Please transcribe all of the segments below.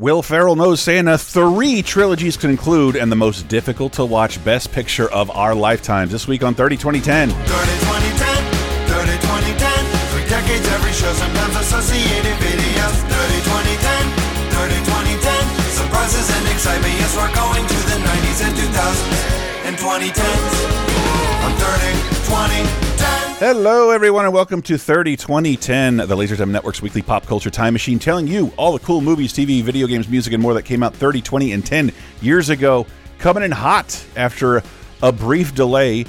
Will Ferrell Knows Santa, three trilogies conclude, and the most difficult to watch Best Picture of our lifetimes. This week on 30 2010. 30 2010, 30 2010. Three decades, every show, sometimes associated videos. 30 2010, 30 2010. Surprises and excitement, yes, we're going to the 90s and 2000s and 2010s. On 30 2010. Hello, everyone, and welcome to 30 2010, the LaserTime Network's weekly pop culture time machine, telling you all the cool movies, TV, video games, music, and more that came out 30, 20, and 10 years ago. Coming in hot after a brief delay,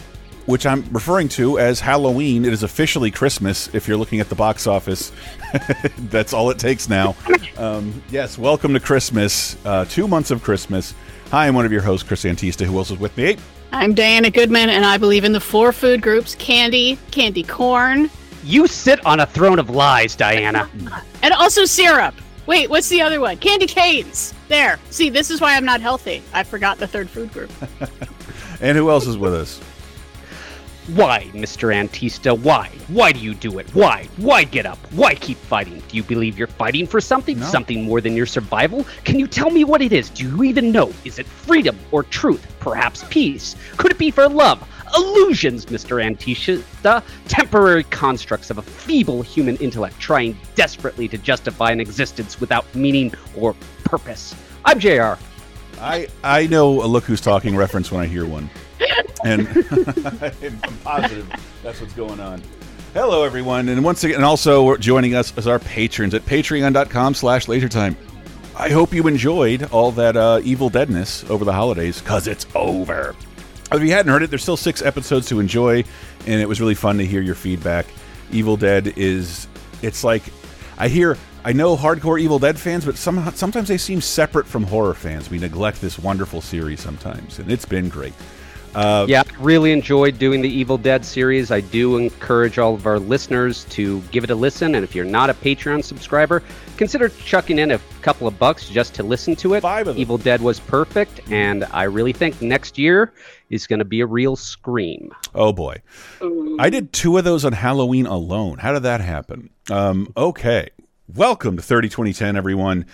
which I'm referring to as Halloween. It is officially Christmas if you're looking at the box office. That's all it takes now. Um, yes, welcome to Christmas. Uh, two months of Christmas. Hi, I'm one of your hosts, Chris Antista. Who else is with me? I'm Diana Goodman, and I believe in the four food groups candy, candy corn, You sit on a throne of lies, Diana. and also syrup. Wait, what's the other one? Candy canes. There. See, this is why I'm not healthy. I forgot the third food group. And who else is with us? Why, Mr. Antista? Why? Why do you do it? Why? Why get up? Why keep fighting? Do you believe you're fighting for something? No. Something more than your survival? Can you tell me what it is? Do you even know? Is it freedom or truth? Perhaps peace? Could it be for love? Illusions, Mr. Antista. Temporary constructs of a feeble human intellect trying desperately to justify an existence without meaning or purpose. I'm JR. I I know a look who's talking reference when I hear one, and I'm positive that's what's going on. Hello, everyone, and once again, and also joining us as our patrons at Patreon.com/slash LaserTime. I hope you enjoyed all that uh, Evil Deadness over the holidays, cause it's over. If you hadn't heard it, there's still six episodes to enjoy, and it was really fun to hear your feedback. Evil Dead is, it's like, I hear, I know hardcore Evil Dead fans, but some, sometimes they seem separate from horror fans. We neglect this wonderful series sometimes, and it's been great. Yeah, I really enjoyed doing the Evil Dead series. I do encourage all of our listeners to give it a listen. And if you're not a Patreon subscriber, consider chucking in a couple of bucks just to listen to it. Five of them. Evil Dead was perfect. And I really think next year is going to be a real scream. Oh boy, I did two of those on Halloween alone. How did that happen? Um, okay, welcome to 30 2010, everyone.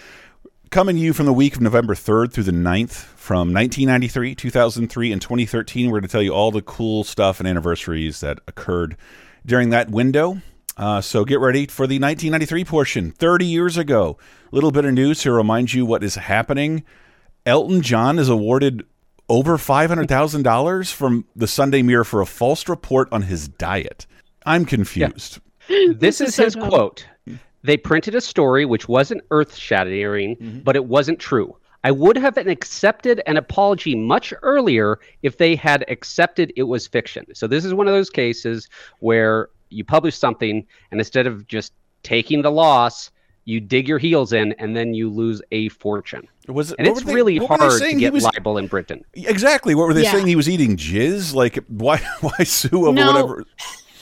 Coming to you from the week of November 3rd through the 9th from 1993, 2003, and 2013. We're going to tell you all the cool stuff and anniversaries that occurred during that window. Uh, so get ready for the 1993 portion, 30 years ago. A little bit of news to remind you what is happening. Elton John is awarded over $500,000 from the Sunday Mirror for a false report on his diet. I'm confused. This, is, is so his dumb. quote. They printed a story which wasn't earth shattering, mm-hmm. but it wasn't true. I would have accepted an apology much earlier if they had accepted it was fiction. So, this is one of those cases where you publish something, and instead of just taking the loss, you dig your heels in and then you lose a fortune. Was And it's they- really what were they hard to get was- libel in Britain. Exactly. What were they Yeah. saying? He was eating jizz? Like, why why sue over No. whatever?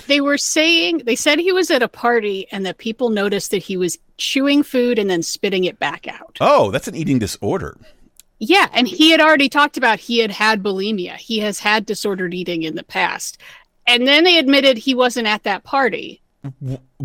They were saying, they said he was at a party and that people noticed that he was chewing food and then spitting it back out. Oh, that's an eating disorder. Yeah, and he had already talked about he had had bulimia. He has had disordered eating in the past. And then they admitted he wasn't at that party.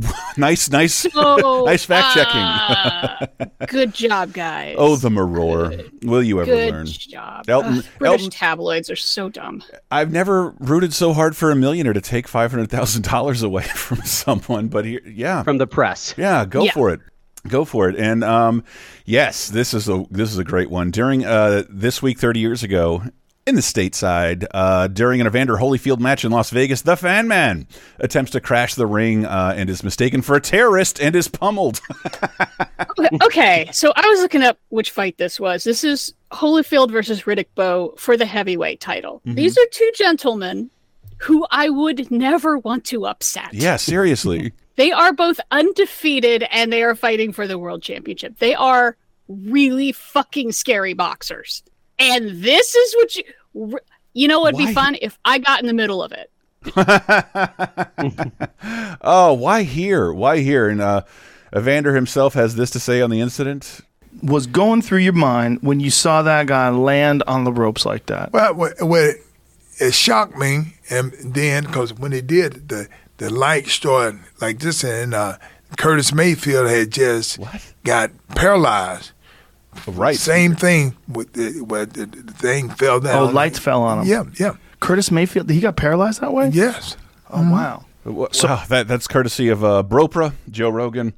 nice, nice, So, nice fact checking. uh, good job, guys. oh, the Mirror. Will you ever good learn? job. Elton- Ugh, British Elton- tabloids are so dumb. I've never rooted so hard for a millionaire to take five hundred thousand dollars away from someone, but here, yeah, From the press. Yeah, go Yeah. for it. Go for it. And um, yes, this is a this is a great one. During uh, this week, thirty years ago, in the stateside, uh, during an Evander Holyfield match in Las Vegas, the Fan Man attempts to crash the ring uh, and is mistaken for a terrorist and is pummeled. okay, so I was looking up which fight this was. This is Holyfield versus Riddick Bowe for the heavyweight title. Mm-hmm. These are two gentlemen who I would never want to upset. yeah, seriously. They are both undefeated and they are fighting for the world championship. They are really fucking scary boxers. And this is what you you know what'd Why? be fun if I got in the middle of it. oh, why here? Why here? And uh, Evander himself has this to say on the incident. was going through your mind when you saw that guy land on the ropes like that? Well, what, what it shocked me, and then because when they did the the light started like this, and uh, Curtis Mayfield had just What? got paralyzed Right. Same thing with the, where the, the thing fell down. Oh, lights fell on him. Yeah, yeah, Curtis Mayfield, he got paralyzed that way? yes. Oh, wow. Wow, that that's courtesy of uh, Bropra, Joe Rogan.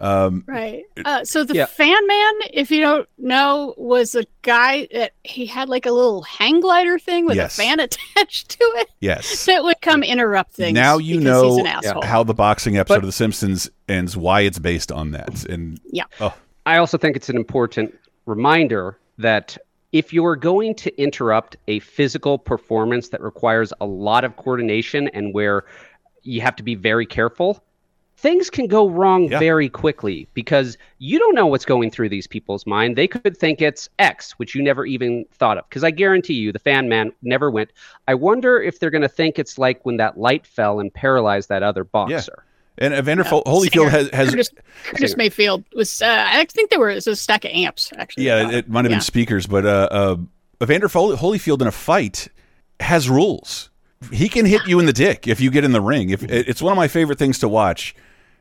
Um, Right. Uh, so the Yeah. fan man, if you don't know, was a guy that he had like a little hang glider thing with Yes. a fan attached to it yes. that would come interrupt things. Now you because he's know an how the boxing episode But- of The Simpsons ends, why it's based on that, and Yeah. oh, I also think it's an important reminder that if you're going to interrupt a physical performance that requires a lot of coordination and where you have to be very careful, things can go wrong Yeah. very quickly because you don't know what's going through these people's mind. They could think it's X, which you never even thought of. Because I guarantee you, the fan man never went. I wonder if they're going to think it's like when that light fell and paralyzed that other boxer. And Evander Uh, Holyfield Singer. has, has Curtis, Curtis Mayfield was. Uh, I think there were was a stack of amps actually. yeah, it, it might have Yeah. been speakers, but uh, uh, Evander Hol- Holyfield in a fight has rules. He can hit you in the dick if you get in the ring. If it's one of my favorite things to watch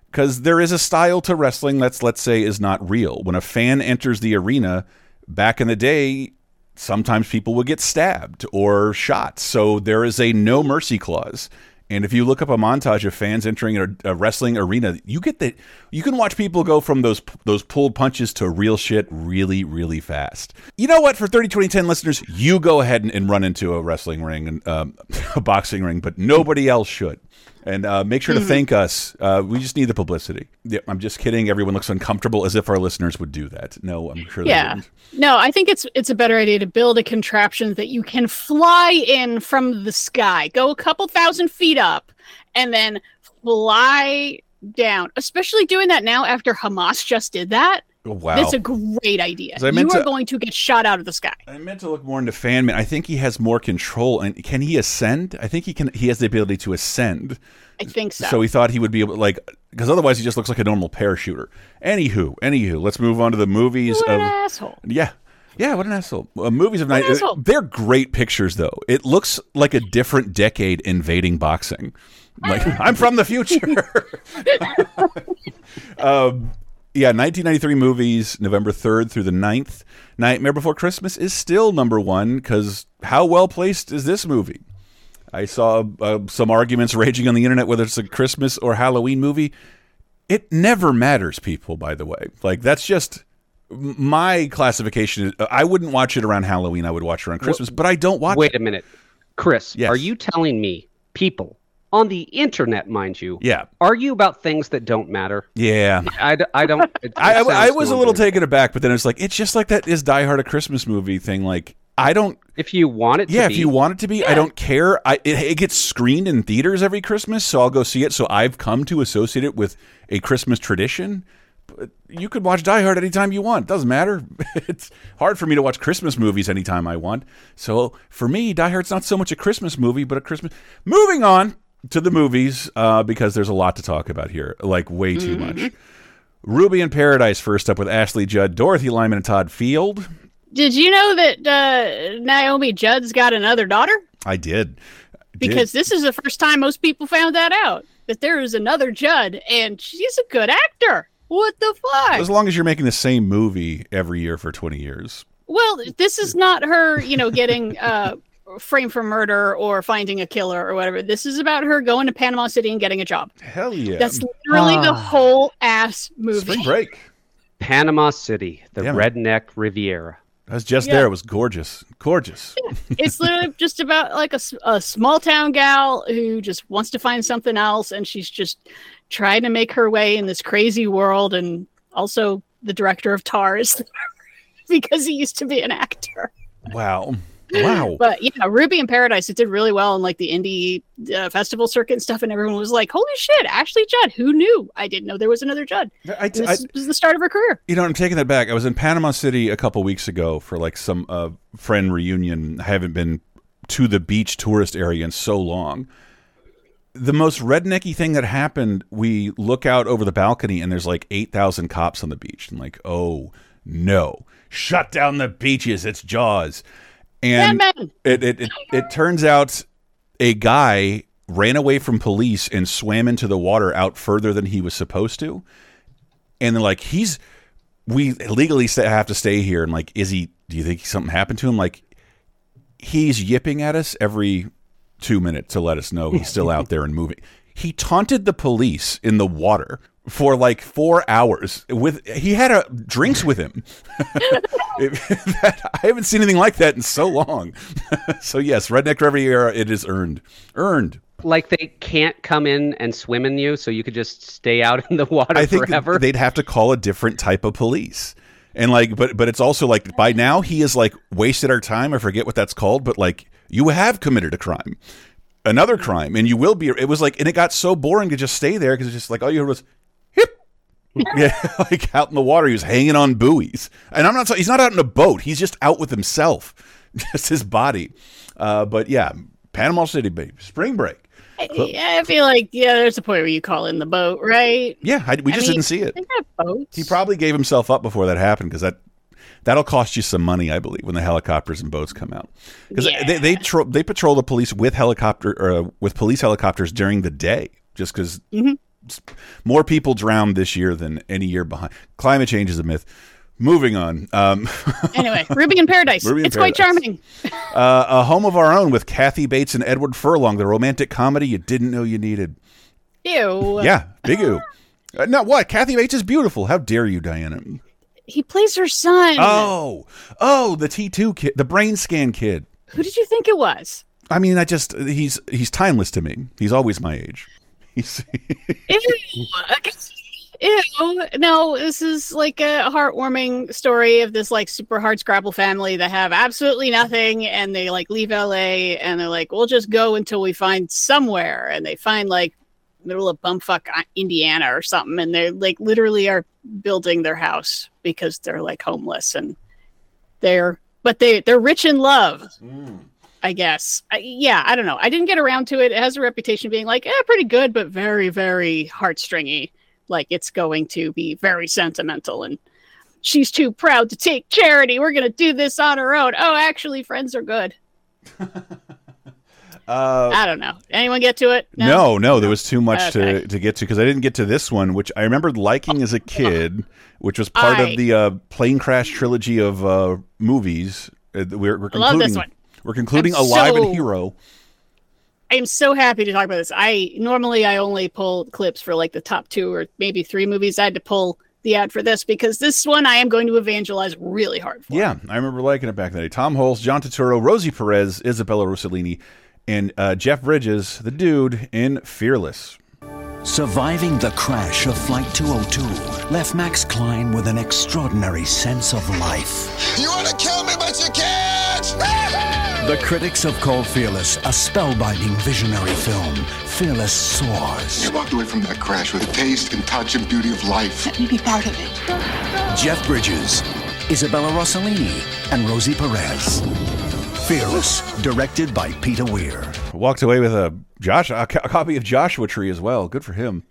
because there is a style to wrestling that's let's say is not real. When a fan enters the arena, back in the day, sometimes people would get stabbed or shot. So there is a no mercy clause. And if you look up a montage of fans entering a, a wrestling arena, you get that you can watch people go from those those pulled punches to real shit really really fast. You know what? For 30 2010 listeners, you go ahead and, and run into a wrestling ring and um, a boxing ring, but nobody else should. And uh, make sure to thank us. Uh, we just need the publicity. Yeah, I'm just kidding. Everyone looks uncomfortable as if our listeners would do that. No, I'm sure they Yeah. No, I think it's it's a better idea to build a contraption that you can fly in from the sky, go a couple thousand feet up, and then fly down. Especially doing that now after Hamas just did that. Oh, wow. That's a great idea. You are to- going to get shot out of the sky. I meant to look more into Fanman. I think he has more control, and can he ascend? I think he can. He has the ability to ascend. I think so. So he thought he would be able, like, because otherwise he just looks like a normal parachuter. Anywho, anywho, let's move on to the movies what of. an asshole. Yeah. Yeah, what an asshole. Uh, movies of night. asshole. They're great pictures, though. It looks like a different decade invading boxing. Like, I'm from the future. um, yeah, 1993 movies, November 3rd through the 9th. Nightmare Before Christmas is still number one because how well placed is this movie? I saw uh, some arguments raging on the internet whether it's a Christmas or Halloween movie. It never matters, people, by the way. Like, that's just my classification. I wouldn't watch it around Halloween. I would watch it around Christmas, but I don't watch Wait it. a minute. Chris, Yes. are you telling me people on the internet, mind you, Yeah. argue about things that don't matter? Yeah. I, I don't. it- I, it I, I was a little taken aback, but then it's like, it's just like that is Die Hard a Christmas movie thing. Like, I don't, If you want it to yeah, be, if you want it to be, I don't care. I it, it gets screened in theaters every Christmas, so I'll go see it. So I've come to associate it with a Christmas tradition. But you could watch Die Hard anytime you want. It Doesn't matter. it's hard for me to watch Christmas movies anytime I want. So for me, Die Hard's not so much a Christmas movie, but a Christmas. Moving on to the movies uh, because there's a lot to talk about here, like way too much. Ruby in Paradise first up with Ashley Judd, Dorothy Lyman, and Todd Field. Did you know that uh, Naomi Judd's got another daughter? I did. Did. Because this is the first time most people found that out that there is another Judd, and she's a good actor. What the fuck? As long as you're making the same movie every year for 20 years. Well, this is not her, you know, getting uh, framed for murder or finding a killer or whatever. This is about her going to Panama City and getting a job. Hell yeah. That's literally the ah. whole ass movie. Spring break. Panama City, the Yeah, redneck Riviera. I was just Yeah. there. It was gorgeous. Gorgeous. it's literally just about like a, a small town gal who just wants to find something else and she's just trying to make her way in this crazy world and also the director of tar is because he used to be an actor Wow. Wow. but yeah ruby in paradise it did really well in like the indie uh, festival circuit and stuff and everyone was like holy shit ashley judd who knew i didn't know there was another judd I, this I- was the start of her career you know, I'm taking that back. I was in Panama City a couple weeks ago for like some uh, friend reunion. I haven't been to the beach tourist area in so long. The most rednecky thing that happened, we look out over the balcony and there's like 8,000 cops on the beach. I'm like, oh no, shut down the beaches. It's Jaws. And it, it, it, it turns out a guy ran away from police and swam into the water out further than he was supposed to. And they're like, he's we legally have to stay here. And like, is he? Do you think something happened to him? Like, he's yipping at us every two minutes to let us know he's still out there and moving. He taunted the police in the water for like four hours. With he had a drinks with him. It- that- I haven't seen anything like that in so long. so yes, Redneck Riviera, it is earned, earned. Like they can't come in and swim in you, so you could just stay out in the water I think forever. they'd have to call a different type of police. And like, but but it's also like by now he is like wasted our time. I forget what that's called, but like you have committed a crime, another crime, and you will be. It was like, and it got so boring to just stay there because it's just like all you heard was. yeah, like out in the water, he was hanging on buoys, and I'm not. He's not out in a boat. He's just out with himself, just his body. Uh, but yeah, Panama City, baby, spring break. Yeah, I feel like yeah, there's a point where you call in the boat, right? Yeah, I, we I just mean, didn't see it. They got boats. He probably gave himself up before that happened because that that'll cost you some money, I believe, when the helicopters and boats come out. Because they they, tro- they patrol the police with helicopter uh, with police helicopters during the day, just because more people drowned this year than any year behind. Climate change is a myth. Moving on, um, anyway, Ruby in Paradise. Ruby in it's quite charming. uh, a home of our own with Kathy Bates and Edward Furlong, the romantic comedy you didn't know you needed. Ew. Yeah, big ooh. Uh, no, what? Kathy Bates is beautiful. How dare you, Diana? He plays her son. Oh, oh, the T two kid, the brain scan kid. Who did you think it was? I mean, I just he's he's timeless to me. He's always my age. He's Ew. Ew. No, this is like a heartwarming story of this like super hard Scrabble family that have absolutely nothing and they like leave LA and they're like, we'll just go until we find somewhere. And they find like middle of bumfuck uh, Indiana or something. And they like literally are building their house because they're like homeless and they're, but they, they're rich in love. I guess. I, yeah, I don't know. I didn't get around to it. It has a reputation being like, eh, pretty good, but very, very heartstringy. Like it's going to be very sentimental and she's too proud to take charity. We're going to do this on her own. Oh, actually, friends are good. uh, I don't know. Anyone get to it? no, no, there was too much Okay. to to get to because I didn't get to this one, which I remembered liking as a kid, which was part I- of the uh, plane crash trilogy of uh, movies. Uh, we're, we're I love concluding. this one. We're concluding I'm Alive and Hero. I am so happy to talk about this. I normally I only pull clips for like the top two or maybe three movies. I had to pull the ad for this because this one I am going to evangelize really hard for. Yeah, I remember liking it back in the day. Tom Hulce, John Turturro, Rosie Perez, Isabella Rossellini, and uh, Jeff Bridges, the dude in Fearless. Surviving the crash of Flight 202 left Max Klein with an extraordinary sense of life. You want to kill me, but you can't! The critics have called Fearless a spellbinding visionary film. Fearless soars. You walked away from that crash with a taste and touch and beauty of life. Let me be part of it. Jeff Bridges, Isabella Rossellini, and Rosie Perez. Fearless, directed by Peter Weir. Walked away with a Josh a, co- a copy of Joshua Tree as well. Good for him.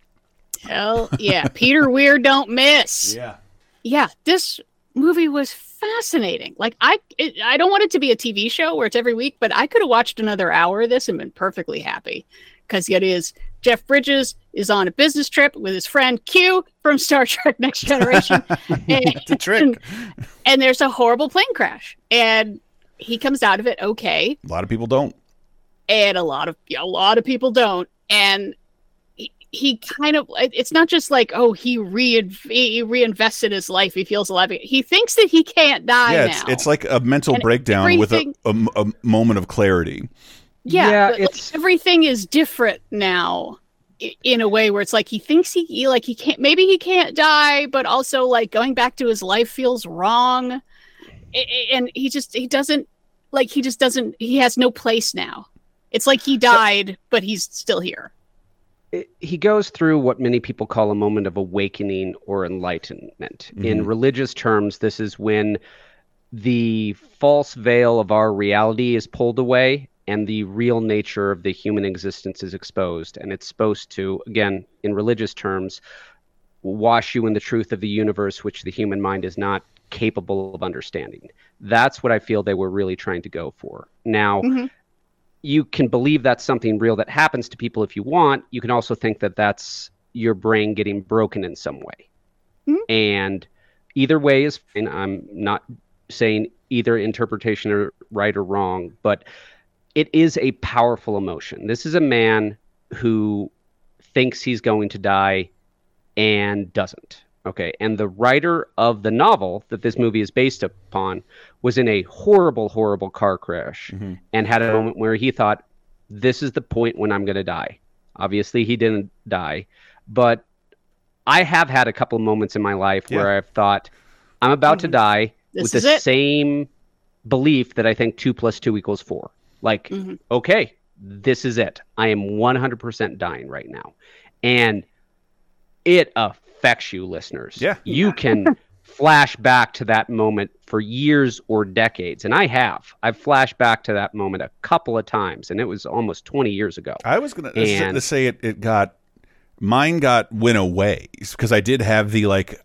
Hell yeah. Peter Weir don't miss. Yeah. Yeah, this movie was fascinating. Like I it, I don't want it to be a TV show where it's every week, but I could have watched another hour of this and been perfectly happy. Cuz it is Jeff Bridges is on a business trip with his friend Q from Star Trek Next Generation. and, a trick. and there's a horrible plane crash and he comes out of it okay A lot of people don't. and a lot of a lot of people don't and he, he kind of it's not just like oh he re he reinvested his life he feels alive. He thinks that he can't die yeah, now. it's, it's like a mental And breakdown with a, a, a moment of clarity. yeah, Yeah, but, like, everything is different now in a way where it's like he thinks he, he like he can't maybe he can't die but also like going back to his life feels wrong. I- I- and he just he doesn't like he just doesn't he has no place now. It's like he died but he's still here it- he goes through what many people call a moment of awakening or enlightenment. In mm-hmm. religious terms, this is when the false veil of our reality is pulled away and the real nature of the human existence is exposed. And it's supposed to, again, in religious terms, wash you in the truth of the universe, which the human mind is not capable of understanding. That's what I feel they were really trying to go for. Now, mm-hmm. You can believe that's something real that happens to people if you want. You can also think that that's your brain getting broken in some way. Hmm? And either way is fine. I'm not saying either interpretation are right or wrong, but it is a powerful emotion. This is a man who thinks he's going to die and doesn't. Okay. And the writer of the novel that this movie is based upon was in a horrible, horrible car crash mm-hmm. and had a moment where he thought, this is the point when I'm going to die. Obviously, he didn't die, but I have had a couple moments in my life where I've thought, I'm about to mm-hmm. die This with is the it. same belief that I think two plus two equals four. Like, mm-hmm. okay, this is it. I am 100% dying right now. And it affects you, listeners. Yeah. You can flash back to that moment for years or decades. And I have. I've flashed back to that moment a couple of times, and it was almost 20 years ago. I was gonna And- to say it. It got mine got went away because I did have the like,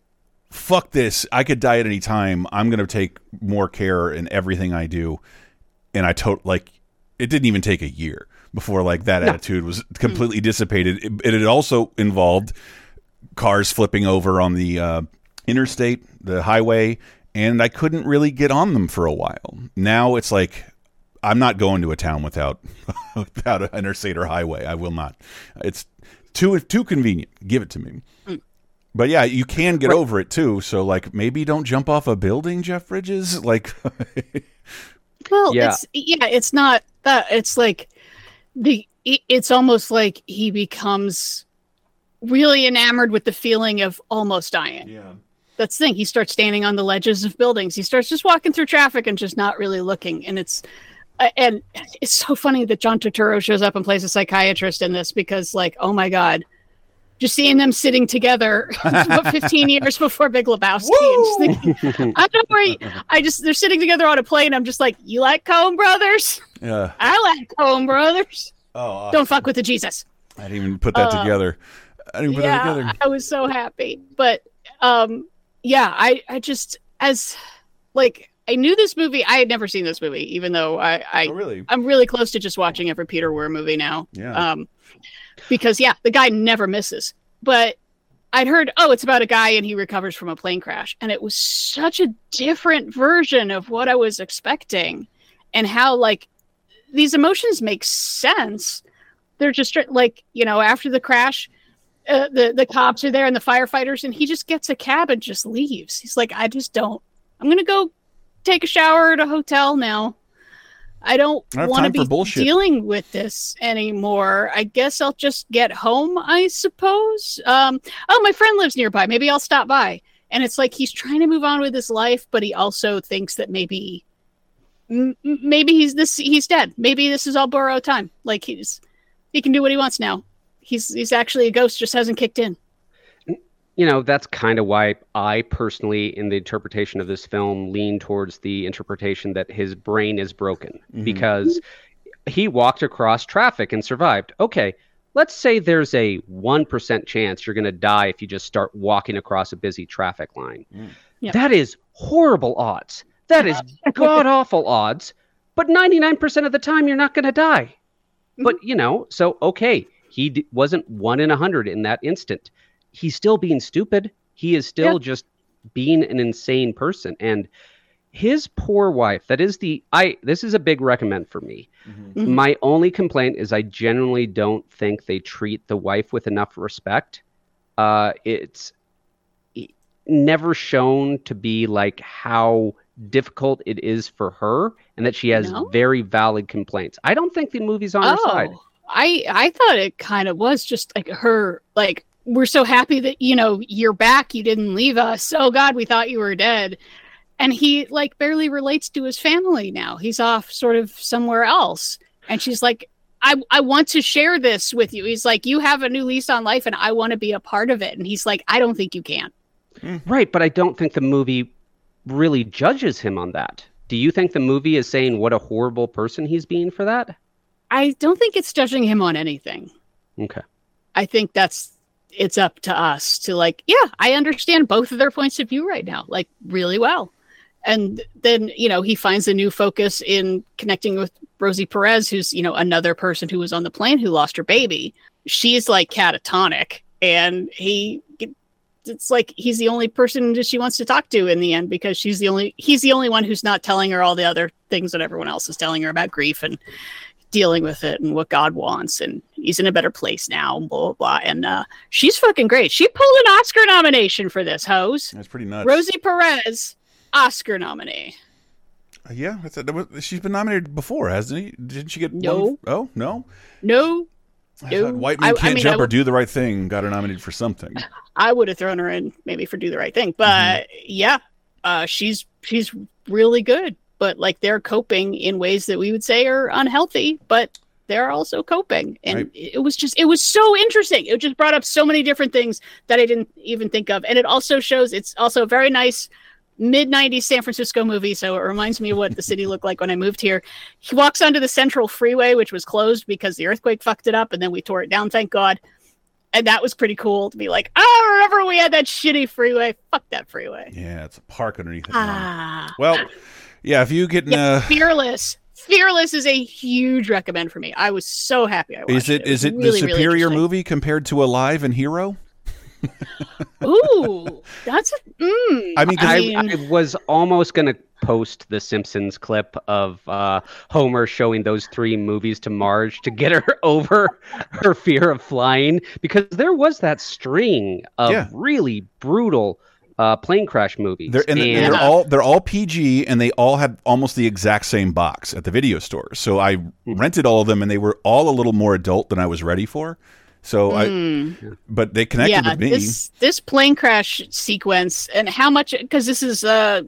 fuck this. I could die at any time. I'm gonna take more care in everything I do, and I to like. It didn't even take a year before like that attitude was completely dissipated. It, it had also involved cars flipping over on the uh, interstate, the highway, and I couldn't really get on them for a while. Now it's like I'm not going to a town without without an interstate or highway. I will not. It's too too convenient. Give it to me. But yeah, you can get over it too. So like maybe don't jump off a building, Jeff Bridges. Like Well, Yeah. it's yeah, it's not that. It's like the. It's almost like he becomes really enamored with the feeling of almost dying. yeah. That's the thing. He starts standing on the ledges of buildings. He starts just walking through traffic and just not really looking. And it's uh, and it's so funny that John Turturro shows up and plays a psychiatrist in this because, like, oh my god, just seeing them sitting together about 15 years before Big Lebowski. And just thinking, I don't worry. I just they're sitting together on a plane. I'm just like, you like Coen Brothers? Yeah. I like Coen Brothers. Oh, Don't fuck with the Jesus. I didn't even put that together. I didn't put that yeah, together. I was so happy. But um, yeah, I I just as like I knew this movie. I had never seen this movie, even though I I Oh, really? I'm really close to just watching every Peter Weir movie now. Yeah. Um, because yeah, the guy never misses. But I'd heard, oh, it's about a guy and he recovers from a plane crash, and it was such a different version of what I was expecting, and how like these emotions make sense. They're just like you know after the crash. Uh, the the cops are there and the firefighters and he just gets a cab and just leaves. He's like i just don't i'm gonna go take a shower at a hotel now. I don't want to be dealing with this anymore. I guess i'll just get home i suppose. Um oh my friend lives nearby. Maybe i'll stop by. And it's like he's trying to move on with his life but he also thinks that maybe m- maybe he's this he's dead. Maybe this is all borrowed time. Like he's he can do what he wants now he's he's actually a ghost just hasn't kicked in. You know that's kind of why i personally in the interpretation of this film lean towards the interpretation that his brain is broken. Mm-hmm. Because he walked across traffic and survived. Okay let's say there's a 1% chance you're going to die if you just start walking across a busy traffic line. Mm. Yeah. that is horrible odds. That is god awful odds. But 99% of the time you're not going to die. But you know so okay he d- wasn't one in a hundred in that instant. He's still being stupid. He is still Yeah. just being an insane person. And his poor wife that is the i this is a big recommend for me. Mhm. my only complaint is i generally don't think they treat the wife with enough respect. Uh it's never shown to be like how difficult it is for her and that she has No? very valid complaints. I don't think the movie's on her side. Oh, I I thought it kind of was just like her like we're so happy that you know you're back you didn't leave us. Oh god we thought you were dead. And he like barely relates to his family now. He's off sort of somewhere else. And she's like I I want to share this with you. He's like you have a new lease on life and I want to be a part of it. And he's like I don't think you can. Hmm. Right, but I don't think the movie really judges him on that. Do you think the movie is saying what a horrible person he's being for that? I don't think it's judging him on anything Okay. I think that's it's up to us to like, yeah, I understand both of their points of view right now, like really well. And then, you know, he finds a new focus in connecting with Rosie Perez, who's, you know, another person who was on the plane who lost her baby. She's like catatonic and he it's like he's the only person that she wants to talk to in the end because she's the only he's the only one who's not telling her all the other things that everyone else is telling her about grief and dealing with it and what God wants and he's in a better place now blah blah blah and uh, she's fucking great she pulled an Oscar nomination for this hose That's pretty nuts. Rosie Perez Oscar nominee Yeah, I thought that was, she's been nominated before, hasn't he? Didn't she get No. One? Oh no. no No. White Man I- I Can't mean, Jump I or Do the Right Thing got her nominated for something. I would have thrown her in maybe for do the right thing. But yeah, uh, she's she's really good. But like they're coping in ways that we would say are unhealthy, but they're also coping. And Right. it was just it was so interesting. It just brought up so many different things that I didn't even think of. And it also shows it's also a very nice mid 90s San Francisco movie. So it reminds me of what the city looked like when I moved here. He walks onto the central freeway, which was closed because the earthquake fucked it up, and then we tore it down, thank God and that was pretty cool to be like, oh, remember we had that shitty freeway? Fuck that freeway. Yeah, it's a park underneath it. Ah, Well, yeah, if you get in yeah, uh, Fearless. Fearless is a huge recommend for me. I was so happy I watched is it it. is it really, the superior interesting. movie compared to Alive and Hero? Ooh, that's a. Mm, I mean, 'cause I, mean- I was almost going to post the Simpsons clip of uh, Homer showing those three movies to Marge to get her over her fear of flying because there was that string of Yeah. really brutal uh, plane crash movies. They're and, And- they're all they're all PG and they all had almost the exact same box at the video store. So I Hmm. rented all of them and they were all a little more adult than I was ready for. So I but they connected Hmm. yeah, with me. this this plane crash sequence and how much because this is uh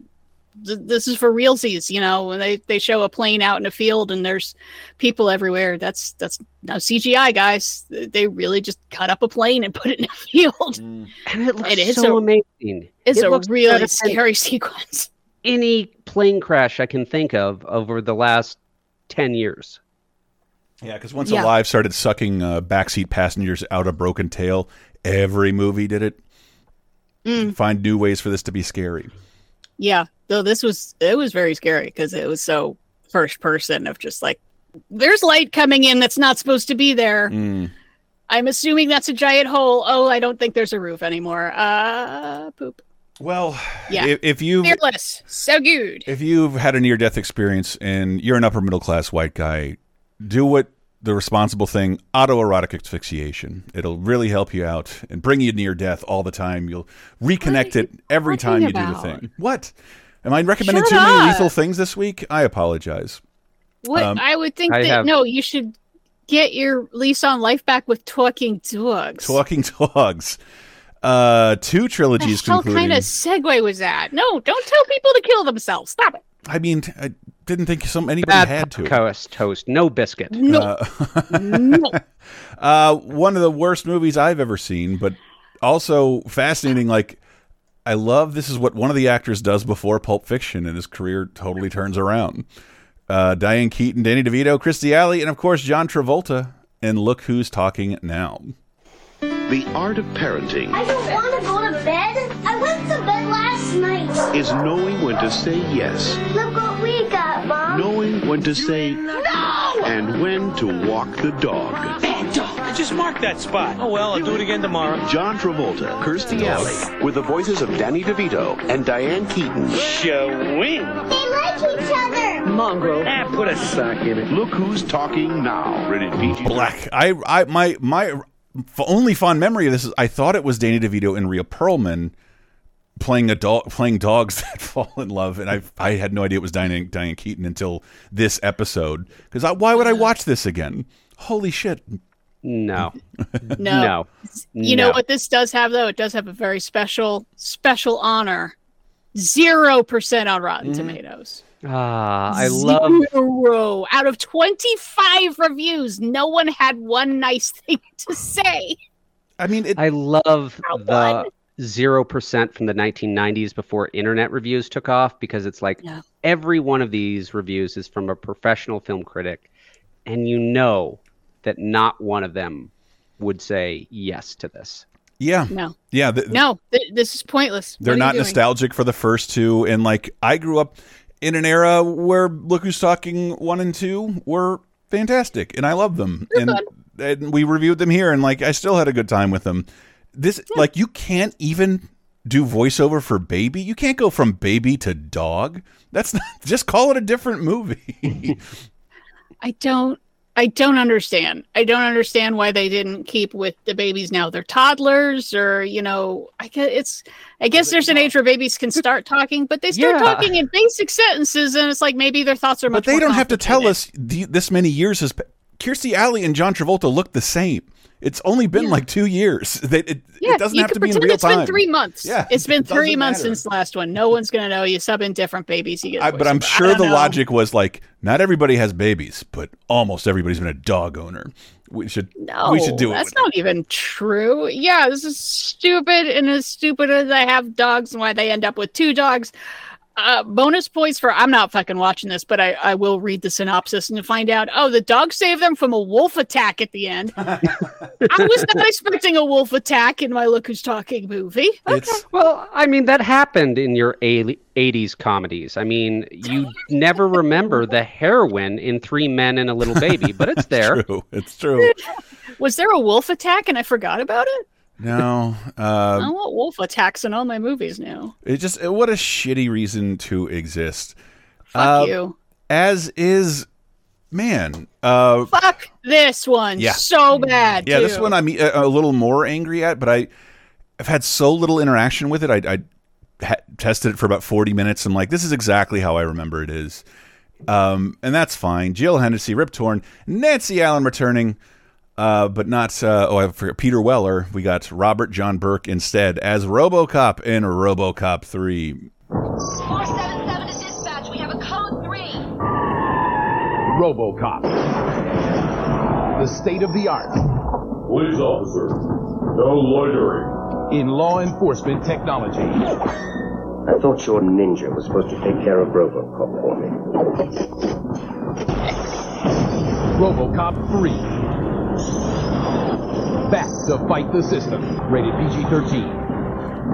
th- this is for realsies, you know, when they they show a plane out in a field and there's people everywhere. That's that's no CGI, guys. They really just cut up a plane and put it in a field. Mm. and it looks It is so a- amazing. It's It a looks really scary sequence. Any plane crash I can think of over the last ten years. Yeah, because once Yeah. Alive started sucking uh, backseat passengers out of broken tail, every movie did it. Mm. Find new ways for this to be scary. Yeah, though this was it was very scary because it was so first person of just like there's light coming in that's not supposed to be there. Mm. I'm assuming that's a giant hole. Oh, I don't think there's a roof anymore. Uh, poop. Well, Yeah. if, if you Fearless, so good. if you've had a near death experience and you're an upper middle class white guy, do what the responsible thing autoerotic asphyxiation. It'll really help you out and bring you near death all the time. You'll reconnect are it every time you talking do the thing. What? Am I recommending Shut too many lethal things this week? I apologize. What Um, I would think I that have- no, you should get your lease on life back with talking dogs. Talking dogs. Uh, two trilogies What kind of segue was that? No, don't tell people to kill themselves. Stop it. I mean, I didn't think some anybody Bad had to. toast, toast, no biscuit. No, no. Uh, one of the worst movies I've ever seen, but also fascinating. Like, I love this is what one of the actors does before Pulp Fiction, and his career totally turns around. Uh, Diane Keaton, Danny DeVito, Kirstie Alley, and of course John Travolta. And look who's talking now. The art of parenting I don't want to go to bed. I went to bed last night. is knowing when to say yes, Look what when to say No! and when to walk the dog. Bad I just marked that spot. Oh well, I'll do it again tomorrow. John Travolta, Kirstie Alley, with the voices of Danny DeVito and Diane Keaton. Showing. They like each other. Mongrel. Ah, put a sock in it. Look who's talking now. Rated PG. Black. I, I, my, my f- only fond memory of this is I thought it was Danny DeVito and Rhea Perlman playing a dog, playing dogs that fall in love, and I, I had no idea it was Diane, Diane Keaton until this episode. Because why would I watch this again? Holy shit! No, No. no. You know No. what this does have though? It does have a very special special honor. Zero percent on Rotten Mm-hmm. Tomatoes. Ah, I love. Zero out of twenty-five reviews. No one had one nice thing to say. I mean, it, I love Not the one. Zero percent from the 1990s before internet reviews took off because it's like Yeah. every one of these reviews is from a professional film critic, and you know that not one of them would say yes to this. yeah, No, yeah. th- no, th- this is pointless. They're not nostalgic for the first two, and like I grew up in an era where Look Who's Talking one and two were fantastic, and I love them, and, and we reviewed them here, and like I still had a good time with them. This like you can't even do voiceover for baby. You can't go from baby to dog. That's not just call it a different movie. I don't I don't understand. I don't understand why they didn't keep with the babies now. They're toddlers or, you know, I guess it's I guess there's an age where babies can start talking, but they start Yeah. talking in basic sentences and it's like maybe their thoughts are much but they don't have to tell us the, this many years has. Kirstie Alley and John Travolta look the same. It's only been like two years. They, it, Yeah, it doesn't have to be in real it's time. been three months. Yeah, it's been it three months matter. since the last one. No one's gonna know. You sub in different babies. You get. I, but I'm. Sure the know. logic was like not everybody has babies, but almost everybody's been a dog owner. We should No, we should do it. That's not even true. Yeah, this is stupid, and as stupid as I have dogs and why they end up with two dogs. Uh, bonus points for I'm not fucking watching this, but I, I will read the synopsis and find out. Oh, the dog saved them from a wolf attack at the end. I was not expecting a wolf attack in my Look Who's Talking movie. It's Well, I mean, that happened in your 80s comedies. I mean, you never remember the heroin in Three Men and a Little Baby, but it's there. true. It's true. Was there a wolf attack and I forgot about it? No, I uh, want wolf attacks in all my movies now. it just what a shitty reason to exist. Fuck Uh, you. As is, man. Uh, Fuck this one Yeah. so bad. yeah, this one I'm a, a little more angry at, but I, I've had so little interaction with it. I, I ha- tested it for about 40 minutes. I'm like, this is exactly how I remember it is. Um, and that's fine. Jill Hennessy, Rip Torn, Nancy Allen returning, uh, but not, uh, oh, I forgot Peter Weller. We got Robert John Burke instead as Robocop in Robocop 3. 477 to dispatch. We have a code 3. Robocop. The state of the art Police officer, no loitering. in law enforcement technology. I thought your ninja was supposed to take care of Robocop for me. Robocop 3. Back to fight the system. Rated PG 13.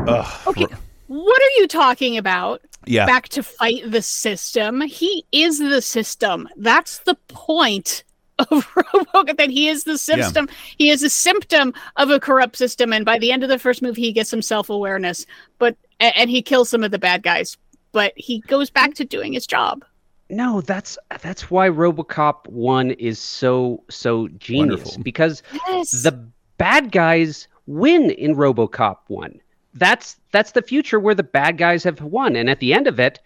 Ugh. Okay. What are you talking about? Yeah. Back to fight the system. He is the system. That's the point of Robocop. That he is the system. He is a symptom of a corrupt system. And by the end of the first movie, he gets some self awareness. But and he kills some of the bad guys. But he goes back to doing his job. No, that's that's why RoboCop 1 is so so genius Wonderful. because Yes. the bad guys win in RoboCop 1. That's that's the future where the bad guys have won and at the end of it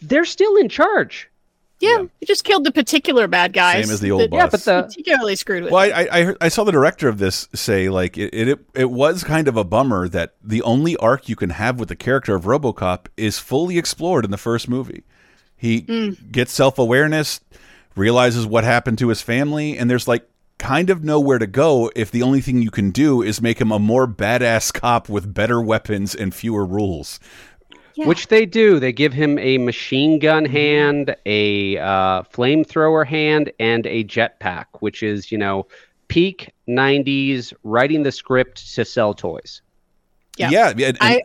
they're still in charge. Yeah, he just killed the particular bad guys. Same as the old that- boss. Yeah, but the- particularly screwed with. Well, I, I, I, heard, I saw the director of this say like it, it it was kind of a bummer that the only arc you can have with the character of RoboCop is fully explored in the first movie. He mm. gets self awareness, realizes what happened to his family, and there's like kind of nowhere to go if the only thing you can do is make him a more badass cop with better weapons and fewer rules. Which they do. They give him a machine gun hand, a uh, flamethrower hand, and a jetpack, which is, you know, peak 90s writing the script to sell toys. Yeah. yeah, and- and- I, I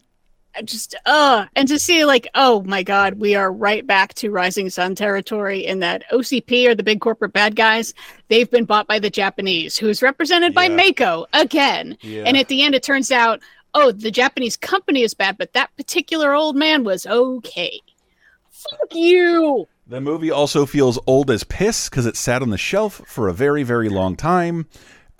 just uh and to see like oh my god we are right back to rising sun territory in that ocp are the big corporate bad guys they've been bought by the japanese who is represented by mako again Yeah. and at the end it turns out oh the japanese company is bad but that particular old man was okay fuck you The movie also feels old as piss because it sat on the shelf for a very, very long time.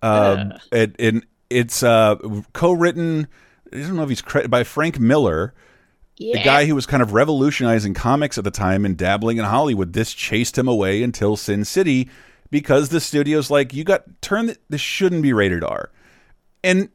Um, it, and it's uh, co-written. I don't know if he's credited by Frank Miller, the guy who was kind of revolutionizing comics at the time and dabbling in Hollywood. This chased him away until Sin City because the studio's like, you got turn. th- This shouldn't be rated R, and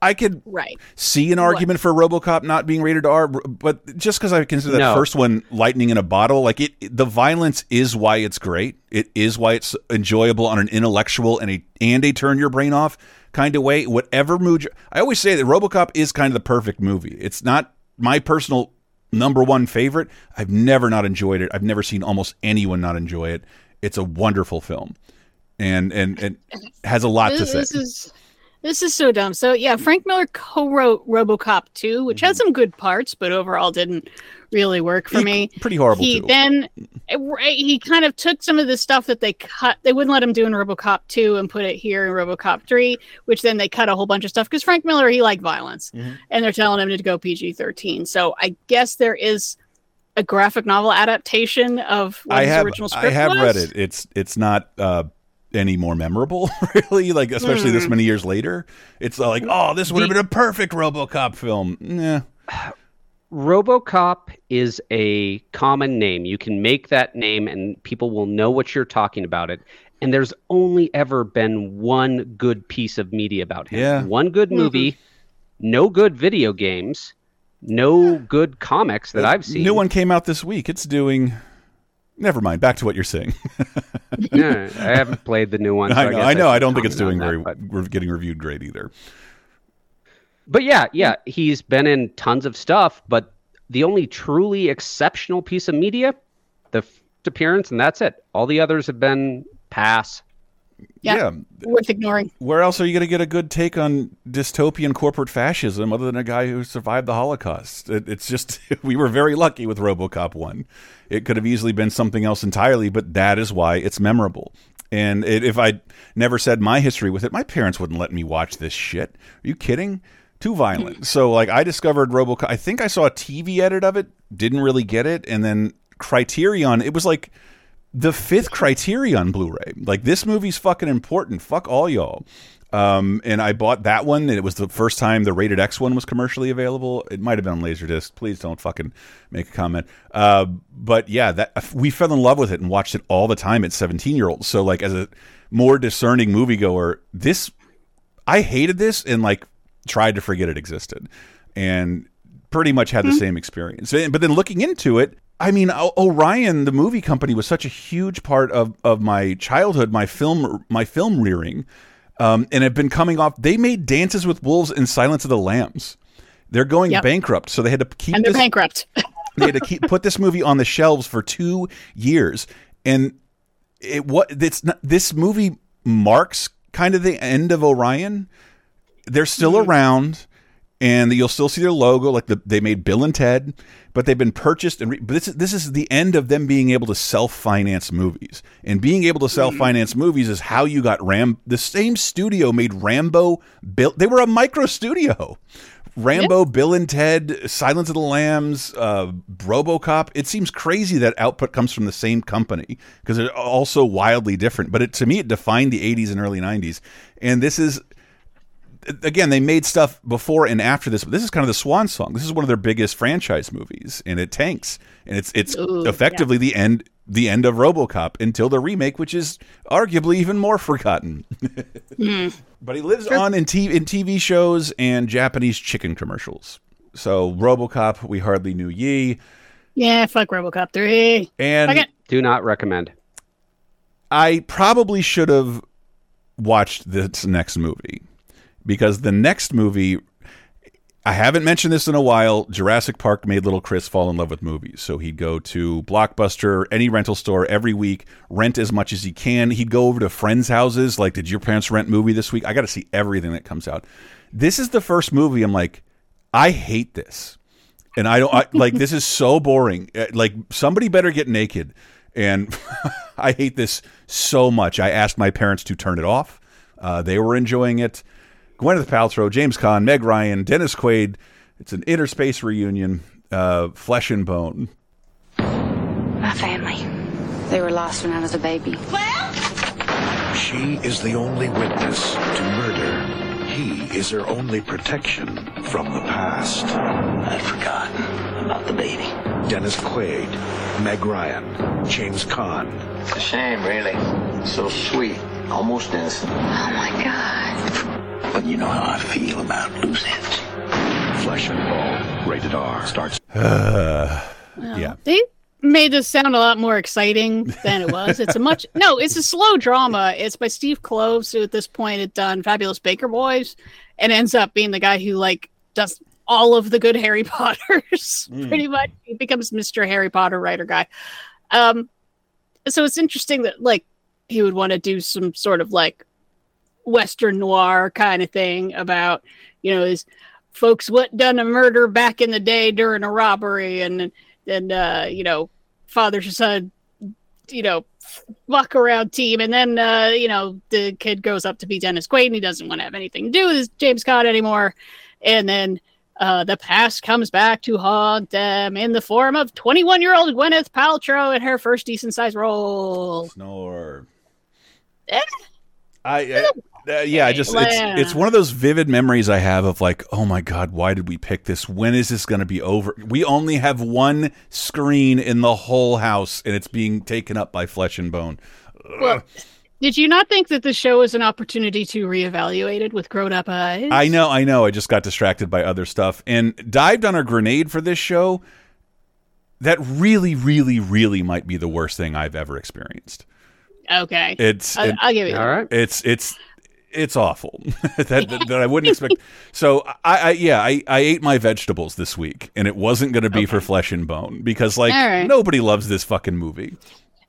I could right see an argument for RoboCop not being rated R, but just because I consider that No. first one lightning in a bottle, like it, the violence is why it's great. It is why it's enjoyable on an intellectual and a and a turn your brain off kind of way. Whatever mood, you- I always say that RoboCop is kind of the perfect movie. It's not my personal number one favorite. I've never not enjoyed it. I've never seen almost anyone not enjoy it. It's a wonderful film, and and and has a lot to say. this is this is so dumb. So yeah, Frank Miller co-wrote RoboCop 2, which Mm-hmm. had some good parts, but overall didn't really work for me. pretty horrible He too. then he kind of took some of the stuff that they cut. They wouldn't let him do in RoboCop two and put it here in RoboCop three, which then they cut a whole bunch of stuff because Frank Miller he liked violence, Mm-hmm. and they're telling him to go PG thirteen. So I guess there is a graphic novel adaptation of what I his have original script I have was. read it. It's it's not uh, any more memorable, really. Like especially this Mm. many years later, it's like, oh, this would have been a perfect RoboCop film. Yeah, RoboCop is a common name. You can make that name and people will know what you're talking about it. And there's only ever been one good piece of media about him. Yeah. One good movie, no good video games, no good comics that I've seen. New one came out this week. It's doing. Never mind. Back to what you're saying. Yeah, I haven't played the new one. so I know. guess I know. I don't think it's doing very. that, We're getting reviewed great either. But yeah, yeah, he's been in tons of stuff, but the only truly exceptional piece of media, the appearance, and that's it. All the others have been pass. Yeah, worth ignoring. Where else are you going to get a good take on dystopian corporate fascism other than a guy who survived the Holocaust? It, it's just, we were very lucky with Robocop 1. It could have easily been something else entirely, but that is why it's memorable. And it, if I never said my history with it, my parents wouldn't let me watch this shit. Are you kidding? Too violent. Hmm. So, like, I discovered Robocop. I think I saw a TV edit of it, didn't really get it. And then Criterion, it was like the fifth Criterion Blu-ray. Like this movie's fucking important. Fuck all y'all. Um, and I bought that one, and it was the first time the rated X one was commercially available. It might have been on Laserdisc. Please don't fucking make a comment. Uh, but yeah, that we fell in love with it and watched it all the time at seventeen year olds. So like as a more discerning moviegoer, this I hated this and like tried to forget it existed, and pretty much had the same experience. But then looking into it, I mean, O- Orion, the movie company, was such a huge part of of my childhood, my film, my film rearing, um, and have been coming off. They made Dances with Wolves and Silence of the Lambs. They're going Yep. bankrupt, so they had to keep And they're this, bankrupt. they had to keep put this movie on the shelves for two years, and it what it's not, this movie marks kind of the end of Orion. They're still around, and you'll still see their logo. Like the, they made Bill and Ted, but they've been purchased and but this is this is the end of them being able to self finance movies. And being able to self finance movies is how you got Ram. The same studio made Rambo. Bill. They were a micro studio. Rambo, Bill and Ted, Silence of the Lambs, uh, RoboCop. It seems crazy that output comes from the same company because they're all so wildly different. But it, to me, it defined the 80s and early 90s. And this is, again, they made stuff before and after this, but this is kind of the swan song. This is one of their biggest franchise movies, and it tanks. And it's it's Ooh, effectively the end the end of RoboCop until the remake, which is arguably even more forgotten. Hmm. But he lives on in, t- in TV shows and Japanese chicken commercials. So RoboCop, we hardly knew ye, Yeah, fuck RoboCop three. and Fuck it. Do not recommend. I probably should have watched this next movie because the next movie. I haven't mentioned this in a while. Jurassic Park made little Chris fall in love with movies. So he'd go to Blockbuster, any rental store every week, rent as much as he can. He'd go over to friends' houses. Like, did your parents rent movie this week? I got to see everything that comes out. This is the first movie I'm like, I hate this. And I don't I, like this is so boring. Uh, Like somebody better get naked. And I hate this so much. I asked my parents to turn it off. Uh, they were enjoying it. Gwyneth Paltrow, James Caan, Meg Ryan, Dennis Quaid. It's an interspace reunion, uh, flesh and bone. My family. They were lost when I was a baby. Well? She is the only witness to murder. He is her only protection from the past. I'd forgotten about the baby. Dennis Quaid, Meg Ryan, James Caan. It's a shame, really. So sweet, almost innocent. Oh my god. But you know how I feel about loose ends. Flesh and Bone, rated R, starts. Uh, yeah. They made this sound a lot more exciting than it was. It's a much no, it's a slow drama. It's by Steve Kloves, who at this point had done Fabulous Baker Boys, and ends up being the guy who like does all of the good Harry Potters. Mm. Pretty much, he becomes Mr. Harry Potter writer guy. Um, so it's interesting that like he would want to do some sort of like Western noir kind of thing about you know his folks what done a murder back in the day during a robbery and and uh you know father son you know, fuck around team. And then, uh, you know, the kid grows up to be Dennis Quaid and he doesn't want to have anything to do with James Caan anymore. And then uh, the past comes back to haunt them in the form of 21 year old Gwyneth Paltrow in her first decent sized role. Snore. Eh, I, uh, uh, yeah, I just it's Yeah. it's one of those vivid memories I have of like, oh my god, why did we pick this? When is this going to be over? We only have one screen in the whole house, and it's being taken up by flesh and bone. Well, did you not think that the show was an opportunity to reevaluate it with grown up eyes? I know, I know. I just got distracted by other stuff and dived on a grenade for this show. That really, really, really might be the worst thing I've ever experienced. Okay. It's I, it- I'll give you that. All right. It's it's it's awful that, that that I wouldn't expect. So I, I yeah I I ate my vegetables this week and it wasn't going to be for flesh and bone because like right. nobody loves this fucking movie.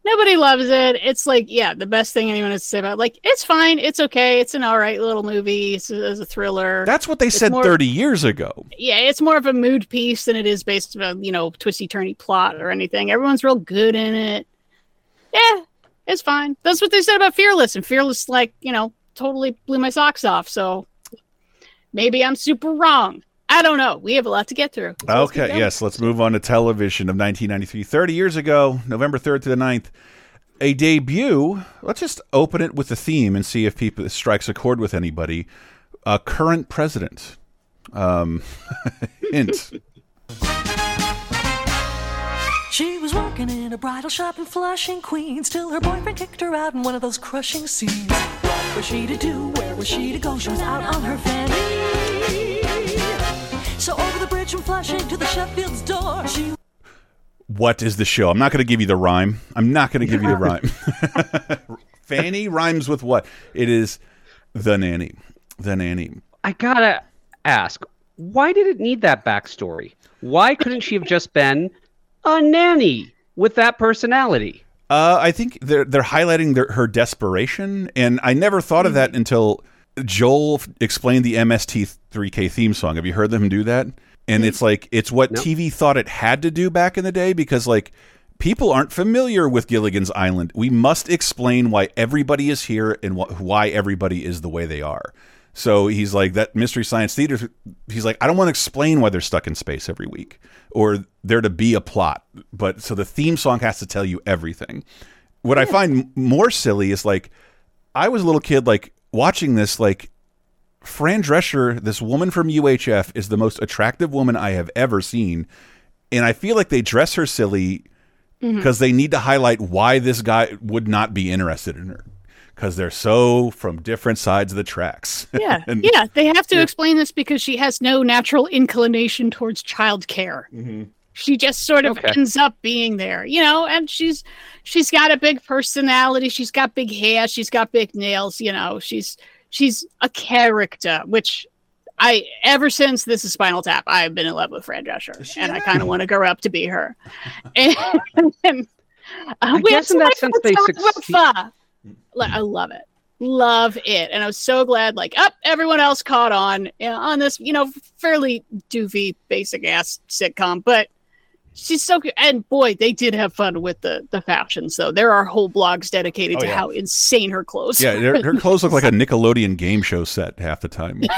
Nobody loves it. It's like, yeah, the best thing anyone has to say about it. Like, it's fine. It's okay. It's an all right little movie. It's a, it's a thriller. That's what they It's said more- 30 years ago. Yeah, it's more of a mood piece than it is based on, you know, twisty turny plot or anything. Everyone's real good in it. Yeah, it's fine. That's what they said about Fearless. And Fearless, like, you know, totally blew my socks off. So maybe I'm super wrong. I don't know. We have a lot to get through. So let's Okay, yes, let's move on to television of 1993. 30 years ago, November 3rd to the 9th, a debut. Let's just open it with the theme and see if people this strikes a chord with anybody. A current president. Um, hint. She was working in a bridal shop in Flushing, Queens, till her boyfriend kicked her out in one of those crushing scenes. What was she to do? Where was she to go? She was out on her fanny. So over the bridge from Flushing to the Sheffield's door, she What is the show? I'm not going to give you the rhyme. I'm not going to give you the rhyme. Fanny rhymes with what? It is the nanny. The nanny. I gotta ask, why did it need that backstory? Why couldn't she have just been a nanny with that personality? Uh, I think they're they're highlighting their, her desperation, and I never thought of that until Joel explained the MST3K theme song. Have you heard them do that? And it's like it's what TV thought it had to do back in the day because like people aren't familiar with Gilligan's Island. We must explain why everybody is here and wh why everybody is the way they are. So he's like that mystery science theater. He's like, I don't want to explain why they're stuck in space every week or there to be a plot. But so the theme song has to tell you everything. What I find more silly is like, I was a little kid, like watching this, like Fran Drescher, this woman from UHF, is the most attractive woman I have ever seen. And I feel like they dress her silly mm-hmm. because they need to highlight why this guy would not be interested in her because they're so from different sides of the tracks. Yeah, And- yeah. They have to explain this because she has no natural inclination towards childcare. She just sort of Okay. ends up being there, you know. And she's she's got a big personality. She's got big hair. She's got big nails. You know, she's she's a character. Which I ever since this is Spinal Tap, I've been in love with Fran Drescher, and I kind of want to grow up to be her. And, and, uh, I guess in that sense they succeed- Fa. Like, I love it. Love it. And I was so glad, like, up, everyone else caught on you know, on this, you know, fairly doofy, basic ass sitcom. But she's so good. And boy, they did have fun with the the fashions, though. There are whole blogs dedicated Oh, to yeah. how insane her clothes yeah, are. her, her clothes look like a Nickelodeon game show set half the time.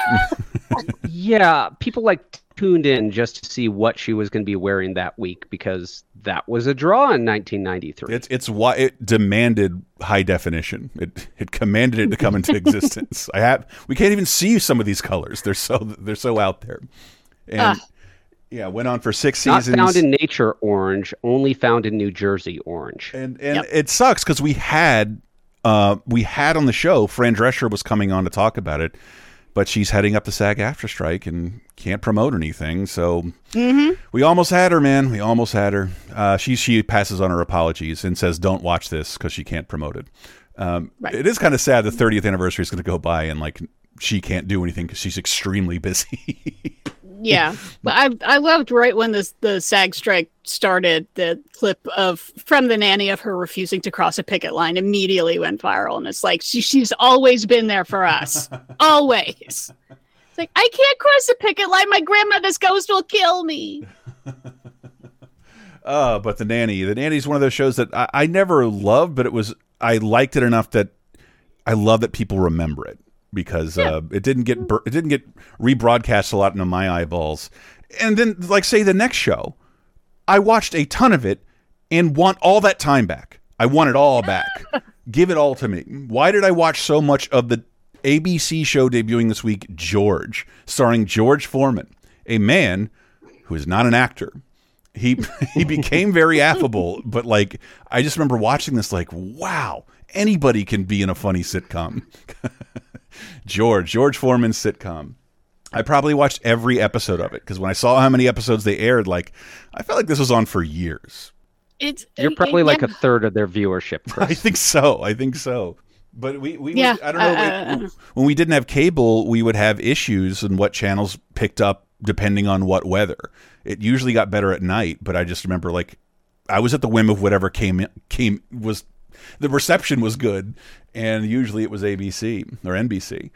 Yeah, people like tuned in just to see what she was going to be wearing that week because that was a draw in 1993. It's it's why it demanded high definition. It it commanded it to come into existence. I have we can't even see some of these colors. They're so they're so out there. And Ah. yeah, went on for six Not seasons. found in nature orange, only found in New Jersey orange. and and it sucks because we had uh we had on the show Fran Drescher was coming on to talk about it, but she's heading up the SAG-AFTRA strike and can't promote anything. So Mm-hmm. we almost had her, man. We almost had her. Uh, she she passes on her apologies and says, "Don't watch this because she can't promote it." Um, It is kind of sad. The 30th anniversary is going to go by and like she can't do anything because she's extremely busy. yeah but i i loved right when this the sag strike started the clip of from the nanny of her refusing to cross a picket line immediately went viral and it's like she, she's always been there for us. Always. It's like i can't cross a picket line. My grandmother's ghost will kill me. Uh, but the nanny, the nanny is one of those shows that I, I never loved, but it was I liked it enough that I love that people remember it because uh, it didn't get it didn't get rebroadcast a lot into my eyeballs. And then, like say the next show, I watched a ton of it and want all that time back. I want it all back. Give it all to me. Why did I watch so much of the ABC show debuting this week, George, starring George Foreman, a man who is not an actor. He he became very affable, but like I just remember watching this like, wow, anybody can be in a funny sitcom. George, George Foreman's sitcom. I probably watched every episode of it because when I saw how many episodes they aired, like I felt like this was on for years. It's You're probably like a third of their viewership. Chris. I think so. I think so. But we, we Yeah, would- I don't know. uh, we- when we didn't have cable, we would have issues in what channels picked up depending on what weather. It usually got better at night, but I just remember like I was at the whim of whatever came came was the reception was good, and usually it was ABC or NBC.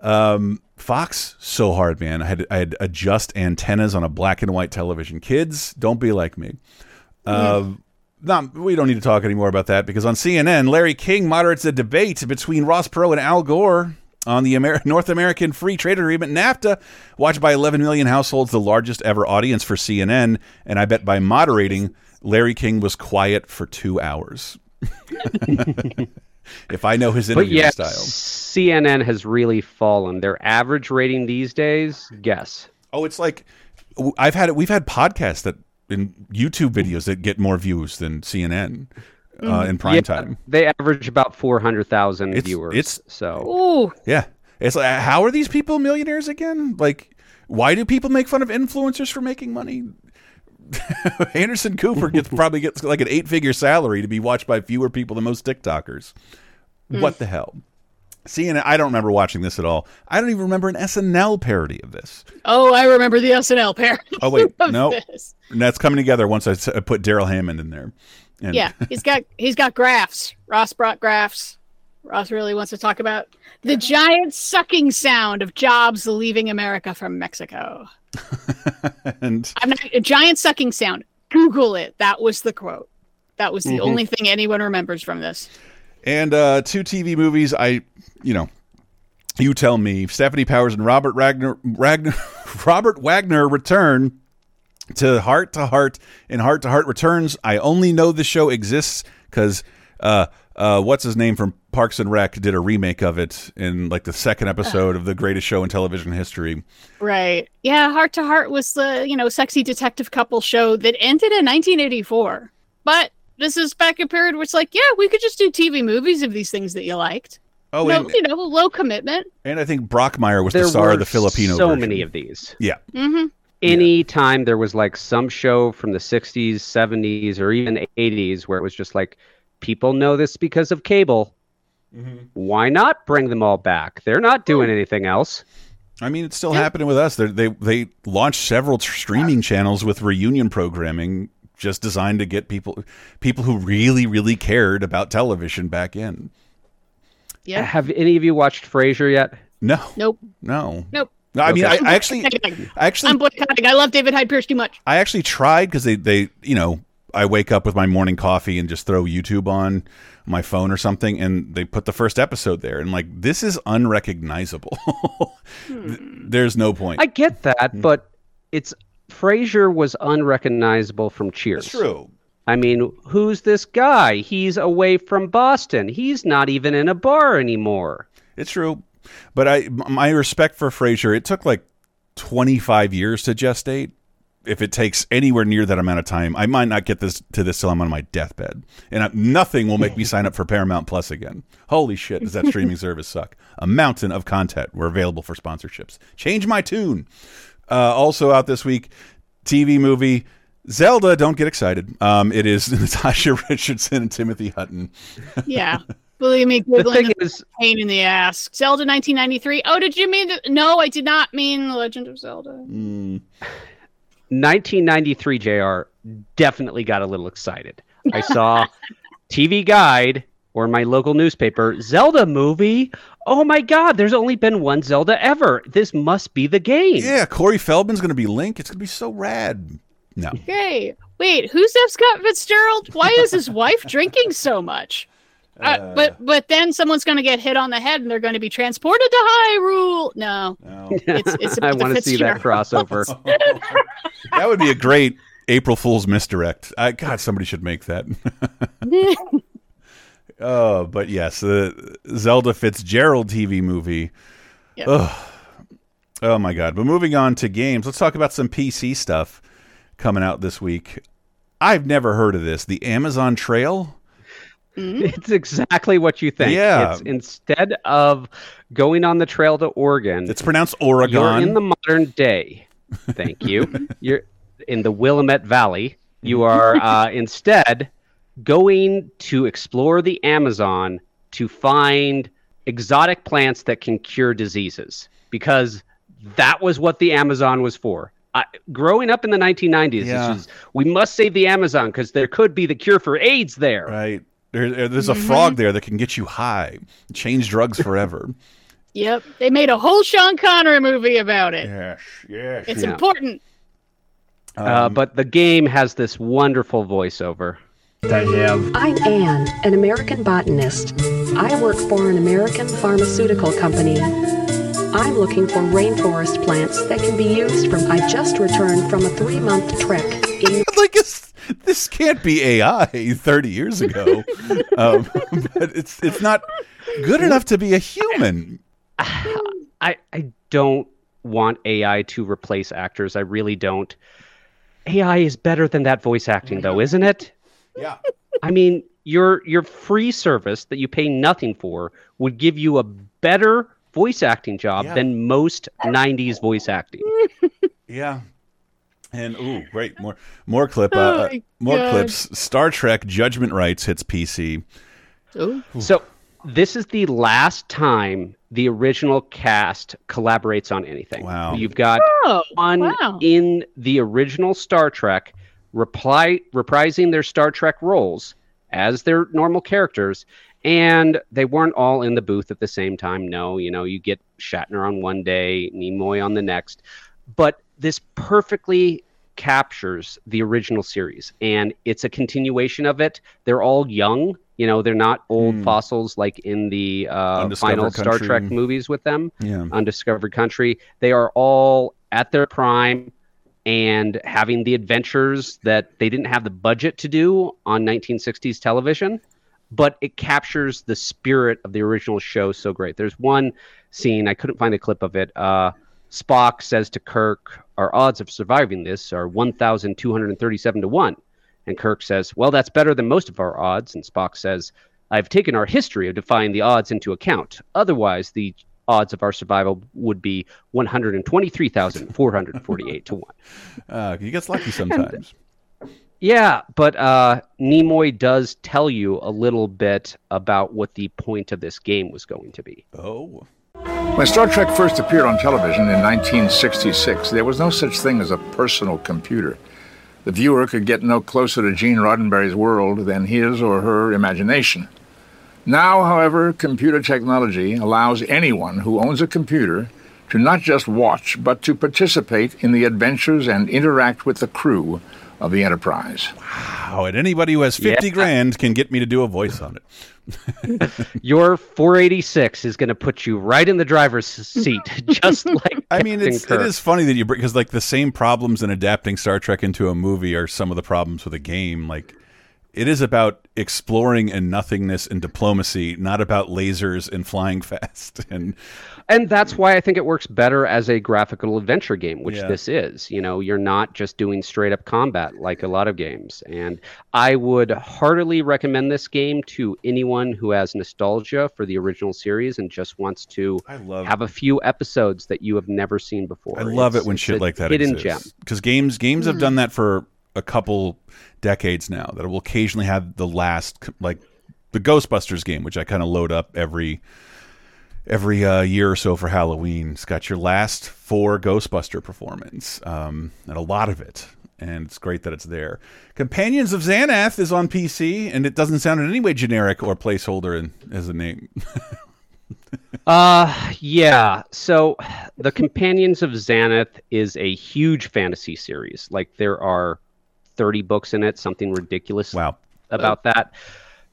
Um, Fox, so hard, man. I had I had adjust antennas on a black and white television. Kids, don't be like me. Um, not, we don't need to talk anymore about that because on CNN, Larry King moderates a debate between Ross Perot and Al Gore on the Amer North American Free Trade Agreement NAFTA, watched by 11 million households, the largest ever audience for CNN. And I bet by moderating, Larry King was quiet for two hours. if I know his interview yeah, style. CNN has really fallen. Their average rating these days, guess. Oh, it's like w- I've had we've had podcasts that in YouTube videos that get more views than CNN uh, in prime Yeah, time. They average about 400,000 viewers. it's- so Ooh, Yeah, it's like how are these people millionaires again? Like, why do people make fun of influencers for making money? Anderson Cooper gets probably gets like an eight figure salary to be watched by fewer people than most TikTokers. Hmm. What the hell? CNN, I don't remember watching this at all. I don't even remember an SNL parody of this. oh, I remember the SNL parody. Oh wait, no, this. that's coming together once I put Darrell Hammond in there. And Yeah, he's got he's got graphs. Ross brought graphs. Ross really wants to talk about the giant sucking sound of jobs leaving America from Mexico. and I'm not a giant sucking sound. Google it. That was the quote. That was the Mhm. only thing anyone remembers from this. And uh, two TV movies. I, you know, you tell me. Stefanie Powers and Robert Ragnar, Ragnar Robert Wagner return to Hart to Hart and Hart to Hart returns. I only know the show exists because uh, uh, what's his name from Parks and Rec did a remake of it in like the second episode of the greatest show in television history. Right. Yeah, Hart to Hart was the, you know, sexy detective couple show that ended in 1984. But this is back a period where it's like, yeah, we could just do TV movies of these things that you liked. Oh, no, and, you know, low commitment. and I think Brockmeyer was there the star were of the Filipino so version. many of these. Yeah. Mm-hmm. Any time there was like some show from the 60s, 70s, or even 80s where it was just like, people know this because of cable. Mm-hmm. Why not bring them all back? They're not doing anything else. I mean, it's still happening with us. They're, they they launched several tr- streaming channels with reunion programming, just designed to get people people who really really cared about television back in. Yeah. Have any of you watched Frasier yet? No, Nope. no, Nope. no. I mean, I, I actually, I actually, I'm boycotting. I love David Hyde Pierce too much. I actually tried because they they you know I wake up with my morning coffee and just throw YouTube on my phone or something, and they put the first episode there, and like this is unrecognizable. Th- hmm. There's no point. I get that, hmm. but it's Frasier was unrecognizable from Cheers. That's true. I mean, who's this guy? He's away from Boston. He's not even in a bar anymore. It's true, but I my respect for Frasier. It took like 25 years to gestate. If it takes anywhere near that amount of time, I might not get this to this till I'm on my deathbed, and I, nothing will make me sign up for Paramount Plus again. Holy shit, does that streaming service suck? A mountain of content were available for sponsorships. Change my tune. Uh, also out this week, TV movie Zelda. Don't get excited. Um, it is Natasha Richardson and Timothy Hutton. Yeah. Believe me, The Googling thing is is, pain in the ass. Zelda 1993. Oh, did you mean? The- no, I did not mean The Legend of Zelda. Mm. 1993 JR definitely got a little excited. I saw TV Guide or my local newspaper Zelda movie. Oh my god, there's only been one Zelda ever. This must be the game. Yeah, Corey Feldman's going to be Link. It's going to be so rad. No. Okay. wait, who's F. Scott Fitzgerald? Why is his wife drinking so much? Uh, but but then someone's going to get hit on the head and they're going to be transported to Hyrule. No, no. It's, it's I want to see that Fitzgerald. crossover. That would be a great April Fool's misdirect. I, God, somebody should make that. oh, but yes, the Zelda Fitzgerald TV movie. Yep. Ugh. Oh my God! But moving on to games, let's talk about some PC stuff coming out this week. I've never heard of this. The Amazon Trail. It's exactly what you think. Yeah. It's instead of going on the trail to Oregon, It's pronounced you're Oregon. in the modern day. Thank you. you're in the Willamette Valley. You are uh, instead going to explore the Amazon to find exotic plants that can cure diseases because that was what the Amazon was for. I, growing up in the 1990s, Yeah. is, we must save the Amazon because there could be the cure for AIDS there. Right. There, there's a Mm-hmm. frog there that can get you high, change drugs forever. Yep, they made a whole Sean Connery movie about it. yes, yes. It's Yeah. important. uh, but the game has this wonderful voiceover. I'm Anne, an American botanist. I work for an American pharmaceutical company. I'm looking for rainforest plants that can be used from. I just returned from a three month trek in. Like this can't be AI 30 years ago, um, but it's it's not good enough to be a human. I, I don't want AI to replace actors. I really don't. AI is better than that voice acting, though, isn't it? Yeah. I mean, your your free service that you pay nothing for would give you a better voice acting job Yeah. than most '90s voice acting. Yeah. And ooh, great more more clip. Oh Uh, my more God. clips. Star Trek Judgment Rites hits PC. Ooh. So this is the last time the original cast collaborates on anything. Wow. You've got Oh, one wow. in the original Star Trek reply reprising their Star Trek roles as their normal characters. And they weren't all in the booth at the same time. No, you know, you get Shatner on one day, Nimoy on the next. But this perfectly captures the original series and it's a continuation of it. They're all young, you know, they're not old fossils like in the uh, final Star Trek movies with them. Yeah. undiscovered country. They are all at their prime and having the adventures that they didn't have the budget to do on 1960s television but it captures the spirit of the original show so great. There's one scene i couldn't find a clip of it uh, spock says to kirk our odds of surviving this are 1237 to 1 and kirk says well that's better than most of our odds and spock says I've taken our history of defying the odds into account. Otherwise, the odds of our survival would be 123,448 to 1. Uh, he gets lucky sometimes. Yeah, but uh, Nimoy does tell you a little bit about what the point of this game was going to be. Oh. When Star Trek first appeared on television in 1966, there was no such thing as a personal computer. The viewer could get no closer to Gene Roddenberry's world than his or her imagination. Now, however, computer technology allows anyone who owns a computer to not just watch, but to participate in the adventures and interact with the crew of the Enterprise. Wow, and anybody who has 50 Yeah. grand can get me to do a voice on it. Your 486 is going to put you right in the driver's seat, just like I mean, it's, Kirk. is funny that you bring because like the same problems in adapting Star Trek into a movie are some of the problems with a game. Like, it is about exploring and nothingness and diplomacy, not about lasers and flying fast. And and that's why I think it works better as a graphical adventure game, which Yeah. this is. You know, you're not just doing straight up combat like a lot of games. And I would heartily recommend this game to anyone who has nostalgia for the original series and just wants to love- have a few episodes that you have never seen before. I love It's- it when shit like that hidden exists. gem. Because games games have Mhm. done that for a couple decades now. That will occasionally have the last like the Ghostbusters game, which I kind of load up every every uh, year or so for Halloween. It's got your last four Ghostbuster performance, um, and a lot of it. And it's great that it's there. Companions of Xanth is on PC, and it doesn't sound in any way generic or placeholder in, as a name. Uh, yeah. So, The Companions of Xanth is a huge fantasy series. Like, there are 30 books in it, something ridiculous. Wow. About that.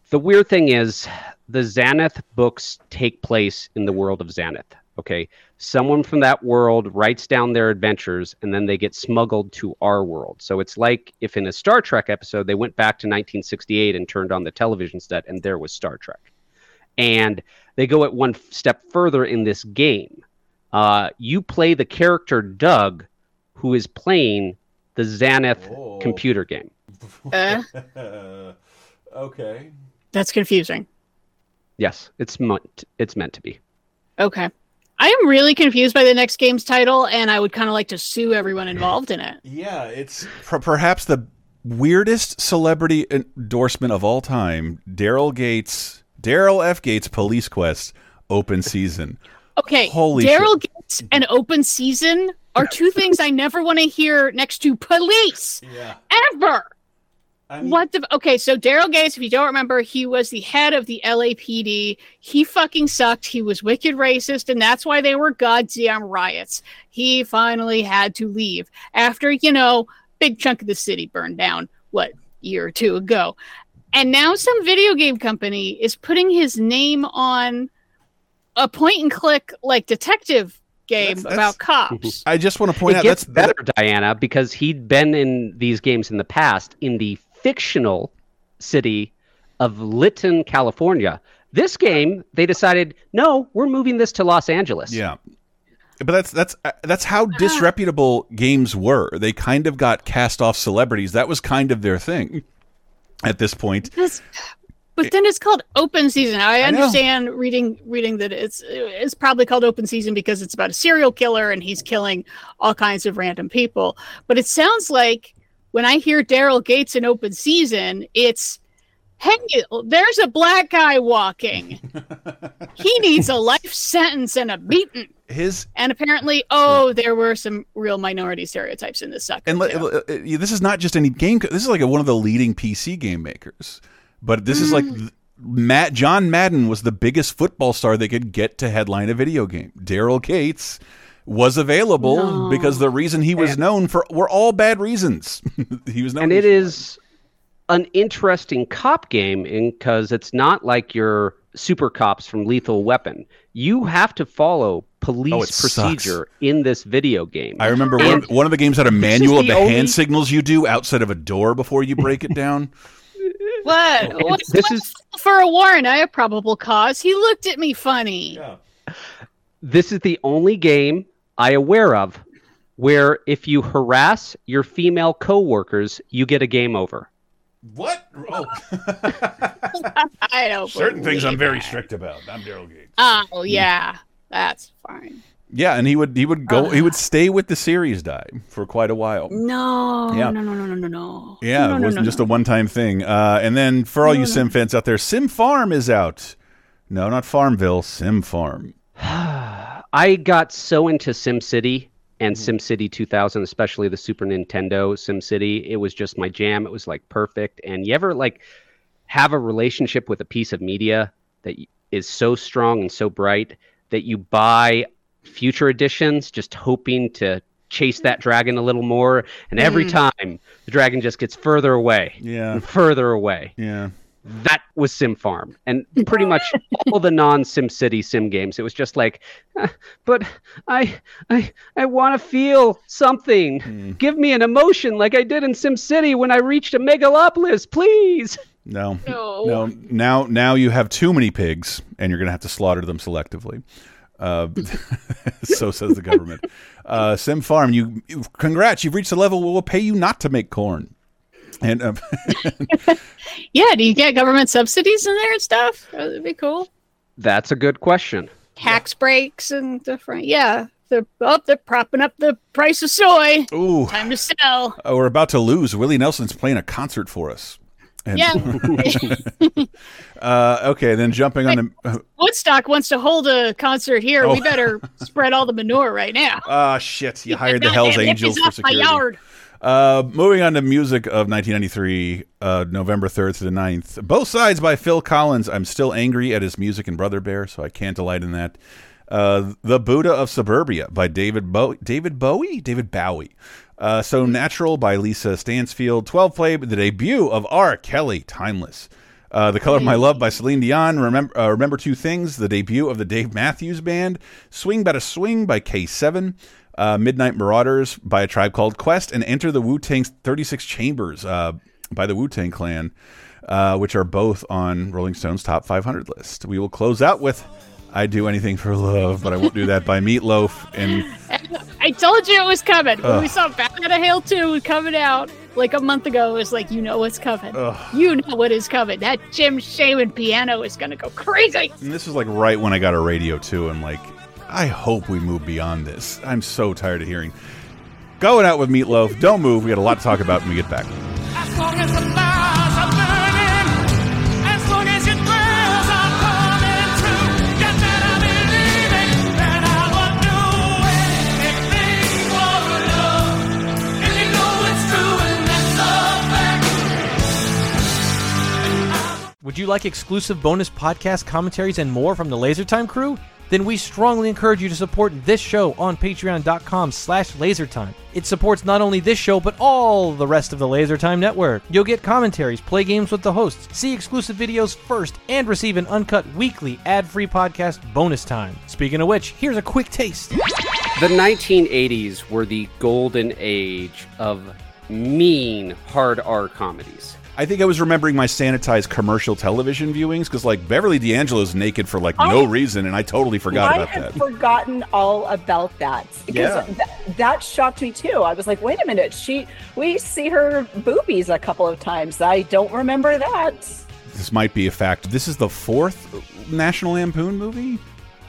The weird thing is, the Xanth books take place in the world of Xanth. Okay. Someone from that world writes down their adventures and then they get smuggled to our world. So it's like if in a Star Trek episode they went back to 1968 and turned on the television set and there was Star Trek. And they go at one step further in this game. Uh, you play the character Doug, who is playing the Xanth computer game. Uh, okay. That's confusing. Yes, it's meant it's meant to be. Okay. I am really confused by the next game's title, and I would kind of like to sue everyone involved in it. Yeah, it's per- perhaps the weirdest celebrity endorsement of all time. Daryl Gates, Daryl F. Gates, Police Quest, open season. Okay, Holy Daryl Gates and open season are two things I never want to hear next to police Yeah. ever. What the? Okay, so Daryl Gates, if you don't remember, he was the head of the LAPD. He fucking sucked. He was wicked racist, and that's why they were goddamn riots. He finally had to leave after you know, big chunk of the city burned down. What year or two ago, and now some video game company is putting his name on a point and click like detective game That's- about cops. Mhm. I just want to point it out gets that's better, Diana, because he'd been in these games in the past in the fictional city of Lytton, California. This game, they decided, no, we're moving this to Los Angeles. Yeah. But that's that's uh, that's how disreputable games were. They kind of got cast off celebrities. That was kind of their thing at this point. This, but then it's called open season. I I understand reading reading that it's it's probably called open season because it's about a serial killer and he's killing all kinds of random people. But it sounds like when I hear Daryl Gates in open season, it's hey, there's a black guy walking. he needs a life sentence and a beating. His And apparently, oh, there were some real minority stereotypes in this sucker. and le- uh, this is not just any game. This is like one of the leading PC game makers. But this is like Mm. Matt John Madden was the biggest football star they could get to headline a video game. Daryl Gates was available No. because the reason he was known for were all bad reasons. he was known and it is an interesting cop game because it's not like your super cops from Lethal Weapon. You have to follow police Oh, it sucks. procedure in this video game. I remember one, of- one of the games had a manual of the the only- hand signals you do outside of a door before you break it down. What? And What's, this what's for a warrant? I have probable cause. He looked at me funny. this is the only game I aware of where if you harass your female coworkers, you get a game over. What? Oh. I don't. Certain things I'm very that. strict about. I'm Daryl Gates. Oh yeah, that's fine. Yeah, and he would he would go he would stay with the series die for quite a while. No, Yeah. no, no, no, no, no, no. Yeah, no, it wasn't no, just no. a one time thing. Uh, and then for all No, you no. Sim fans out there, Sim Farm is out. No, not Farmville, Sim Farm. I got so into SimCity and SimCity 2000, especially the Super Nintendo SimCity. It was just my jam. It was like perfect. And you ever like have a relationship with a piece of media that is so strong and so bright that you buy future editions just hoping to chase that dragon a little more and every Mm. time the dragon just gets further away Yeah. further away Yeah. That was sim farm and pretty much all the non sim city sim games it was just like "Ah, but i i i want to feel something Hmm. give me an emotion like i did in sim city when i reached a megalopolis please No. No. No. Now now you have too many pigs and you're gonna have to slaughter them selectively. Uh, so says the government. Uh, Sim Farm, you congrats, you've reached the level where we'll pay you not to make corn. And um, Yeah, do you get government subsidies in there and stuff? That would be cool. that's a good question Tax breaks and different. Yeah, they're oh, they're propping up the price of soy. Ooh. Time to sell. uh, we're about to lose. Willie Nelson's playing a concert for us. And- Yeah. uh, okay, then jumping on the. Uh, Woodstock wants to hold a concert here. We Oh. better spread all the manure right now. Ah, shit! You hired the Hell's Angels for off my security. Uh, moving on to music of 1993, uh, November 3rd to the 9th. Both sides by Phil Collins. I'm still angry at his music and Brother Bear, so I can't delight in that. Uh, the Buddha of Suburbia by David Bowie. David Bowie? David Bowie. Uh, so Natural by Lisa Stansfield. 12 Play, the debut of R. Kelly, Timeless. Uh, the Color of My Love by Celine Dion. Remember, uh, Remember Two Things, the debut of the Dave Matthews Band. Swing Batta Swing by K7. Uh, Midnight Marauders by a tribe called Quest. And Enter the Wu Tang's 36 Chambers uh, by the Wu Tang Clan, uh, which are both on Rolling Stone's top 500 list. We will close out with I Do Anything for Love, but I won't do that by Meatloaf. And I told you it was coming. When we saw Bat Out of Hell 2 coming out like a month ago, it was like, you know what's coming. Ugh. You know what is coming. That Jim Steinman piano is going to go crazy. And this was like right when I got a radio too, and like, I hope we move beyond this. I'm so tired of hearing. Going out with Meatloaf. Don't move. We got a lot to talk about when we get back. As long as the flowers are burning, as long as your prayers are coming true, you better believe it, that I will do anything for love. If you know it's true and that's a fact. Would you like exclusive bonus podcast commentaries and more from the LaserTime crew? Then we strongly encourage you to support this show on patreon.com slash lasertime. It supports not only this show, but all the rest of the LaserTime network. You'll get commentaries, play games with the hosts, see exclusive videos first, and receive an uncut weekly ad-free podcast bonus time. Speaking of which, here's a quick taste. The 1980s were the golden age of mean hard R comedies. I think I was remembering my sanitized commercial television viewings because like Beverly D'Angelo's naked for like no reason, and I totally forgot about that. I about had that. forgotten all about that because Yeah. th- that shocked me too. I was like, wait a minute, she we see her boobies a couple of times. I don't remember that. This might be a fact. This is the fourth National Lampoon movie.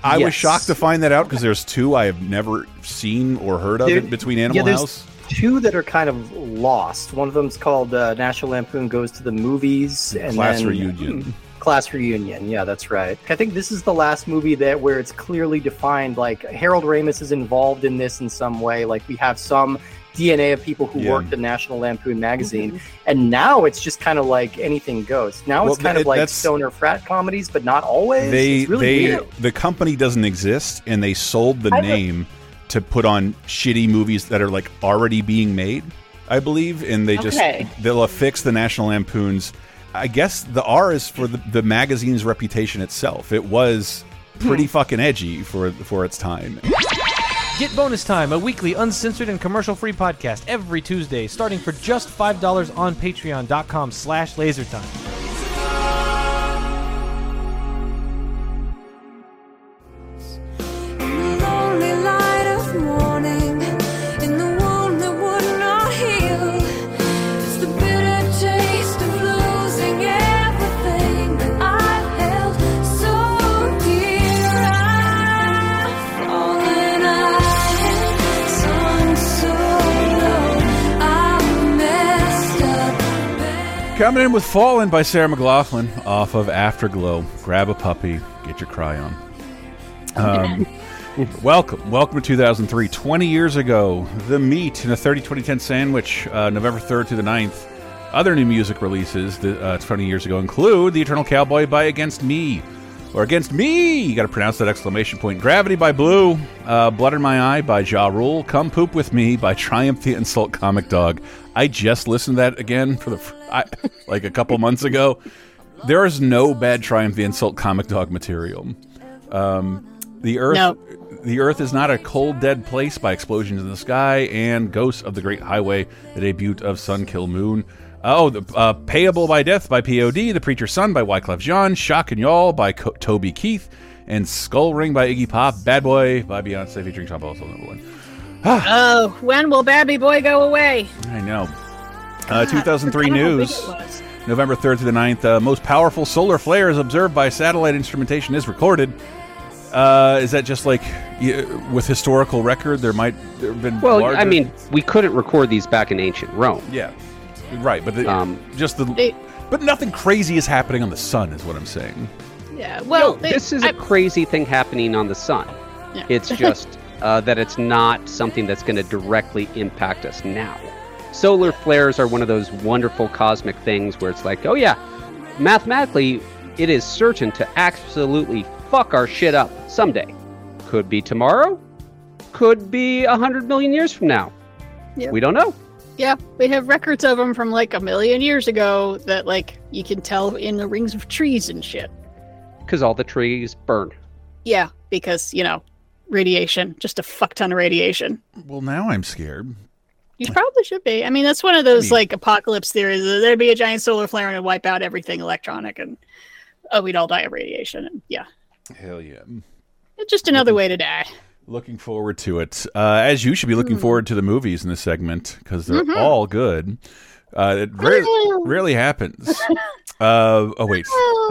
I was shocked to find that out because there's two I have never seen or heard of There- it between Animal there's House. Two that are kind of lost. One of them's called uh, National Lampoon Goes to the Movies, and Class then, Reunion. Class Reunion. Yeah, that's right. I think this is the last movie that where it's clearly defined. Like Harold Ramis is involved in this in some way. Like we have some DNA of people who Yeah. worked at National Lampoon magazine, and now it's just kind of like anything goes. Now Well, it's kind th- of like stoner frat comedies, but not always. They it's really they weird. the company doesn't exist, and they sold the I heard- name to put on shitty movies that are like already being made. I believe, and they just Okay. they'll affix the National Lampoons. I guess the R is for the, the magazine's reputation itself. It was pretty hmm. fucking edgy for for its time. Get Bonus Time, a weekly uncensored and commercial-free podcast every Tuesday, starting for just $5 on patreon.com slash lasertime. Coming in with Fallen by Sarah McLachlan off of Afterglow. Grab a puppy, get your cry on. Um, welcome, welcome to 2003. 20 years ago, The Meat in a 30 2010 sandwich, uh, November 3rd to the 9th. Other new music releases that, uh, 20 years ago include The Eternal Cowboy by Against Me, or Against Me, you got to pronounce that exclamation point. Gravity by Blue, uh, Blood in My Eye by Ja Rule, Come Poop With Me by Triumph the Insult Comic Dog. I just listened to that again for the I, like a couple months ago. There is no bad Triumph the Insult Comic Dog material. Um, the Earth, No. the Earth is not a cold, dead place by explosions in the sky, and Ghosts of the Great Highway, the debut of Sun Kil Moon. Oh, the uh, Payable by Death by POD, The Preacher's Son by Wyclef Jean, Shock and Y'all by Co Toby Keith, and Skull Ring by Iggy Pop, Bad Boy by Beyonce featuring Tom also number one. Oh, when will Baby Boy go away? I know. Uh, 2003 I don't know how big news. November 3rd to the 9th. Uh, most powerful solar flares observed by satellite instrumentation is recorded. Uh, is that just like y- with historical record? There might there have been. Well, larger- I mean, we couldn't record these back in ancient Rome. yeah, right. But the, Um, just the. but nothing crazy is happening on the sun, is what I'm saying. Yeah, well, No, they- this is a crazy thing happening on the sun. Yeah. It's just uh, that it's not something that's going to directly impact us now. Solar flares are one of those wonderful cosmic things where it's like, oh yeah, mathematically, it is certain to absolutely fuck our shit up someday. Could be tomorrow, could be a hundred million years from now. Yeah. We don't know. Yeah, we have records of them from like a million years ago that like you can tell in the rings of trees and shit. Because all the trees burn. Yeah, because you know, radiation, just a fuck ton of radiation. Well, now I'm scared. You probably should be. I mean, that's one of those I mean- like apocalypse theories. that There'd be a giant solar flare and it'd wipe out everything electronic, and oh, we'd all die of radiation. And yeah, Hell yeah. it's just another way to die. Looking forward to it. Uh, as you should be looking Hmm. forward to the movies in this segment because they're Mhm. all good. Uh, it rare, rarely happens. Uh, oh wait,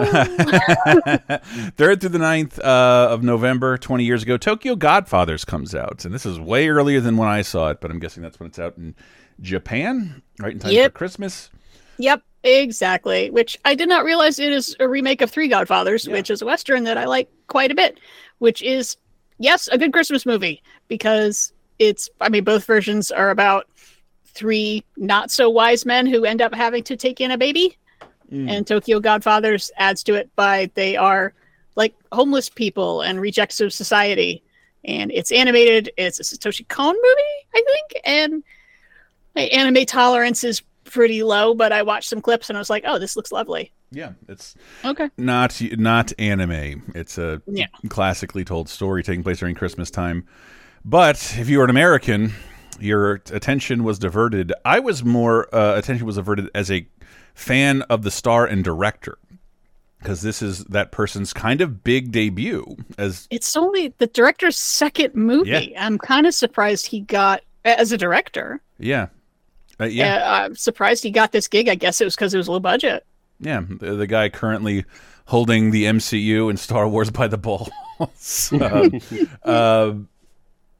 third through the 9th uh, of November, twenty years ago, Tokyo Godfathers comes out, and this is way earlier than when I saw it, but I'm guessing that's when it's out in Japan, right in time Yep. for Christmas. Yep, exactly. Which I did not realize it is a remake of Three Godfathers, which is a western that I like quite a bit. Which is yes, a good Christmas movie because it's. I mean, both versions are about three not so wise men who end up having to take in a baby, and Tokyo Godfathers adds to it by they are like homeless people and rejects of society. And it's animated. It's a Satoshi Kon movie, I think, and my anime tolerance is pretty low, but I watched some clips and I was like, oh, this looks lovely. Yeah, it's Okay. not not anime. It's a Yeah. classically told story taking place during Christmas time. But if you were an American, your attention was diverted. I was more uh, attention was diverted as a fan of the star and director because this is that person's kind of big debut as It's only the director's second movie. I'm kind of surprised he got as a director. yeah uh, yeah Uh, I'm surprised he got this gig. I guess it was because it was low budget. Yeah, the, the guy currently holding the MCU and Star Wars by the balls. uh,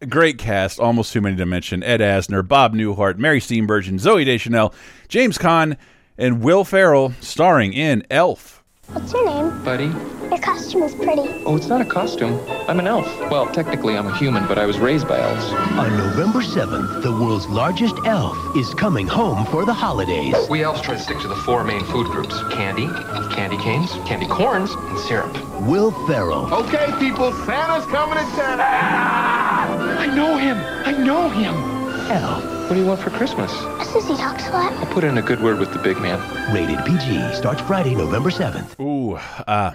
great cast, almost too many to mention. Ed Asner, Bob Newhart, Mary Steenburgen, Zooey Deschanel, James Caan, and Will Ferrell, starring in Elf. What's your name? Buddy? Your costume is pretty. Oh, it's not a costume. I'm an elf. Well, technically, I'm a human, but I was raised by elves. On November 7th, the world's largest elf is coming home for the holidays. We elves try to stick to the four main food groups candy, candy canes, candy corns, and syrup. Will Ferrell, Okay, people, Santa's coming to town. Ah! I know him! I know him! Elf, What do you want for Christmas? A Susie talks a lot. I'll put in a good word with the big man. rated PG, starts Friday, November 7th. Ooh, uh,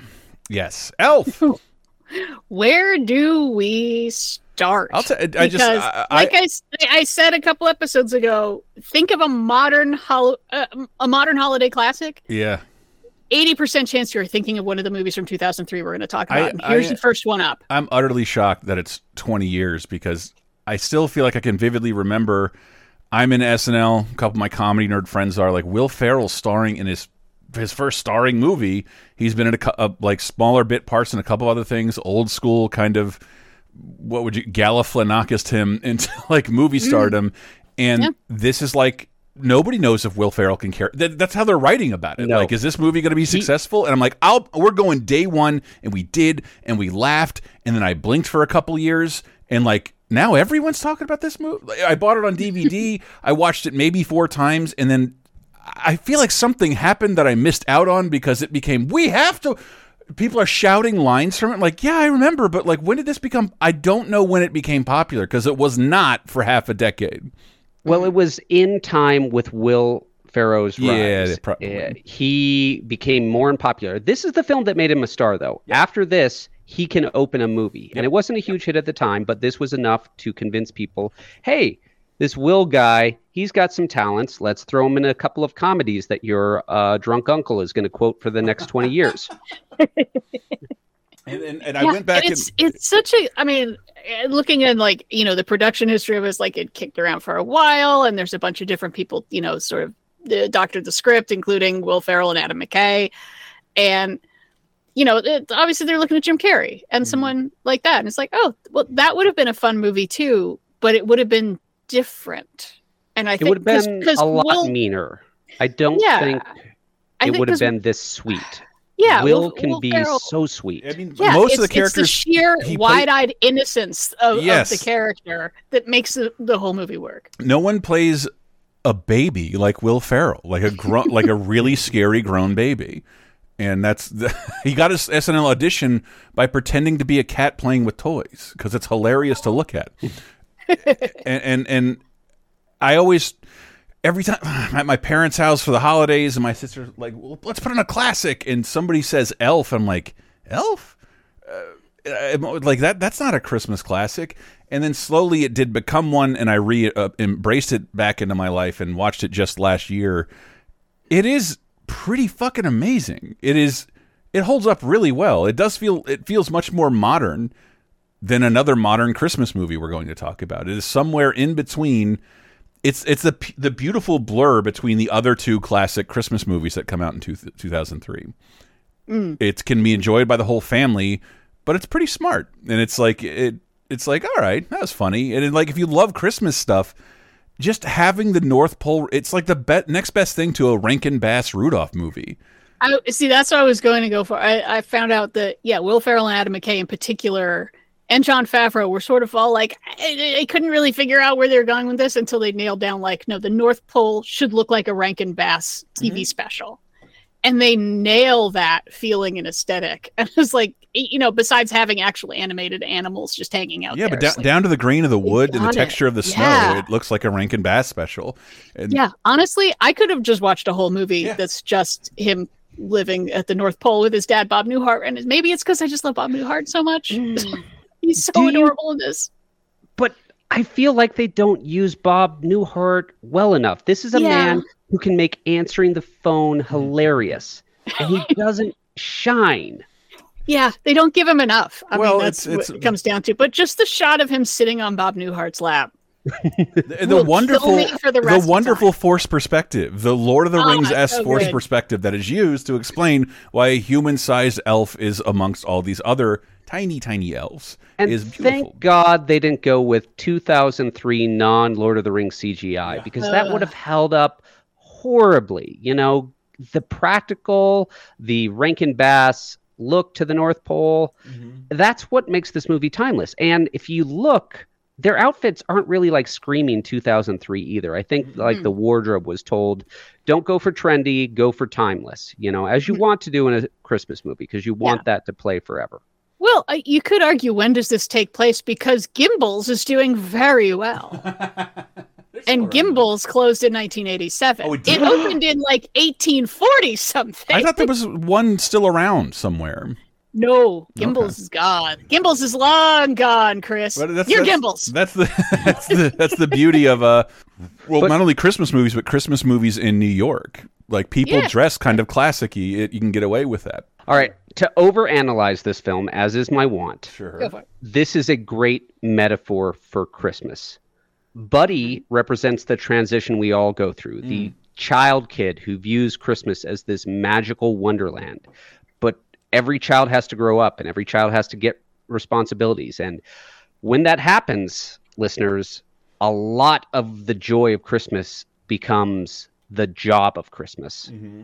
yes, Elf. Where do we start? I'll t- I just- Because, I- I- like I, s- I said a couple episodes ago, think of a modern hol- uh, a modern holiday classic. yeah. Eighty percent chance you're thinking of one of the movies from 2003 we're going to talk I- about. and here's I- the first one up. I'm utterly shocked that it's 20 years because I still feel like I can vividly remember. I'm in SNL. A couple of my comedy nerd friends are like Will Ferrell starring in his his first starring movie. He's been in a, cou- uh like smaller bit parts and a couple other things, old school kind of what would you Galifianakis him into like movie stardom. And Yeah. this is like nobody knows if Will Ferrell can carry. That, that's how they're writing about it. No. Like, is this movie going to be successful? And I'm like, I'll. We're going day one, and we did, and we laughed, and then I blinked for a couple years, and like now everyone's talking about this movie. I bought it on DVD. I watched it maybe four times, and then I feel like something happened that I missed out on because it became we have to. People are shouting lines from it, like, yeah, I remember, but like, when did this become? I don't know when it became popular because it was not for half a decade. Well, it was in time with Will Ferrell's Yeah, rise. probably. Uh, he became more unpopular. This is the film that made him a star, though. After this, he can open a movie, and it wasn't a huge hit at the time, but this was enough to convince people, hey. This Will guy, he's got some talents. Let's throw him in a couple of comedies that your uh, drunk uncle is going to quote for the next 20 years. And, and, and I Yeah, went back and and it's it's such a i mean eh, looking at like you know the production history of it is like it kicked around for a while and there's a bunch of different people you know sort of uh, doctored the script including will ferrell and adam mckay and you know it, obviously they're looking at jim carrey Mm-hmm. and someone like that and it's like oh well that would have been a fun movie too but it would have been different and i think It think would have been because a lot will, meaner. I don't Yeah, think I it think would have been this sweet. yeah Will Will- can Will be Ferrell- so sweet. I mean, yeah, most it's, of the characters, it's the sheer wide-eyed innocence of, Yes. of the character that makes the, the whole movie work. no one plays a baby like Will Ferrell, like a gro- like a really scary grown baby. And that's the, he got his SNL audition by pretending to be a cat playing with toys because it's hilarious to look at. and and, and I always every time I'm at my parents' house for the holidays, and my sister's like, well, "Let's put on a classic," and somebody says Elf, I'm like, Elf. Uh, like that that's not a christmas classic and then slowly it did become one and i re uh, embraced it back into my life and watched it just last year it is pretty fucking amazing. It is it holds up really well. It does feel it feels much more modern than another modern christmas movie we're going to talk about. It is somewhere in between. It's it's the the beautiful blur between the other two classic christmas movies that come out in two, 2003 Mm. it can be enjoyed by the whole family but it's pretty smart. And it's like it it's like all right that was funny. And it, like if you love christmas stuff just having the north pole it's like the bet next best thing to a rankin bass rudolph movie I see. That's what I was going to go for. I, I found out that yeah, Will Ferrell and Adam McKay in particular, and Jon Favreau were sort of all like, I, I couldn't really figure out where they were going with this until they nailed down like, no, the North Pole should look like a Rankin Bass TV mm-hmm. special, and they nail that feeling and aesthetic. And it's like, you know, besides having actual animated animals just hanging out yeah there, but it's down, like, down to the grain of the wood and the got it. texture of the snow Yeah. it looks like a rankin bass special and Yeah, honestly, I could have just watched a whole movie that's just him living at the North Pole with his dad, Bob Newhart, and maybe it's because I just love Bob Newhart so much. Mm. He's so Do you- adorable in this. But I feel like they don't use Bob Newhart well enough. This is a Yeah. man who can make answering the phone mm-hmm. hilarious, and he doesn't shine. Yeah, they don't give him enough. I Well, mean, that's it's- it's- what it comes down to. But just the shot of him sitting on Bob Newhart's lap. the will wonderful kill for the rest of wonderful force perspective the lord of the Ah, rings s so force good. perspective that is used to explain why a human-sized elf is amongst all these other tiny tiny elves And is beautiful thank God they didn't go with 2003 non Lord of the Rings CGI because that would have held up horribly. You know, the practical, the Rankin Bass look to the North Pole, mm-hmm. that's what makes this movie timeless. And if you look, their outfits aren't really like screaming 2003 either. I think mm-hmm. like the wardrobe was told, don't go for trendy, go for timeless, you know, as you mm-hmm. want to do in a Christmas movie because you want that to play forever. Well, I- you could argue when does this take place because Gimbels is doing very well. and Gimbels closed in 1987. Oh, it, did? opened in like 1840 something. i thought there was one still around somewhere No, Gimbels is gone. Gimbels is long gone, Chris. But that's, You're that's, Gimbels. That's the that's the that's the beauty of uh well not only Christmas movies but Christmas movies in New York. Like people Yeah. dress kind of classicy, it, you can get away with that. All right, to overanalyze this film, as is my want, sure. Go for it. this is a great metaphor for Christmas. Buddy mm-hmm. represents the transition we all go through, the mm. child kid who views Christmas as this magical wonderland. But every child has to grow up and every child has to get responsibilities. And when that happens, listeners, a lot of the joy of Christmas becomes the job of Christmas mm-hmm.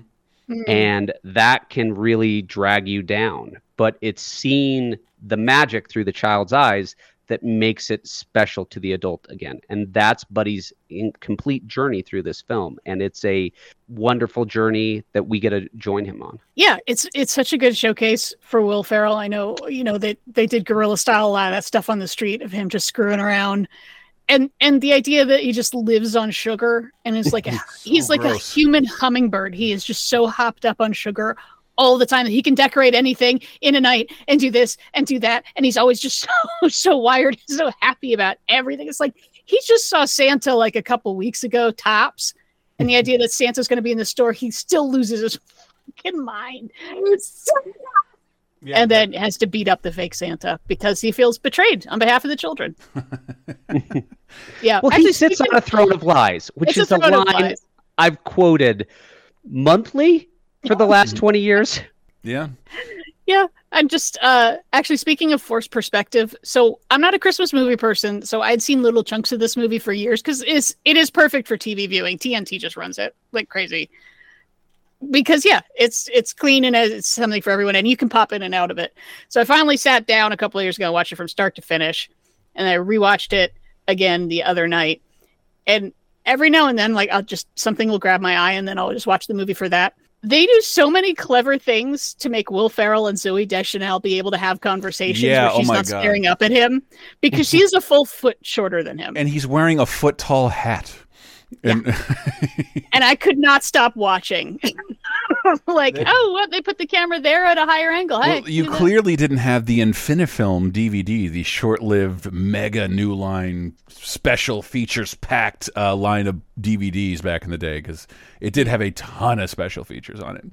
Mm-hmm. and that can really drag you down. But it's seeing the magic through the child's eyes that makes it special to the adult again. And that's Buddy's in- complete journey through this film. And it's a wonderful journey that we get to join him on. Yeah, it's it's such a good showcase for Will Ferrell. I know, you know, they they did guerrilla style a lot of that stuff on the street of him just screwing around. And and the idea that he just lives on sugar and is like a, he's like a human hummingbird. He is just so hopped up on sugar all the time that he can decorate anything in a night and do this and do that. And he's always just so so wired, so happy about everything. It's like he just saw Santa like a couple weeks ago, tops. And the idea that Santa's going to be in the store, he still loses his fucking mind. It's so- and then has to beat up the fake Santa because he feels betrayed on behalf of the children. yeah. Well, actually, he sits speaking- on a throne of lies, which is a is the throne of line. I've quoted monthly for the last 20 years. Yeah. Yeah, I'm just uh actually speaking of forced perspective. So I'm not a Christmas movie person, so I'd seen little chunks of this movie for years because it's it is perfect for TV viewing. TNT just runs it like crazy. Because yeah, it's it's clean and it's something for everyone, and you can pop in and out of it. So I finally sat down a couple of years ago and watched it from start to finish, and I rewatched it again the other night. And every now and then, like I'll just something will grab my eye, and then I'll just watch the movie for that they do so many clever things to make Will Ferrell and Zooey Deschanel be able to have conversations Yeah, where oh she's my not God. staring up at him because she's a full foot shorter than him. And he's wearing a foot tall hat. And and I could not stop watching. like, oh, what? They put the camera there at a higher angle. Hey, well, you clearly didn't have the Infinifilm DVD, the short-lived mega new line special features packed uh, line of DVDs back in the day because it did have a ton of special features on it,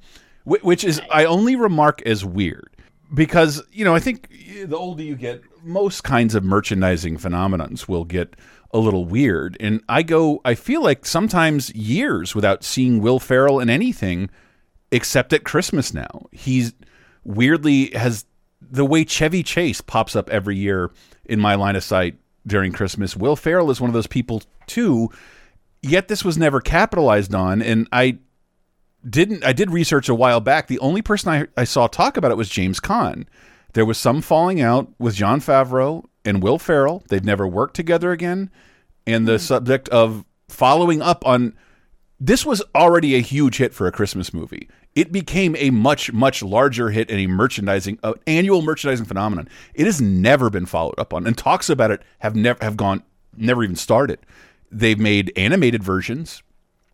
Wh- which is I only remark as weird because you know I think the older you get, most kinds of merchandising phenomenons will get a little weird, and I go I feel like sometimes years without seeing Will Ferrell in anything except at Christmas now. He's weirdly has the way Chevy Chase pops up every year in my line of sight during Christmas. Will Ferrell is one of those people too. Yet this was never capitalized on, and I didn't. I did research a while back. The only person I, I saw talk about it was James Caan. There was some falling out with Jon Favreau and Will Ferrell. They've never worked together again, and the subject of following up on this was already a huge hit for a Christmas movie. It became a much, much larger hit and a merchandising, uh, annual merchandising phenomenon. It has never been followed up on, and talks about it have never have gone, never even started. They've made animated versions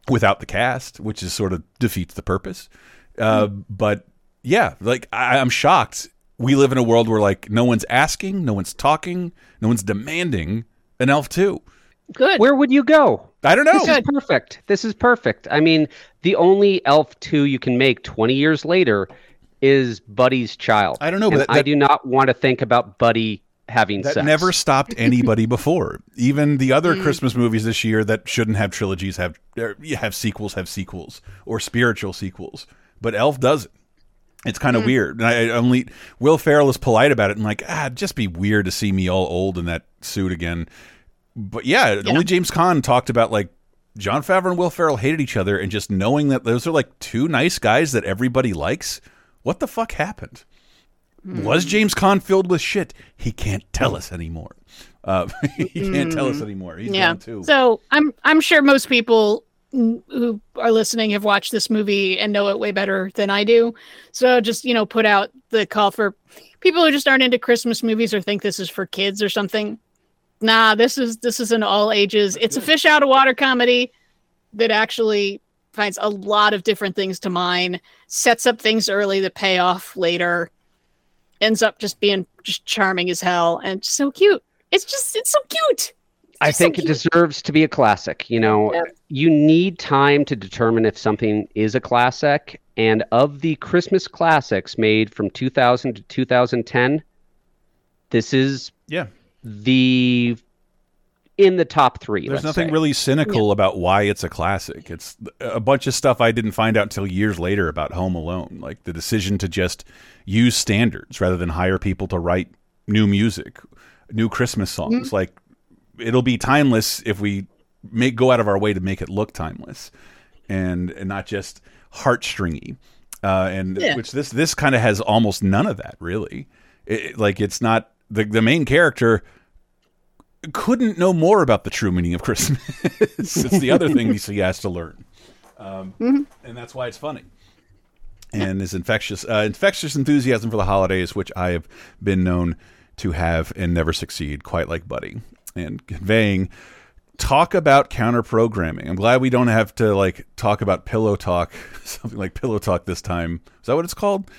without the cast, which is sort of defeats the purpose. Uh, But yeah, like I, I'm shocked. We live in a world where like no one's asking, no one's talking, no one's demanding an Elf two. Good. Where would you go? I don't know. This is perfect. This is perfect. I mean, the only Elf 2 you can make 20 years later is Buddy's child. I don't know, And but that- I do not want to think about Buddy having That sex. never stopped anybody before. Even the other Christmas movies this year that shouldn't have trilogies have er, have sequels, have sequels or spiritual sequels. But Elf doesn't. It's kind of weird. And I, I only Will Ferrell is polite about it and like, ah, it'd just be weird to see me all old in that suit again. But yeah, only James Caan talked about like Jon Favreau and Will Ferrell hated each other, and just knowing that those are like two nice guys that everybody likes. What the fuck happened? Was James Caan filled with shit? He can't tell us anymore. Uh, he can't tell us anymore. He's yeah. too. So I'm I'm sure most people mm, who are listening have watched this movie and know it way better than I do. So just you know put out the call for people who just aren't into Christmas movies or think this is for kids or something. Nah, this is this is an all ages. It's a fish out of water comedy that actually finds a lot of different things to mine, sets up things early that pay off later, ends up just being just charming as hell and so cute. It's just it's so cute. I think it deserves to be a classic. You know, you need time to determine if something is a classic. And of the Christmas classics made from 2000 to 2010, this is Yeah. The in the top three. There's nothing say. really cynical about why it's a classic. It's a bunch of stuff I didn't find out until years later about Home Alone, like the decision to just use standards rather than hire people to write new music, new Christmas songs. Mhm. Like it'll be timeless if we make go out of our way to make it look timeless, and and not just heartstringy. Uh, and Yeah. which this this kind of has almost none of that really. It, it- like it's not the the main character couldn't know more about the true meaning of Christmas. it's the other thing he has to learn, um, Mhm. and that's why it's funny. And his infectious, uh, infectious enthusiasm for the holidays, which I have been known to have and never succeed, quite like Buddy, and conveying. Talk about counter programming. I'm glad we don't have to like talk about pillow talk, something like pillow talk this time. Is that what it's called?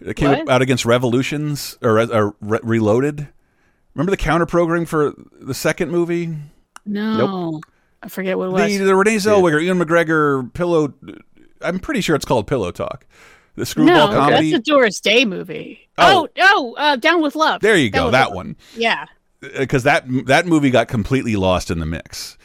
It came What? out against Revolutions or, or Re- Reloaded. Remember the counter programming for the second movie? No. I forget what it was. The, the Renee Zellweger, Ewan McGregor pillow. I'm pretty sure it's called Pillow Talk. The screwball no, comedy. that's a Doris Day movie. Oh. Oh, oh, uh, Down with Love. There you Down go, that Love. one. Yeah. Because that that movie got completely lost in the mix.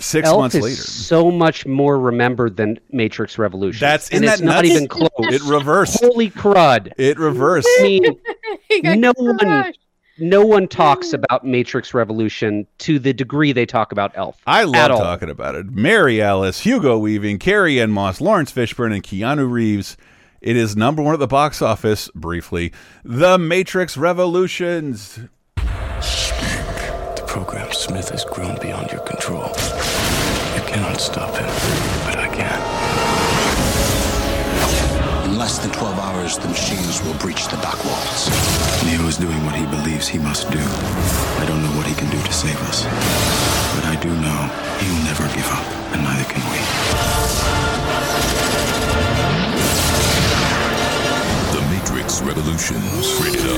Six Elf months is later. so much more remembered than Matrix Revolution. That's and isn't it's that not even close. It reversed. Holy crud! It reversed. I mean, He got no one, no one talks about Matrix Revolution to the degree they talk about Elf. I at love all. talking about it. Mary Alice, Hugo Weaving, Carrie Ann Moss, Laurence Fishburne, and Keanu Reeves. It is number one at the box office, briefly. The Matrix Revolutions. The program Smith has grown beyond your control. You cannot stop him, but I can. In less than 12 hours, the machines will breach the back walls. Neo is doing what he believes he must do. I don't know what he can do to save us. But I do know he'll never give up, and neither can we. The Matrix Revolutions. Rated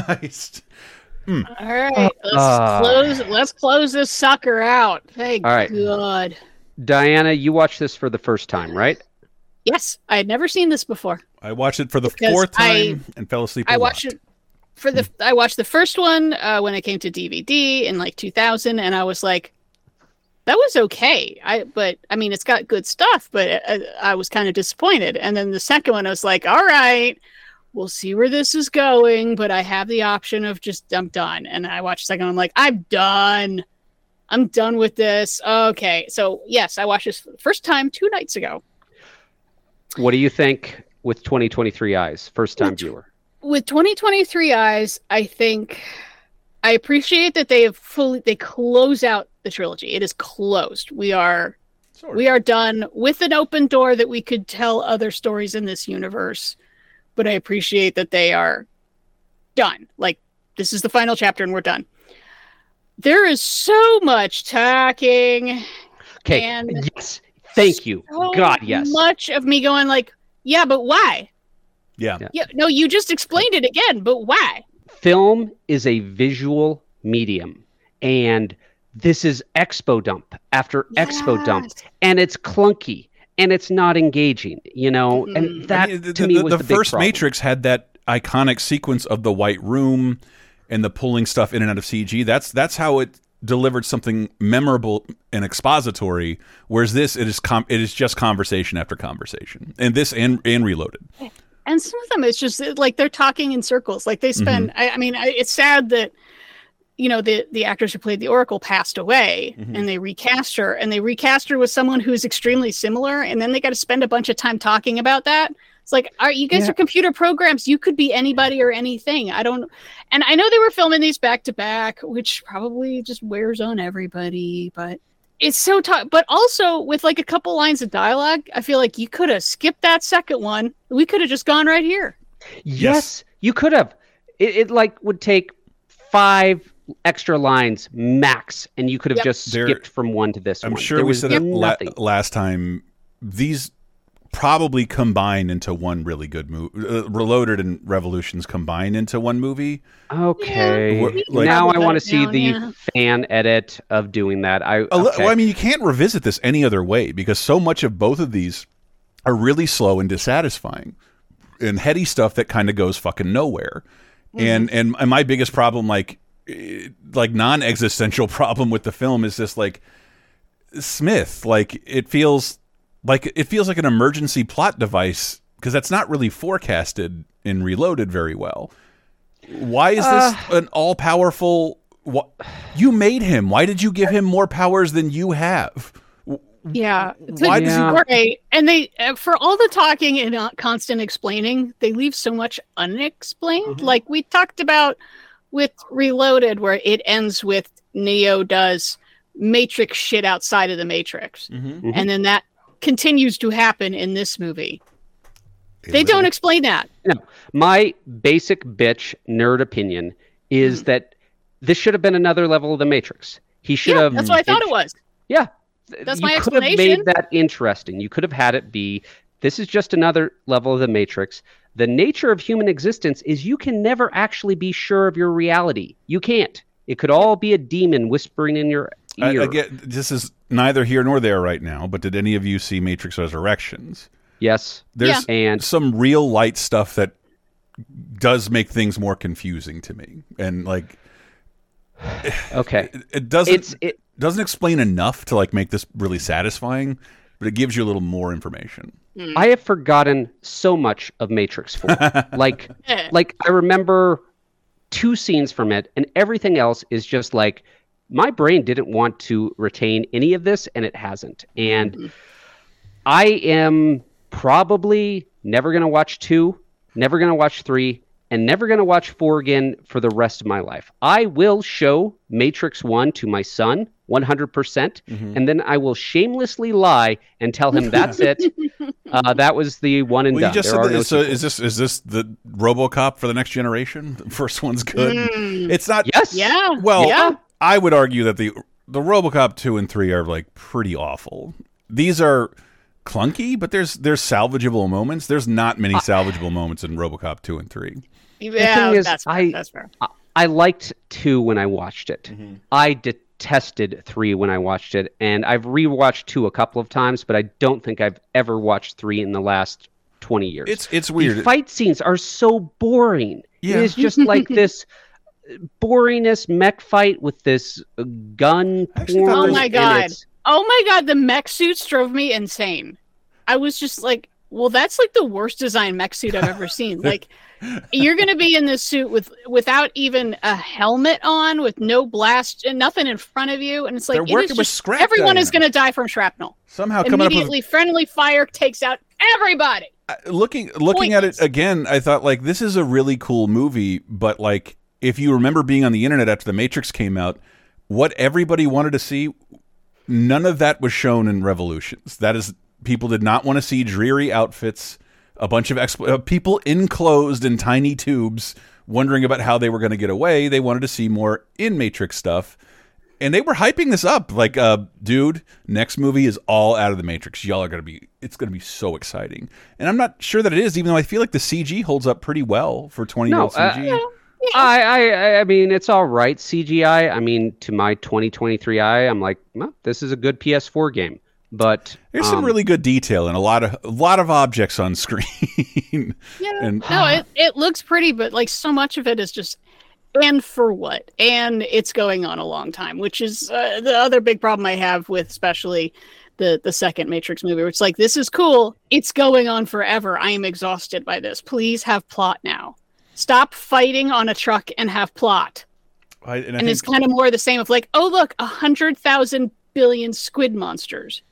R. Christ. All right, let's Uh, close. Let's close this sucker out. Thank All right. God. Diana, you watched this for the first time, right? Yes, I had never seen this before. I watched it for the Because fourth I- time and fell asleep. I I watched it for the. I watched the first one uh, when it came to DVD in like 2000, and I was like, "That was okay." I but I mean, it's got good stuff, but I, I was kind of disappointed. And then the second one, I was like, "All right, we'll see where this is going," but I have the option of just I'm done. And I watched the second I'm like, "I'm done." I'm done with this. Okay, so yes, I watched this for the first time two nights ago. What do you think with 2023 eyes, first time With- viewer? with 2023 eyes i think i appreciate that they have fully they close out the trilogy it is closed we are we are done with an open door that we could tell other stories in this universe but i appreciate that they are done like this is the final chapter and we're done there is so much talking Okay. and yes. Thank you. so God, yes. much of me going like yeah but why Yeah. yeah no you just explained it again but why Film is a visual medium, and this is expo dump after expo dump, and it's clunky and it's not engaging. You know, and that I mean, the, to me the- was the, the, first problem. Matrix had that iconic sequence of the white room and the pulling stuff in and out of CG. That's that's how it delivered something memorable and expository. Whereas this, it is com- it is just conversation after conversation, and this and and Reloaded. and some of them it's just like they're talking in circles like they spend Mm-hmm. I, I mean I, it's sad that you know the the actress who played the oracle passed away Mm-hmm. and they recast her. And they recast her with someone who's extremely similar. And then they got to spend a bunch of time talking about that. It's like are you guys Yeah. are computer programs. You could be anybody or anything. I don't and i know they were filming these back to back which probably just wears on everybody but it's so tough. But also with like a couple lines of dialogue i feel like you could have skipped that second one. We could have just gone right here. Yes, you could have. It, it like would take five extra lines max, and you could have Yep. just There- skipped from one to this I'm one. sure There we said it la- last time. These probably combine into one really good movie. Uh, Reloaded and Revolutions combine into one movie. Okay. We're- like- now I want to see now, the yeah. fan edit of doing that. I A li- okay. well, I mean, you can't revisit this any other way because so much of both of these are really slow and dissatisfying, and heady stuff that kind of goes fucking nowhere. And, and and my biggest problem, like like non existential problem with the film, is just like Smith. Like it feels like it feels like an emergency plot device because that's not really forecasted in Reloaded very well. Why is this an all powerful? What you made him? Why did you give him more powers than you have? Yeah. Why does he- All right. And they, uh, for all the talking and uh, constant explaining, they leave so much unexplained. Mm-hmm. Like we talked about with Reloaded, where it ends with Neo does Matrix shit outside of the Matrix. Mm-hmm. And then that continues to happen in this movie. They don't explain that. No, my basic bitch nerd opinion is that this should have been another level of the Matrix. He should Yeah, have. that's what I thought it was. Yeah, That's you my could have made that interesting. You could have had it be this is just another level of the Matrix. The nature of human existence is you can never actually be sure of your reality. You can't. It could all be a demon whispering in your ear. I get this is neither here nor there right now. But did any of you see Matrix Resurrections? yes. There's And some real light stuff that does make things more confusing to me, and like okay, it, it doesn't It's- it- doesn't explain enough to like make this really satisfying, but it gives you a little more information. I mm-hmm. have forgotten so much of Matrix 4. like like I remember two scenes from it and everything else is just like my brain didn't want to retain any of this and it hasn't. And mm-hmm. I am probably never going to watch 2, never going to watch 3 and never going to watch 4 again for the rest of my life. I will show Matrix 1 to my son 100%. percent Mm-hmm. And then I will shamelessly lie and tell him that's it. Uh, that was the one and Well, you done. just there said are no so sequels. is this is this the RoboCop for the next generation? The first one's good. Mm. It's not. Yes. Yeah. Well, yeah. I would argue that the the RoboCop two and three are like pretty awful. These are clunky, but there's there's salvageable moments. There's not many salvageable moments in RoboCop two and three. Yeah, thing is, that's fair. I- that's fair. I- I liked two when I watched it. Mm-hmm. I detested three when I watched it, and I've rewatched two a couple of times, but I don't think I've ever watched three in the last twenty years. It's it's weird. The weird. fight scenes are so boring. Yeah. It is just like this boringness mech fight with this uh, gun porn. Oh my god. Oh my god, the mech suits drove me insane. I was just like, well, that's like the worst design mech suit I've ever seen. Like you're gonna be in this suit with without even a helmet on, with no blast and nothing in front of you, and it's like They're working with just- scrap, everyone is gonna die from shrapnel. Somehow up with Immediately friendly fire takes out everybody. looking looking at it again, I thought like this is a really cool movie, but like if you remember being on the internet after the Matrix came out, what everybody wanted to see, none of that was shown in Revolutions. That is, people did not want to see dreary outfits, a bunch of uh, people enclosed in tiny tubes, wondering about how they were going to get away. They wanted to see more in Matrix stuff. And they were hyping this up, like, uh, dude, next movie is all out of the Matrix. Y'all are gonna be, it's gonna be so exciting. And I'm not sure that it is, even though I feel like the CG holds up pretty well for 20 year No, old uh, CG. I, I I mean it's all right CGI. I mean to my 2023 eye, I'm like, well, this is a good PS4 game. But There's some um, really good detail and a lot of a lot of objects on screen. Yeah. And- no, it, it looks pretty, but like so much of it is just and for what? And it's going on a long time, which is uh, the other big problem I have with especially the the second Matrix movie. Where it's like this is cool, it's going on forever. I am exhausted by this. Please have plot now. Stop fighting on a truck and have plot. I, and I And it's kind of more the same of like, oh look, a hundred thousand billion squid monsters.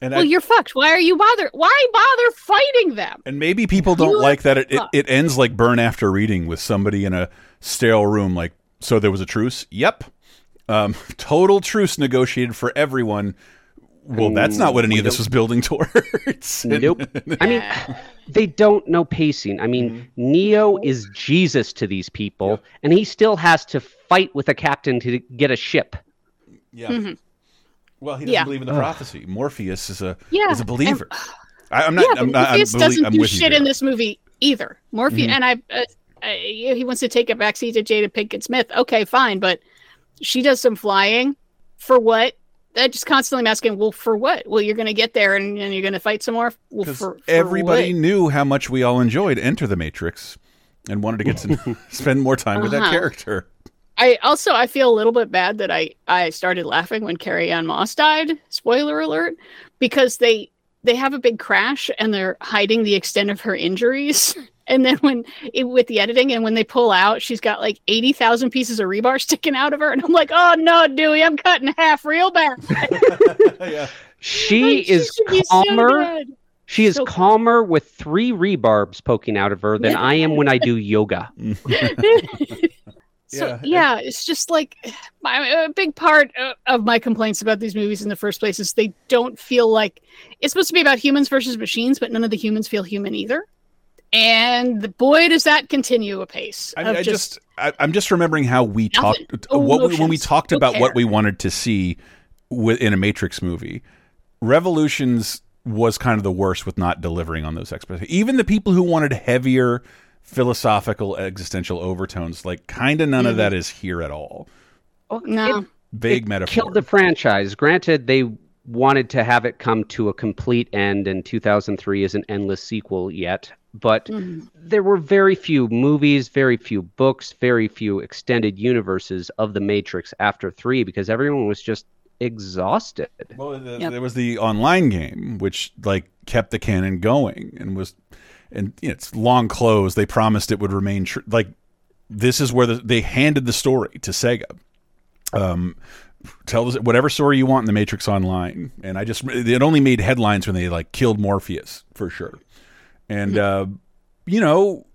And well, I- you're fucked. Why are you bother? Why bother fighting them? And maybe people don't You like that it, it, it ends like burn after reading with somebody in a sterile room like so there was a truce? Yep. Um, total truce negotiated for everyone. Well, that's not what any of this was building towards. Nope. I mean, they don't know pacing. I mean, Mm-hmm. Neo is Jesus to these people, and he still has to fight with a captain to get a ship. Yeah. Mhm. Well, he doesn't Yeah. believe in the prophecy. Morpheus is a Yeah, is a believer. and- I, I'm not. yeah, I'm not. I'm, Morpheus belie- doesn't I'm do shit in this movie either. Morpheus Mhm. and I, uh, I, he wants to take a backseat to Jada Pinkett Smith. Okay, fine, but she does some flying for what? That just constantly asking, well, for what? Well, you're going to get there and, and you're going to fight some more. Well, for, for Everybody what? knew how much we all enjoyed Enter the Matrix, and wanted to get to spend more time with that Uh-huh. character. I also I feel a little bit bad that I I started laughing when Carrie-Anne Moss died. Spoiler alert, because they they have a big crash and they're hiding the extent of her injuries. And then when it, with the editing and when they pull out, she's got like eighty thousand pieces of rebar sticking out of her, and I'm like, oh no, Dewey, I'm cutting half real bad. She Like, is should be so calmer. she is So- calmer with three rebarbs poking out of her than I am when I do yoga. So Yeah, yeah, it's just like my, a big part of, my complaints about these movies in the first place is they don't feel like it's supposed to be about humans versus machines, but none of the humans feel human either. And boy, does that continue apace. I, of I just, I, I'm just remembering how we Nothing. talked No what we, when we talked about care. what we wanted to see in a Matrix movie. Revolutions was kind of the worst with not delivering on those expectations. Even the people who wanted heavier philosophical existential overtones, like kind of none of Mhm. that is here at all. no. Vague it metaphor. killed the franchise. Granted, they wanted to have it come to a complete end, and 2003 is an endless sequel yet. But Mhm. there were very few movies, very few books, very few extended universes of the Matrix after three because everyone was just exhausted. Well, the, Yep. there was the online game, which like kept the canon going and was, and you know, it's long closed. They promised it would remain true. Like this is where the, they handed the story to Sega. Um, tell us whatever story you want in the Matrix Online, and I just it only made headlines when they like killed Morpheus for sure, and uh, you know,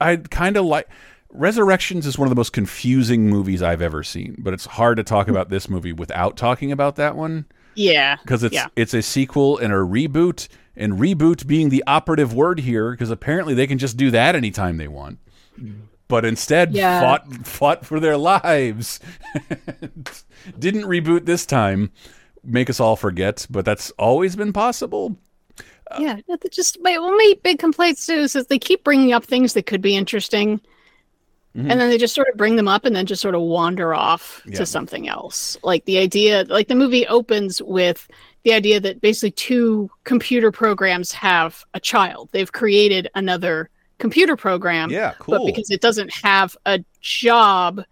I kind of like Resurrections is one of the most confusing movies I've ever seen, but it's hard to talk about this movie without talking about that one Yeah. because it's yeah. it's a sequel and a reboot, and reboot being the operative word here because apparently they can just do that anytime they want. But instead, Yeah. fought fought for their lives. Didn't reboot this time. Make us all forget, but that's always been possible. yeah, just my only big complaints too is that they keep bringing up things that could be interesting, Mhm. and then they just sort of bring them up and then just sort of wander off Yeah. to something else. Like the idea, like the movie opens with the idea that basically two computer programs have a child. They've created another computer program. Yeah, But because it doesn't have a job,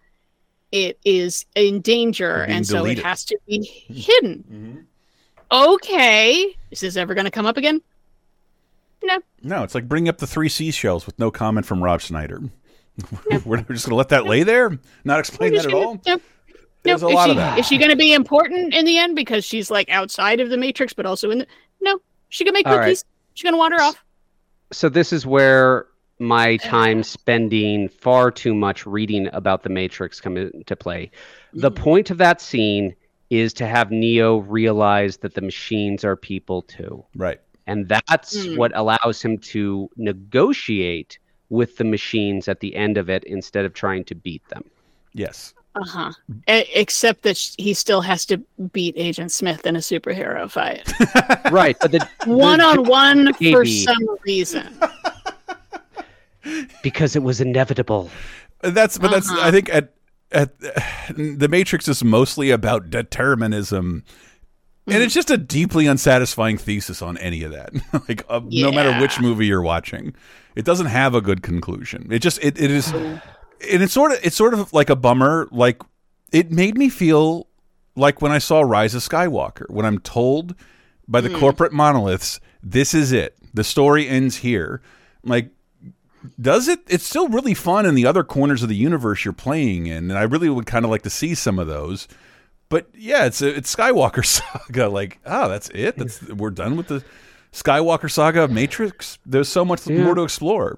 it is in danger, and so deleted. it has to be mm-hmm. hidden. Mm-hmm. Okay, is this ever going to come up again? No. No, it's like bringing up the three seashells with no comment from Rob Schneider. We're just going to let that lay there, not explain that at all. Nope. There's Nope. a is lot she, of that. Is she going to be important in the end because she's like outside of the Matrix, but also in the? No, she can make All right. cookies. She's going to wander off. so this is where my time spending far too much reading about the matrix come into play the point of that scene is to have neo realize that the machines are people too right and that's Hmm. what allows him to negotiate with the machines at the end of it instead of trying to beat them Yes. Uh huh. except that sh- he still has to beat Agent Smith in a superhero fight, right but the one on one for some reason. because it was inevitable That's but that's Uh-huh. I think at at the Matrix is mostly about determinism. And it's just a deeply unsatisfying thesis on any of that. like uh, no matter which movie you're watching, it doesn't have a good conclusion. It just it, it is and it's sort of it's sort of like a bummer like it made me feel like when I saw Rise of Skywalker when I'm told by the Mm. corporate monoliths this is it. The story ends here. Like does it it's still really fun in the other corners of the universe you're playing in and i really would kind of like to see some of those but yeah it's it's skywalker saga like oh that's it that's we're done with the skywalker saga of matrix there's so much Yeah. more to explore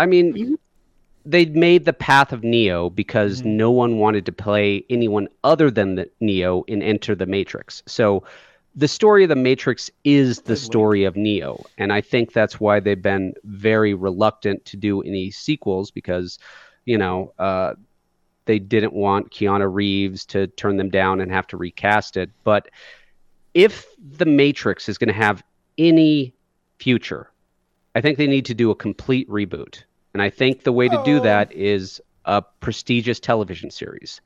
I mean, they made the path of Neo because no one wanted to play anyone other than the Neo in Enter the Matrix. So the story of the Matrix is the story of Neo. And I think that's why they've been very reluctant to do any sequels because, you know, uh, they didn't want Keanu Reeves to turn them down and have to recast it. But if the Matrix is going to have any future, I think they need to do a complete reboot. And I think the way to do that is a prestigious television series.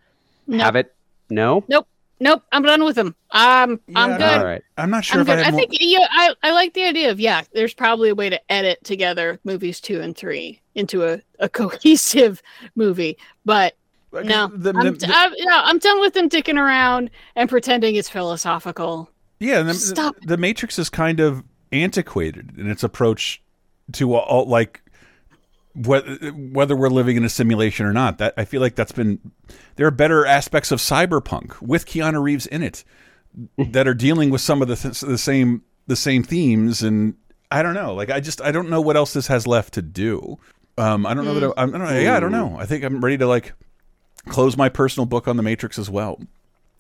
Nope. Have it? No? Nope. Nope. I'm done with them. Um, I'm good. All right. i'm not sure I'm if i good. had I more think yeah, I, I like the idea of yeah. There's probably a way to edit together movies two and three into a, a cohesive movie, but no, the- I'm, the- d- I'm- no, I'm done with them dicking around and pretending it's philosophical. Yeah, the, Stop. the Matrix is kind of antiquated in its approach to all, like whether whether we're living in a simulation or not. That I feel like that's been there are better aspects of cyberpunk with Keanu Reeves in it that are dealing with some of the th the same the same themes and I don't know. Like I just I don't know what else this has left to do. Um, I don't know that I, I don't know. Yeah, I don't know. I think I'm ready to like close my personal book on the Matrix as well.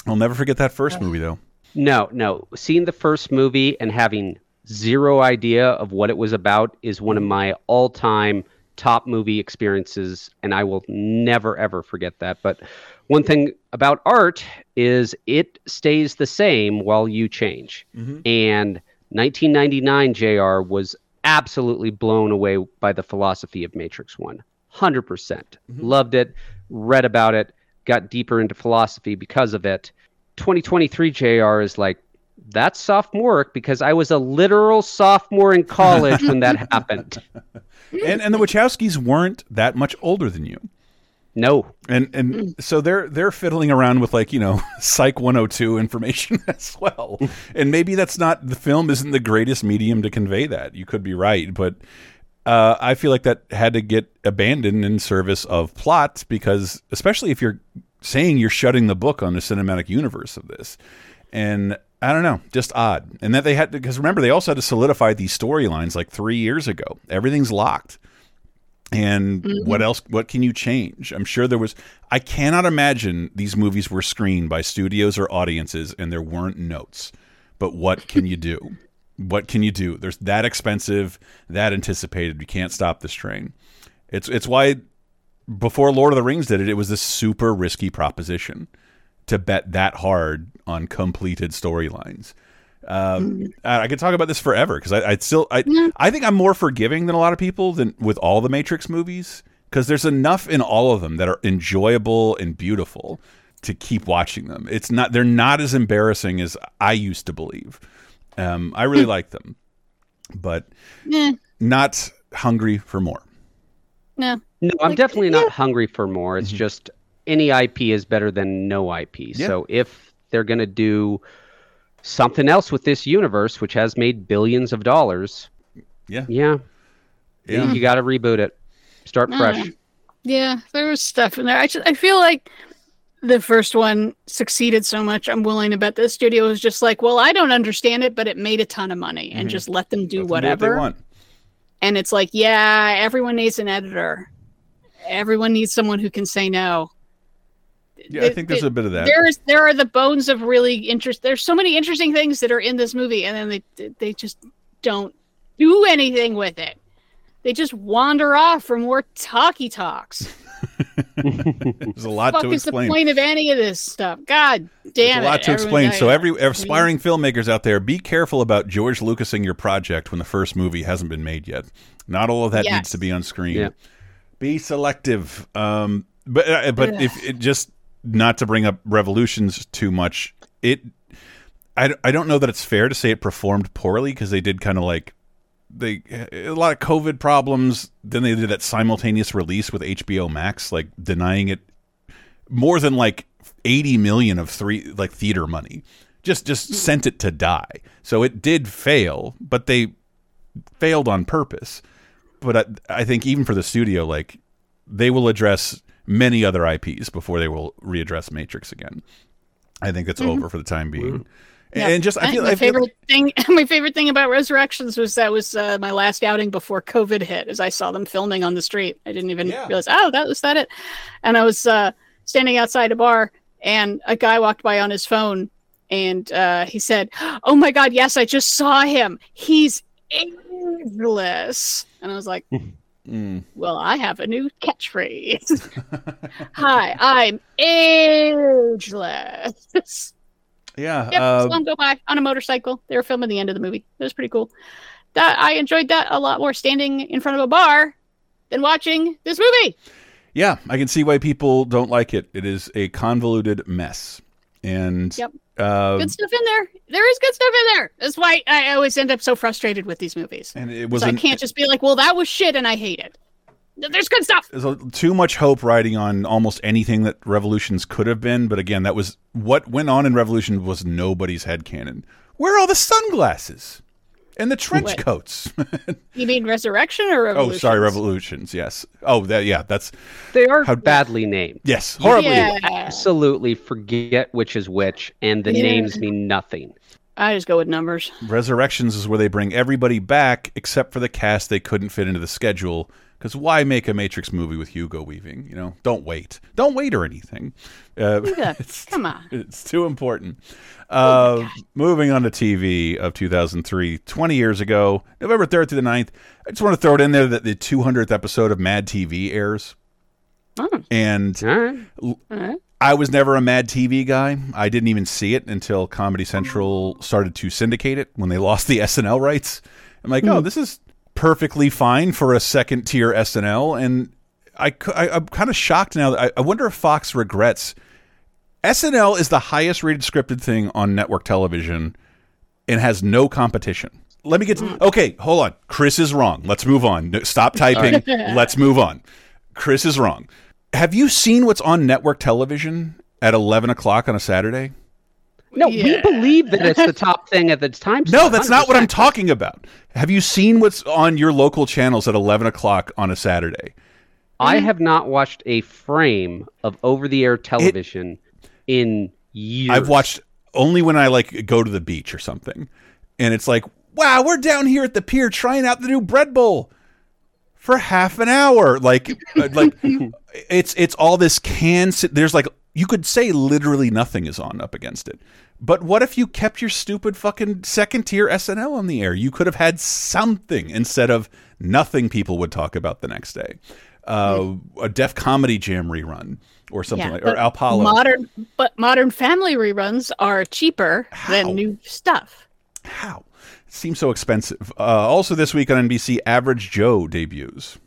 I'll never forget that first movie though. No, no. Seeing the first movie and having zero idea of what it was about is one of my all time top movie experiences, and I will never, ever forget that. But one thing about art is it stays the same while you change. Mm-hmm. And 1999 JR was absolutely blown away by the philosophy of Matrix 1. 100%. percent mm-hmm. Loved it, read about it, got deeper into philosophy because of it. 2023 JR is like, that's sophomoric because I was a literal sophomore in college when that happened. and and the Wachowskis weren't that much older than you. No. And and so they're they're fiddling around with like, you know, Psych 102 information as well. and maybe that's not the film isn't the greatest medium to convey that. You could be right, but uh, I feel like that had to get abandoned in service of plot because especially if you're saying you're shutting the book on the cinematic universe of this. And I don't know, just odd. And that they had to because remember they also had to solidify these storylines like 3 years ago. Everything's locked. And Mhm. what else? What can you change? I'm sure there was. I cannot imagine these movies were screened by studios or audiences and there weren't notes. But what can you do? What can you do? There's that expensive, that anticipated. You can't stop this train. It's it's why before Lord of the Rings did it, it was this super risky proposition to bet that hard on completed storylines. Um, I I could talk about this forever because I, I still I I think I'm more forgiving than a lot of people than with all the Matrix movies because there's enough in all of them that are enjoyable and beautiful to keep watching them. It's not they're not as embarrassing as I used to believe. Um, I really like them, but Yeah. not hungry for more. No. No, I'm Like, definitely not hungry for more. Mm-hmm. It's just any IP is better than no IP. Yeah. So if they're going to do something else with this universe, which has made billions of dollars, yeah, yeah, Yeah. you got to reboot it, start Mm. fresh. Yeah, there was stuff in there. I just, I feel like the first one succeeded so much. I'm willing to bet the studio was just like, well, I don't understand it, but it made a ton of money, and Mhm. just let them do Let them do what they whatever. want. And it's like, yeah, everyone needs an editor. Everyone needs someone who can say no. Yeah, I think there's a bit of that. There's there are the bones of really interest. There's so many interesting things that are in this movie, and then they they just don't do anything with it. They just wander off for more talky talks. There's a lot Fuck to is explain. the point of any of this stuff? God damn There's it! a lot to Everyone- explain. So every aspiring filmmakers out there, be careful about George Lucasing your project when the first movie hasn't been made yet. Not all of that Yes. needs to be on screen. Yeah. Be selective. Um, but uh, but Ugh. if it just not to bring up revolutions too much, it I, I don't know that it's fair to say it performed poorly because they did kind of like they a lot of COVID problems. Then they did that simultaneous release with HBO Max, like denying it more than like 80 million of three like theater money just just sent it to die so it did fail but they failed on purpose but I, I think even for the studio like they will address many other ips before they will readdress matrix again i think it's Mhm. over for the time being Yeah. and just i feel, my I feel favorite thing. My favorite thing about Resurrections was that was uh, my last outing before COVID hit. As I saw them filming on the street, I didn't even realize. Oh, that was that it. And I was uh, standing outside a bar, and a guy walked by on his phone, and uh, he said, "Oh my God, yes, I just saw him. He's ageless." And I was like, Mm. "Well, I have a new catchphrase. Hi, I'm ageless." yeah Yep, uh, go by on a motorcycle. They were filming the end of the movie. It was pretty cool. That I enjoyed that a lot more standing in front of a bar than watching this movie. yeah i can see why people don't like it it is a convoluted mess and Yep. Uh, good stuff in there. There is good stuff in there. That's why I always end up so frustrated with these movies. and it was I can't just be like, "Well, that was shit and I hate it." There's good stuff. there's a, too much hope riding on almost anything that revolutions could have been but again that was what went on in revolution was nobody's head canon where are all the sunglasses and the trench What? coats You mean Resurrection or oh sorry revolutions yes oh that yeah that's They are How- badly named. yes horribly Yeah. absolutely forget which is which, and the Yeah. names mean nothing. I just go with numbers. resurrections is where they bring everybody back except for the cast they couldn't fit into the schedule because why make a matrix movie with hugo weaving you know don't wait don't wait or anything uh, Yeah, Come on. It's too important. Uh, moving on to TV of 2003, 20 years ago, November 3rd through the 9th. I just want to throw it in there that the 200th episode of Mad TV airs. And I was never a Mad TV guy. I didn't even see it until Comedy Central started to syndicate it when they lost the SNL rights. I'm like, oh, this is perfectly fine for a second tier SNL. And I, I, am kind of shocked now. That I, I wonder if Fox regrets. SNL is the highest rated scripted thing on network television and has no competition. Let me get to, hmm. okay, hold on. Chris is wrong. Let's move on. Stop typing. Let's move on. Chris is wrong. Have you seen what's on network television at 11 o'clock on a Saturday? No, we believe that it's the top thing at the time. No, that's not what I'm talking about. Have you seen what's on your local channels at 11 o'clock on a Saturday? I have not watched a frame of over-the-air television in years. I've watched only when I like go to the beach or something. And it's like, wow, we're down here at the pier trying out the new bread bowl. For half an hour. Like, uh, like it's it's all this can. There's like you could say literally nothing is on up against it. But what if you kept your stupid fucking second tier SNL on the air? You could have had something instead of nothing. People would talk about the next day. Uh, a Def Comedy Jam rerun or something Yeah, like, or Apollo. Modern, but modern family reruns are cheaper than new stuff. How? Seems so expensive. Uh, also, this week on NBC, Average Joe debuts.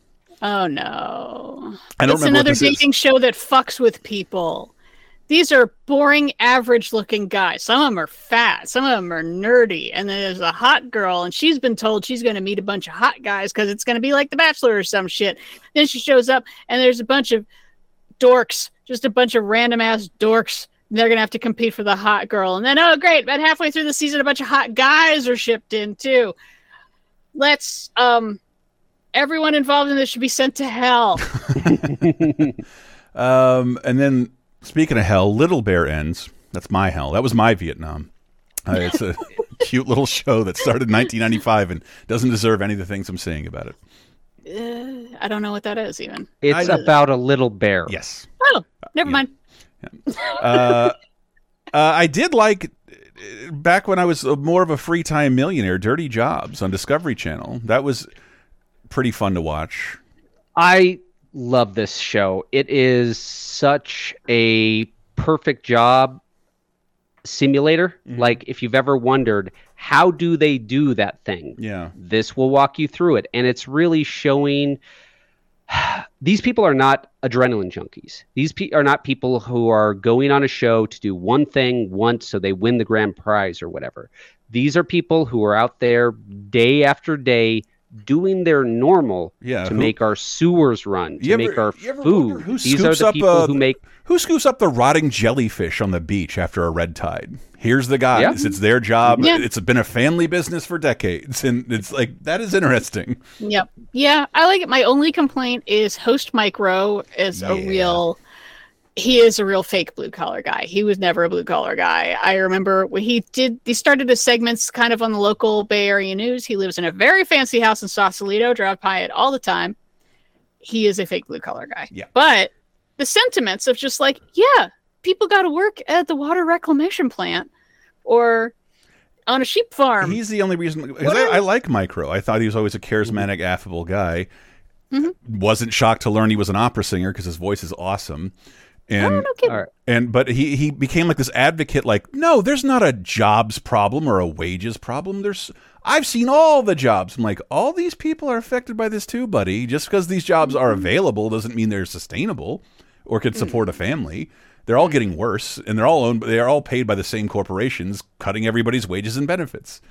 Oh no! I don't it's another this is. dating show that fucks with people. These are boring, average-looking guys. Some of them are fat. Some of them are nerdy. And then there's a hot girl, and she's been told she's going to meet a bunch of hot guys because it's going to be like The Bachelor or some shit. Then she shows up, and there's a bunch of dorks, just a bunch of random ass dorks. And They're gonna have to compete for the hot girl, and then oh great! About halfway through the season, a bunch of hot guys are shipped in too. Let's um, everyone involved in this should be sent to hell. Um, and then speaking of hell, Little Bear ends. That's my hell. That was my Vietnam. Uh, it's a cute little show that started in 1995 and doesn't deserve any of the things I'm saying about it. Uh, I don't know what that is even. It's about a little bear. Yes. Oh, never mind. Uh, uh, I did like back when I was more of a free time millionaire, Dirty Jobs on Discovery Channel. That was pretty fun to watch. I love this show. It is such a perfect job simulator. Mm-hmm. Like if you've ever wondered how do they do that thing? Yeah. This will walk you through it and it's really showing these people are not adrenaline junkies. These pe- are not people who are going on a show to do one thing once so they win the grand prize or whatever. These are people who are out there day after day doing their normal Yeah, to who- make our sewers run, to You make our food. Who These are scoops the up people uh, who make who scoops up the rotting jellyfish on the beach after a red tide? Here's the guys. Yeah. It's their job. Yeah. It's been a family business for decades, and it's like that is interesting. Yep. Yeah, I like it. My only complaint is host Mike Rowe is a real he is a real fake blue collar guy. He was never a blue collar guy. I remember when he did he started his segments kind of on the local Bay Area news. He lives in a very fancy house in Sausalito, drive by it all the time. He is a fake blue collar guy. Yeah. But the sentiments of just like, yeah, people got to work at the water reclamation plant or on a sheep farm. He's the only reason because I, I like Mike Rowe. I thought he was always a charismatic, affable guy. Mm-hmm. Wasn't shocked to learn he was an opera singer because his voice is awesome. And no kidding. and but he he became like this advocate. Like, no, there's not a jobs problem or a wages problem. There's I've seen all the jobs. I'm like, all these people are affected by this too, buddy. Just because these jobs are mm-hmm. available doesn't mean they're sustainable or could mm-hmm. support a family. They're all getting worse, and they're all owned. They're all paid by the same corporations, cutting everybody's wages and benefits.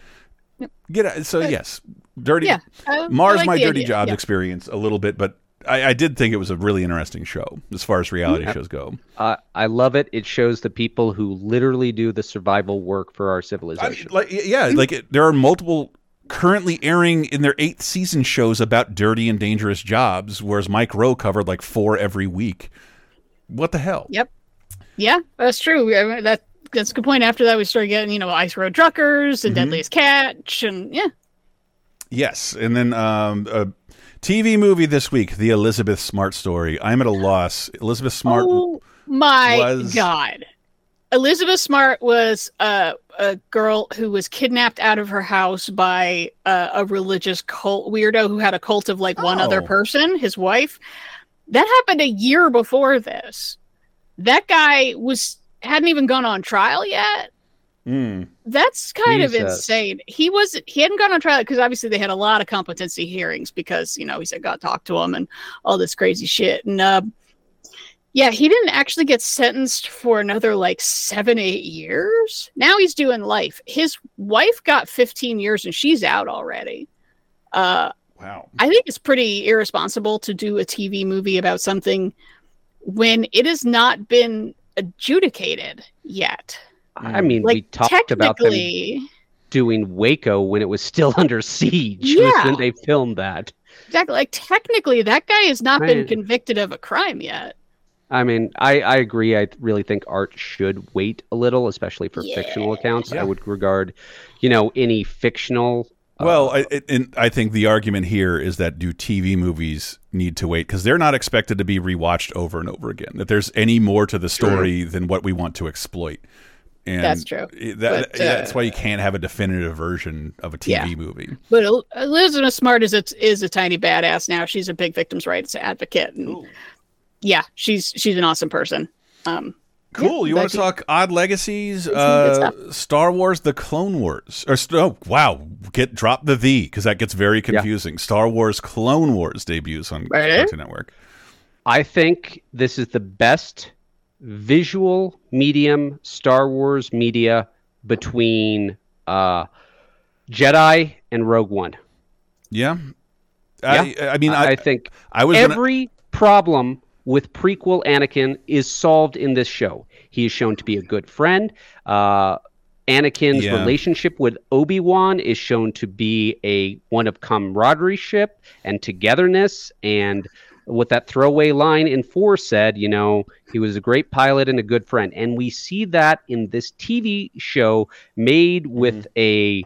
Get out- so yes, dirty. Yeah, I- I Mars like my dirty idea, jobs yeah. experience a little bit, but I, I did think it was a really interesting show as far as reality Yeah. shows go. uh, I love it. It shows the people who literally do the survival work for our civilization. Like yeah, like it, there are multiple currently airing in their eighth season shows about dirty and dangerous jobs, whereas Mike Rowe covered like four every week. What the hell? Yep. Yeah, that's true. I mean, that that's a good point. After that, we started getting you know Ice Road Truckers and Mhm. Deadliest Catch, and yeah, Yes, and then um, a TV movie this week, the Elizabeth Smart story. I'm at a loss. Elizabeth Smart. Oh my was- god, Elizabeth Smart was a, a girl who was kidnapped out of her house by uh, a religious cult weirdo who had a cult of like one other Oh. person, his wife. That happened a year before this. That guy was hadn't even gone on trial yet. Mm. That's kind of insane. He was he hadn't gone on trial because obviously they had a lot of competency hearings because you know he said God talked to him and all this crazy shit and uh, yeah he didn't actually get sentenced for another like seven eight years. Now he's doing life. His wife got fifteen years and she's out already. Uh, Wow. I think it's pretty irresponsible to do a TV movie about something when it has not been adjudicated yet. I mean, we talked about them doing Waco when it was still under siege. Yeah. when they filmed that. Exactly. Like technically, that guy has not been Right. convicted of a crime yet. I mean, I, I agree. I really think art should wait a little, especially for fictional accounts. I would regard, you know, any fictional uh, Well, I, and I think the argument here is that do TV movies need to wait because they're not expected to be rewatched over and over again. That there's any more to the story than what we want to exploit. And That's true. that- But, that's uh, why you can't have a definitive version of a TV Yeah. movie. But El- Elizabeth Smart is a, is a tiny badass now. She's a big victims' rights advocate, and yeah, she's she's an awesome person. Um, Cool. yeah, you want to talk odd legacies? Uh. Star Wars: The Clone Wars. Or st- oh, wow, get drop the the because that gets very confusing. Star Wars: Clone Wars debuts on Right. Cartoon Network. I think this is the best visual medium Star Wars media between uh, Jedi and Rogue One. Yeah. I, I mean, I, I think I was gonna- every problem with prequel Anakin is solved in this show. He is shown to be a good friend. Uh, Anakin's Yeah. relationship with Obi Wan is shown to be a one of camaraderie and togetherness. And what that throwaway line in four said, you know, he was a great pilot and a good friend. And we see that in this TV show made mm-hmm. with a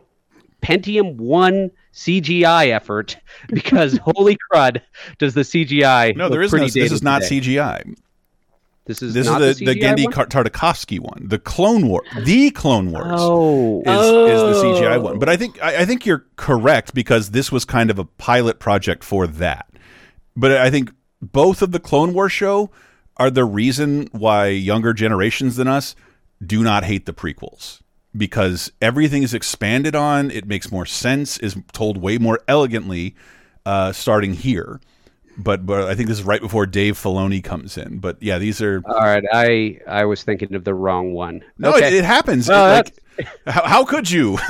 Pentium 1 CGI effort because holy crud does the CGI no, there is no. This is not today. CGI. This is This not is the, the, CGI Genndy one? Tartakovsky one, the Clone War, the Clone Wars. Oh. is, is the CGI Oh. one. But I oh. think I, I think you're correct because this was kind of a pilot project for that. But I think both of the Clone War show are the reason why younger generations than us do not hate the prequels because everything is expanded on. It makes more sense. Is told way more elegantly, uh, starting here. But but I think this is right before Dave Filoni comes in. But yeah, these are All right, I I was thinking of the wrong one. no, Okay. it, it happens. Well, It, like, how, how could you?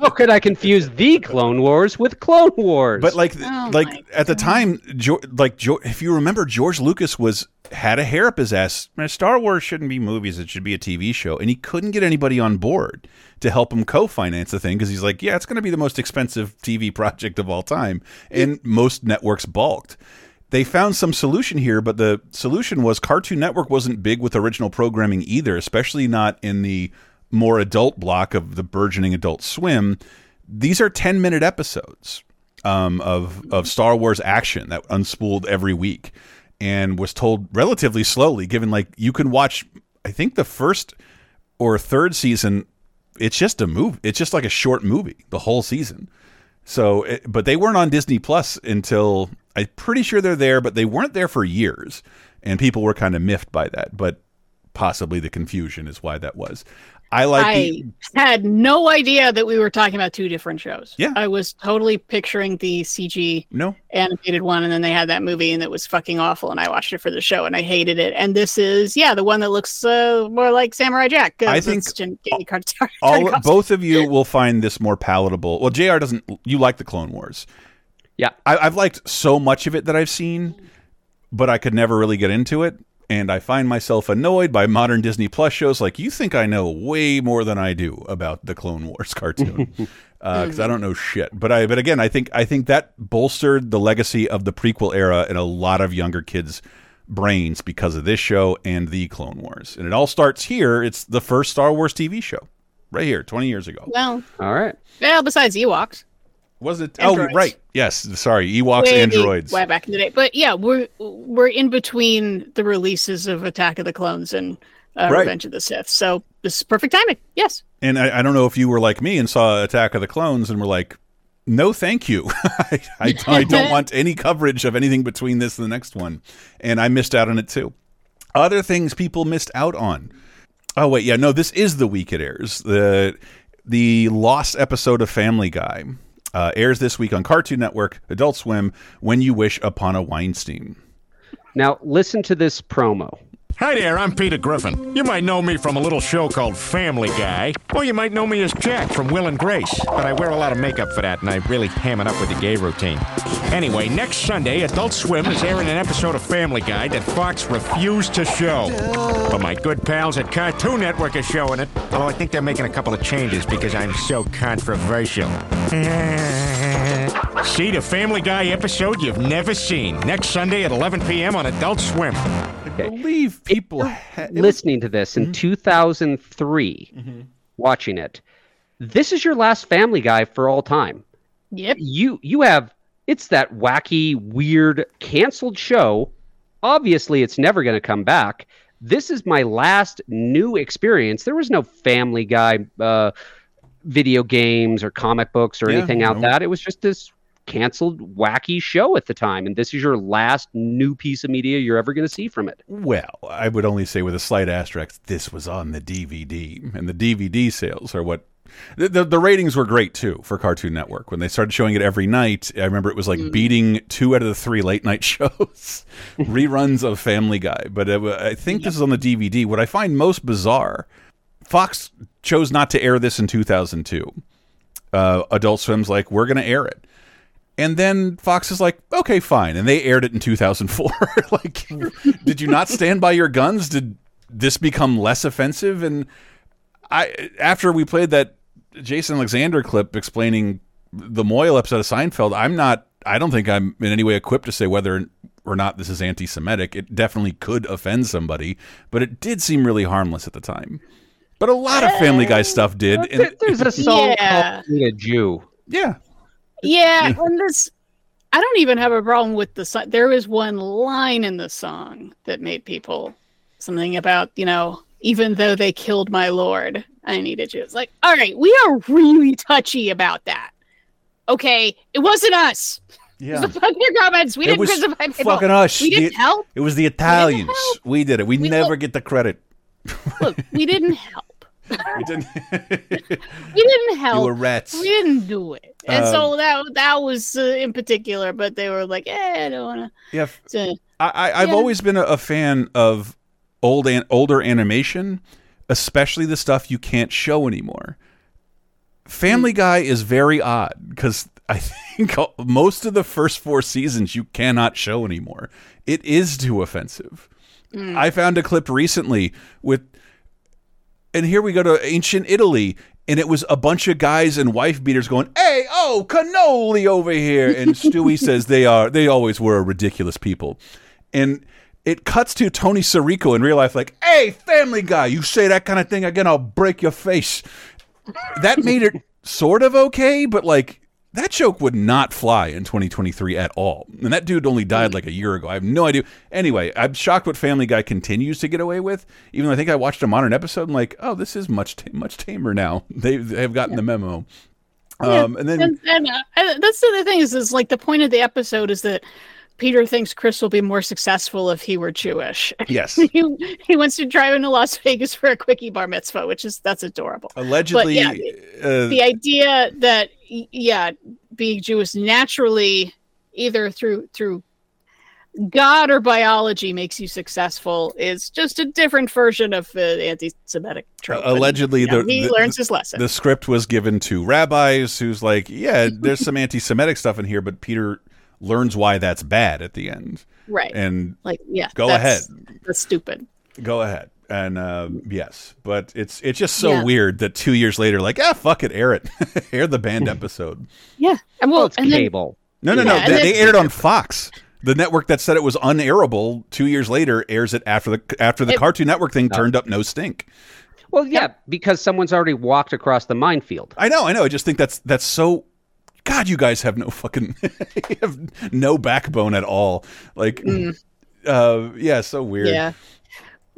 How could I confuse the Clone Wars with Clone Wars? But like, Oh like at the time, jo- like jo- if you remember, George Lucas was had a hair up his ass. Star Wars shouldn't be movies; it should be a TV show, and he couldn't get anybody on board to help him co-finance the thing because he's like, yeah, it's going to be the most expensive TV project of all time, and most networks balked. They found some solution here, but the solution was Cartoon Network wasn't big with original programming either, especially not in the more adult block of the burgeoning Adult Swim. These are 10 minute episodes um, of, of Star Wars action that unspooled every week and was told relatively slowly, given like you can watch, I think the first or third season, it's just a movie. It's just like a short movie, the whole season. So, it, but they weren't on Disney Plus until I'm pretty sure they're there, but they weren't there for years, and people were kind of miffed by that. But possibly the confusion is why that was. I like I the had no idea that we were talking about two different shows. Yeah. I was totally picturing the CG no animated one, and then they had that movie, and it was fucking awful. And I watched it for the show, and I hated it. And this is, yeah, the one that looks uh, more like Samurai Jack. I think it's Jen- Jamie all both of you will find this more palatable. Well, Jr. doesn't. You like the Clone Wars? Yeah, I, I've liked so much of it that I've seen, but I could never really get into it. And I find myself annoyed by modern Disney Plus shows. Like, you think I know way more than I do about the Clone Wars cartoon, uh, because I mm-hmm. don't know shit. But I, but again, I think I think that bolstered the legacy of the prequel era in a lot of younger kids' brains because of this show and the Clone Wars. And it all starts here. It's the first Star Wars TV show, right here, twenty years ago. Well, all right. Well, besides Ewoks. Was it? Androids. Oh, right. Yes. Sorry, Ewoks, way, androids. way back in the day. But yeah, we're we're in between the releases of Attack of the Clones and uh, Right. Revenge of the Sith, so this is perfect timing. Yes. And I, I don't know if you were like me and saw Attack of the Clones and were like, no, thank you. I, I, I don't want any coverage of anything between this and the next one. And I missed out on it too. Other things people missed out on. Oh, wait. Yeah. No, this is the week it airs. The, the lost episode of Family Guy uh, airs this week on Cartoon Network, Adult Swim, When You Wish Upon a Weinstein. Now listen to this promo. Hi there, I'm Peter Griffin. You might know me from a little show called Family Guy, or you might know me as Jack from Will and Grace, but I wear a lot of makeup for that and I really ham it up with the gay routine. Anyway, next Sunday, Adult Swim is airing an episode of Family Guy that Fox refused to show. But my good pals at Cartoon Network are showing it, although I think they're making a couple of changes because I'm so controversial. See the Family Guy episode you've never seen next Sunday at 11 p.m. on Adult Swim. I believe people listening to this in 2003, watching it, this is your last Family Guy for all time. Yep. You you have it's that wacky, weird, canceled show. Obviously, it's never going to come back. This is my last new experience. There was no Family Guy uh, video games or comic books or Yeah, anything out no. that. It was just this canceled, wacky show at the time, and this is your last new piece of media you're ever going to see from it. Well, I would only say with a slight asterisk, this was on the DVD, and the DVD sales are what. The, the, the ratings were great too for Cartoon Network when they started showing it every night. I remember it was like beating two out of the three late night shows, reruns of Family Guy. But uh, I think this is on the DVD. What I find most bizarre, Fox chose not to air this in 2002. Uh, Adult Swim's like, we're going to air it. And then Fox is like, okay, fine. And they aired it in 2004. like, did you not stand by your guns? Did this become less offensive? And I, after we played that Jason Alexander clip explaining the Mohel episode of Seinfeld, I'm not, I don't think I'm in any way equipped to say whether or not this is anti Semitic. It definitely could offend somebody, but it did seem really harmless at the time. But a lot of Family Guy uh, stuff did. and- There's a song Yeah. called "Be a Jew." Yeah. Yeah, and this I don't even have a problem with the song. There was one line in the song that made people something about, you know, even though they killed my lord, I needed you. It's like, all right, we are really touchy about that. Okay, it wasn't us. Yeah. The fucking comments. We It didn't crucify people. fucking us. We didn't The- help. It was the Italians. We did it. We, never get the credit. Look, we didn't help. We didn't. We didn't help. were rats. We didn't do it. And Um, so that that was uh, in particular, but they were like, eh, I don't want Yeah, f- to. I, I, I've Yeah. always been a, a fan of old and older animation, especially the stuff you can't show anymore. Family Guy is very odd because I think most of the first four seasons you cannot show anymore. It is too offensive. I found a clip recently with, and here we go to ancient Italy, and it was a bunch of guys and wife beaters going, "Hey, oh, cannoli over here," and Stewie says they are, they always were a ridiculous people, and it cuts to Tony Sirico in real life, like, "Hey, Family Guy, you say that kind of thing again, I'll break your face." That made it sort of okay, but like. That joke would not fly in 2023 at all. And that dude only died like a year ago. I have no idea. Anyway, I'm shocked what Family Guy continues to get away with. Even though I think I watched a modern episode, I'm like, oh, this is much much tamer now. They have gotten the memo. Um, and then and, and, uh, that's the other thing is, is like the point of the episode is that Peter thinks Chris will be more successful if he were Jewish. Yes. he, he wants to drive into Las Vegas for a quickie bar mitzvah, which is that's adorable. allegedly, But yeah, uh, the idea that yeah, being Jewish naturally either through through God or biology makes you successful is just a different version of uh, anti-Semitic trope. And, allegedly, you know, the, he the- learns his lesson. The script was given to rabbis, who's like, yeah, there's some anti-Semitic stuff in here, but Peter learns why that's bad at the end. right? And like yeah, go ahead. That's stupid. Go ahead. And uh, yes, but it's it's just so Yeah. weird that two years later, like, ah, fuck it, air it, air the band episode. Yeah, and well, it's and then- cable. No, no, Yeah, no, they, they aired it on Fox. The network that said it was unairable two years later airs it after the after the It- Cartoon Network thing turned up no stink. Well, yeah, because someone's already walked across the minefield. I know, I know. I just think that's that's so. God, you guys have no fucking, you have no backbone at all. Like, uh, yeah, so weird. Mm. Yeah.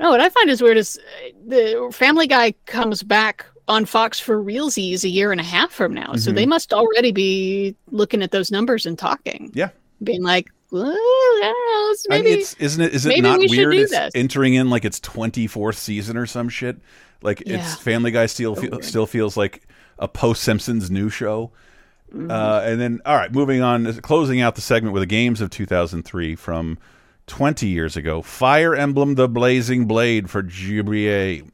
No, what I find is weird is uh, the Family Guy comes back on Fox for realsies a year and a half from now, so Mhm. they must already be looking at those numbers and talking. Yeah. being like, well, I don't know, it's I maybe mean, it's isn't it? Is it not we weird? It's this. entering in like its twenty fourth season or some shit. Like Yeah. it's Family Guy still So feel, still feels like a post Simpsons new show. Mm-hmm. Uh, and then, all right, moving on, closing out the segment with the games of 2003 from 20 years ago. Fire Emblem: The Blazing Blade for GBA.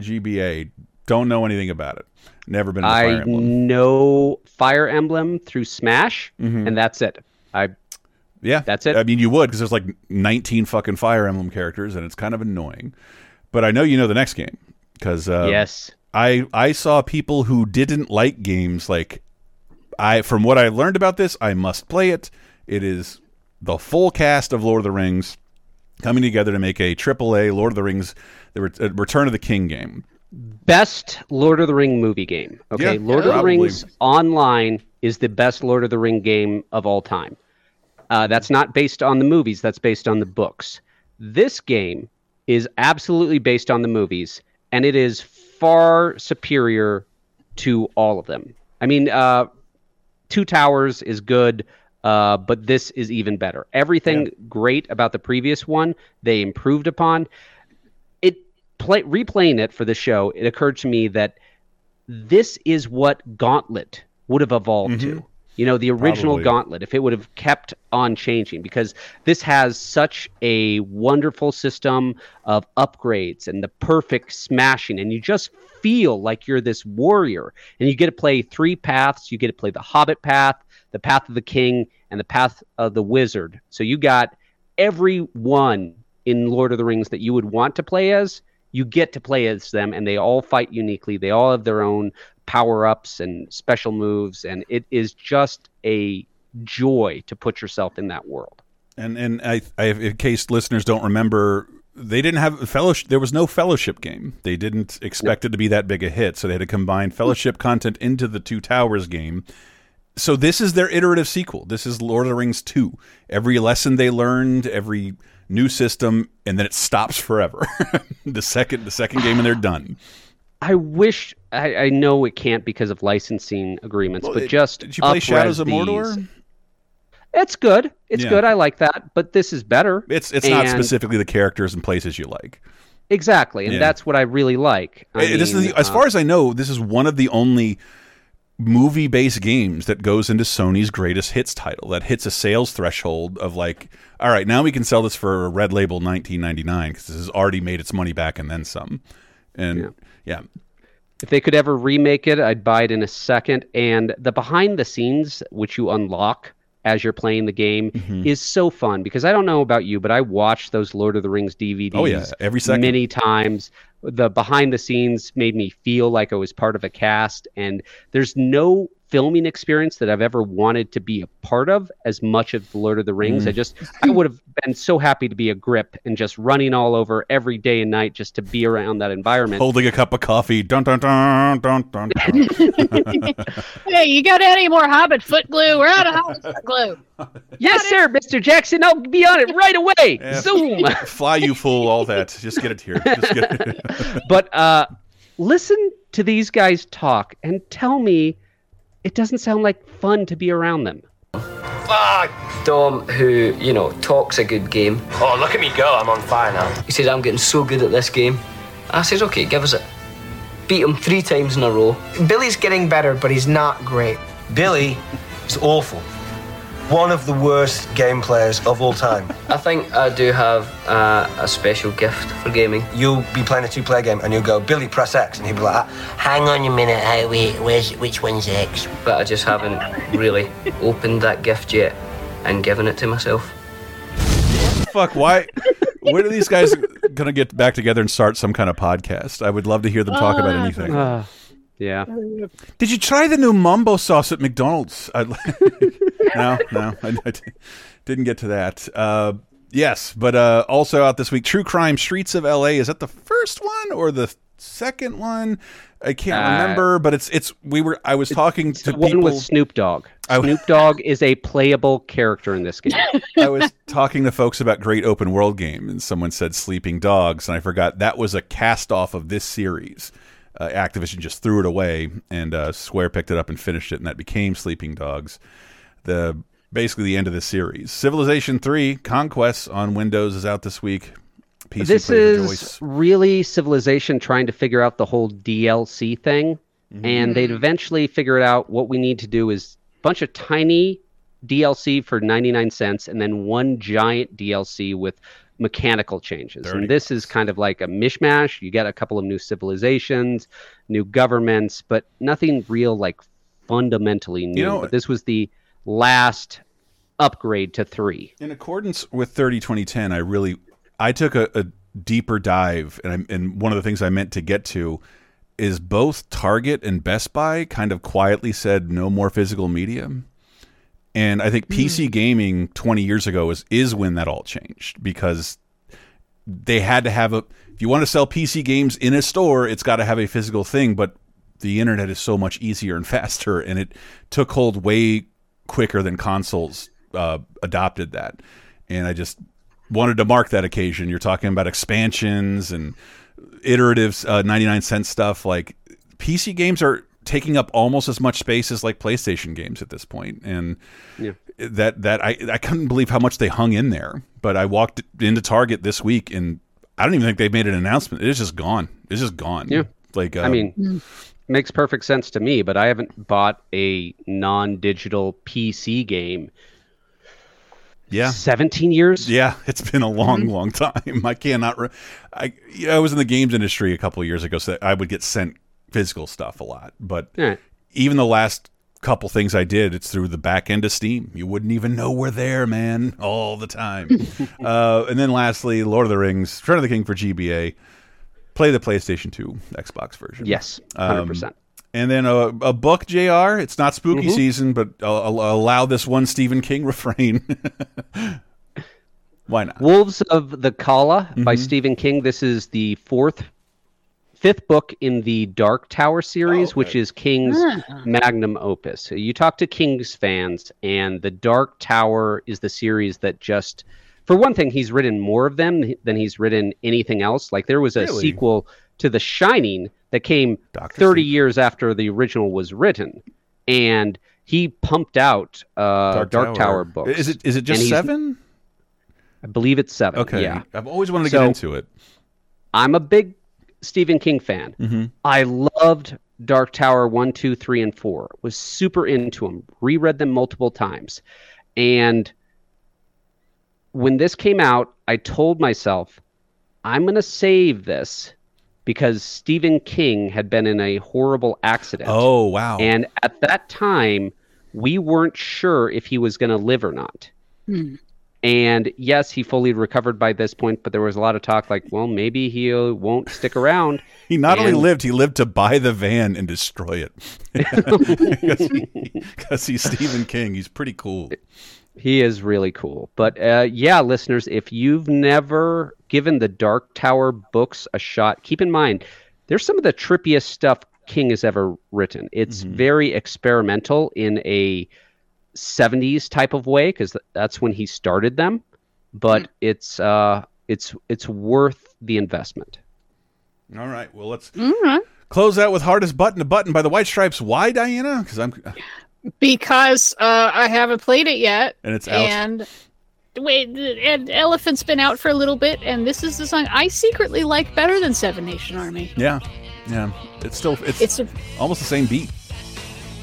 GBA. Don't know anything about it. Never been. I Emblem. know Fire Emblem through Smash, Mhm. and that's it. I Yeah, That's it. I mean, you would because there's like 19 fucking Fire Emblem characters, and it's kind of annoying. But I know you know the next game because uh, Yes. I I saw people who didn't like games like I. From what I learned about this, I must play it. It is the full cast of Lord of the Rings coming together to make a AAA Lord of the Rings, the Ret- uh, Return of the King game. Best Lord of the Ring movie game. Okay, Yeah, Lord of the. Rings Online is the best Lord of the Ring game of all time. Uh, that's not based on the movies. That's based on the books. This game is absolutely based on the movies, and it is far superior to all of them. I mean, uh, Two Towers is good, uh, but this is even better. Everything great about the previous one, they improved upon. It play replaying it for the show. It occurred to me that this is what Gauntlet would have evolved to. You know, the original Probably. Gauntlet, if it would have kept on changing, because this has such a wonderful system of upgrades and the perfect smashing, and you just feel like you're this warrior. And you get to play three paths. You get to play the Hobbit path, the path of the king, and the path of the wizard. So you got every one in Lord of the Rings that you would want to play as, you get to play as them, and they all fight uniquely. They all have their own power ups and special moves, and it is just a joy to put yourself in that world. And and I, I in case listeners don't remember, they didn't have fellowship. There was no fellowship game. They didn't expect it to be that big a hit, so they had to combine fellowship content into the Two Towers game. So this is their iterative sequel. This is Lord of the Rings two. Every lesson they learned, every new system, and then it stops forever. the second the second game, and they're done. I wish I, I know it can't because of licensing agreements, but just Did you play Shadows of these. Mordor? It's good. It's Yeah. good. I like that, but this is better. It's it's not specifically the characters and places you like. exactly, and Yeah. that's what I really like. I Uh, this is mean, the, as uh, far as I know, this is one of the only movie-based games that goes into Sony's greatest hits title that hits a sales threshold of like, all right, now we can sell this for a red label 19.99 because this has already made its money back and then some. And yeah, If they could ever remake it, I'd buy it in a second. And the behind the scenes, which you unlock as you're playing the game, Mm-hmm. is so fun because I don't know about you, but I watched those Lord of the Rings DVDs Oh, yeah, every second. many times. The behind the scenes made me feel like I was part of a cast, and there's no filming experience that I've ever wanted to be a part of as much of the Lord of the Rings. Mm. I just I would have been so happy to be a grip and just running all over every day and night just to be around that environment. holding a cup of coffee, dun dun dun dun dun. dun. Hey, you got any more Hobbit foot glue? We're out of Hobbit foot glue. Yes, sir, Mr. Jackson. I'll be on it right away. Yeah. Zoom. Fly, you fool! All that. Just get it here. Just get it. but uh, listen to these guys talk and tell me it doesn't sound like fun to be around them. Fuck! Dom, who, you know, talks a good game. Oh, look at me go, I'm on fire now. He says, I'm getting so good at this game. I says, okay, give us it. Beat him three times in a row. Billy's getting better, but he's not great. Billy is awful. One of the worst game players of all time. I think I do have uh, a special gift for gaming. You'll be playing a two-player game and you'll go, Billy, press X, and he'll be like, Hang on a minute, hey, wait, where's, which one's X? But I just haven't really opened that gift yet and given it to myself. Fuck! Why? When are these guys gonna get back together and start some kind of podcast? I would love to hear them talk about anything. Yeah. Did you try the new Mumbo sauce at McDonald's? I, no, no, I, I didn't get to that. Uh, yes, but uh, also out this week, True Crime: Streets of L.A. Is that the first one or the second one? I can't Uh, remember, but it's it's. We were. I was talking to The one people. with Snoop Dogg. I- Snoop Dogg is a playable character in this game. I was talking to folks about great open world game, and someone said Sleeping Dogs, and I forgot that was a cast off of this series. Uh, Activision just threw it away, and uh, Square picked it up and finished it, and that became Sleeping Dogs. The basically the end of the series. Civilization Three: Conquests on Windows is out this week. PC this is rejoice. really civilization trying to figure out the whole DLC thing, Mm-hmm. and they'd eventually figure it out. What we need to do is a bunch of tiny DLC for 99 cents, and then one giant DLC with mechanical changes. And this is kind of like a mishmash. You get a couple of new civilizations, new governments, but nothing real like fundamentally new. know- but this was the last upgrade to three. In accordance with 30 2010, I really I took a, a deeper dive, and I, and one of the things I meant to get to is both Target and Best Buy kind of quietly said no more physical media. And I think PC gaming 20 years ago is is when that all changed because they had to have a if you want to sell PC games in a store, it's got to have a physical thing. But the internet is so much easier and faster, and it took hold way quicker than consoles uh, adopted that. And I just wanted to mark that occasion. You're talking about expansions and iterative uh, 99 cent stuff. Like PC games are taking up almost as much space as like PlayStation games at this point, and Yeah. that that I I couldn't believe how much they hung in there. But I walked into Target this week, and I don't even think they made an announcement. It's just gone. It's just gone. Yeah. like I um, mean, makes perfect sense to me, but I haven't bought a non-digital PC game. Yeah. 17 years? Yeah, it's been a long, Mhm. long time. I cannot. Re- I yeah, I was in the games industry a couple of years ago, so I would get sent physical stuff a lot. But even the last couple things I did, it's through the back end of Steam. You wouldn't even know we're there, man, all the time. uh, and then lastly, Lord of the Rings, Return of the King for GBA. Play the PlayStation 2 Xbox version. Yes, Um, 100%. and then a, a book, JR. It's not spooky Mhm. season, but I'll, I'll allow this one Stephen King refrain. Why not? Wolves of the Calla by Mhm. Stephen King. This is the fourth, fifth book in the Dark Tower series, which is King's Ah. magnum opus. So you talk to King's fans, and the Dark Tower is the series that just, for one thing, he's written more of them than he's written anything else. Like there was a Really? sequel to The Shining that came 30 years after the original was written, and he pumped out uh, Dark, Tower. books. Is it is it just seven? I believe it's seven. Okay. Yeah. I've always wanted to So, get into it. I'm a big Stephen King fan. Mhm. I loved Dark Tower 1, 2, 3, and 4. Was super into them. Reread them multiple times. And when this came out, I told myself, I'm going to save this because Stephen King had been in a horrible accident. Oh wow! And at that time, we weren't sure if he was going to live or not. And yes, he fully recovered by this point, but there was a lot of talk like, well, maybe he won't stick around. He not only lived, he lived to buy the van and destroy it. Because he, he's Stephen King. He's pretty cool. He is really cool. But uh, yeah, listeners, if you've never given the Dark Tower books a shot, keep in mind there's some of the trippiest stuff King has ever written. It's very experimental in a 70s type of way because that's when he started them. But it's uh, it's it's worth the investment. All right. Well, let's Mhm. close out with hardest button to button by the White Stripes. Why, Diana? Because I'm because uh, I haven't played it yet, And it's out. And wait, and Elephant's been out for a little bit, and this is the song I secretly like better than Seven Nation Army. yeah, yeah. It's still it's, It's a- almost the same beat.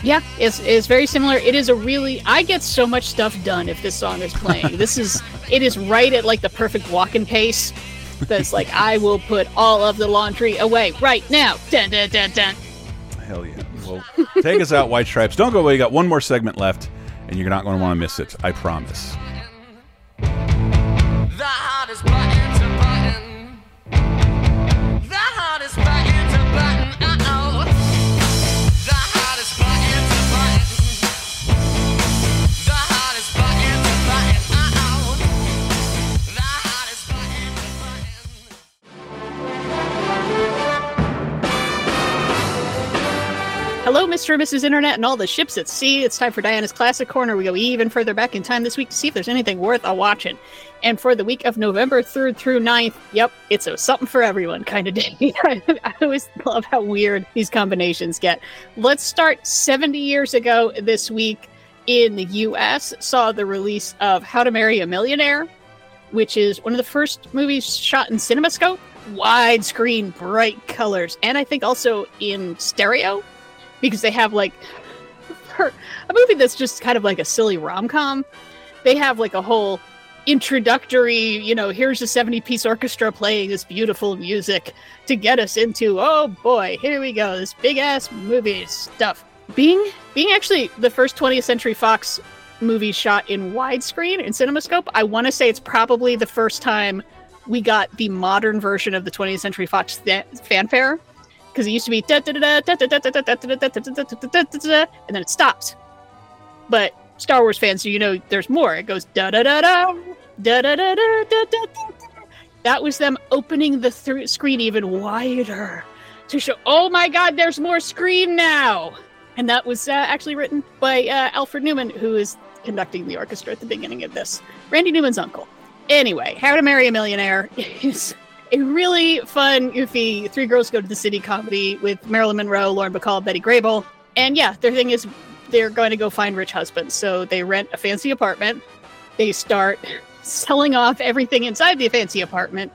Yeah, it's, it's very similar. It is a really I get so much stuff done if this song is playing. this is it is right at like the perfect walking pace. That's like I will put all of the laundry away right now. Dun, dun, dun, dun. Hell yeah. Well, take us out, White Stripes. Don't go away. You got one more segment left, and you're not going to want to miss it. I promise. Hello, Mr. and Mrs. Internet and all the ships at sea. It's time for Diana's Classic Corner. We go even further back in time this week to see if there's anything worth a watching. And for the week of November 3rd through 9th, yep, it's a something for everyone kind of day. I always love how weird these combinations get. Let's start 70 years ago this week in the US, saw the release of How to Marry a Millionaire, which is one of the first movies shot in CinemaScope, widescreen, bright colors, and I think also in stereo because they have like for a movie that's just kind of like a silly rom-com. They have like a whole introductory you know here's a 70 piece orchestra playing this beautiful music to get us into oh boy here we go this big ass movie stuff. Being being actually the first 20th century fox movie shot in widescreen in cinemascope i want to say it's probably the first time we got the modern version of the 20th century fox fa- fanfare because it used to be and then it stops. But Star Wars fans, you know, there's more. It goes da da da da da da da da da da. that was them opening the th- screen even wider to show, oh my God, there's more screen now. And that was uh, actually written by uh, Alfred Newman, who is conducting the orchestra at the beginning of this. Randy Newman's uncle. Anyway, How to Marry a Millionaire is a really fun, goofy three girls go to the city comedy with Marilyn Monroe, Lauren Bacall, Betty Grable. And yeah, their thing is they're going to go find rich husbands. So they rent a fancy apartment. They start selling off everything inside the fancy apartment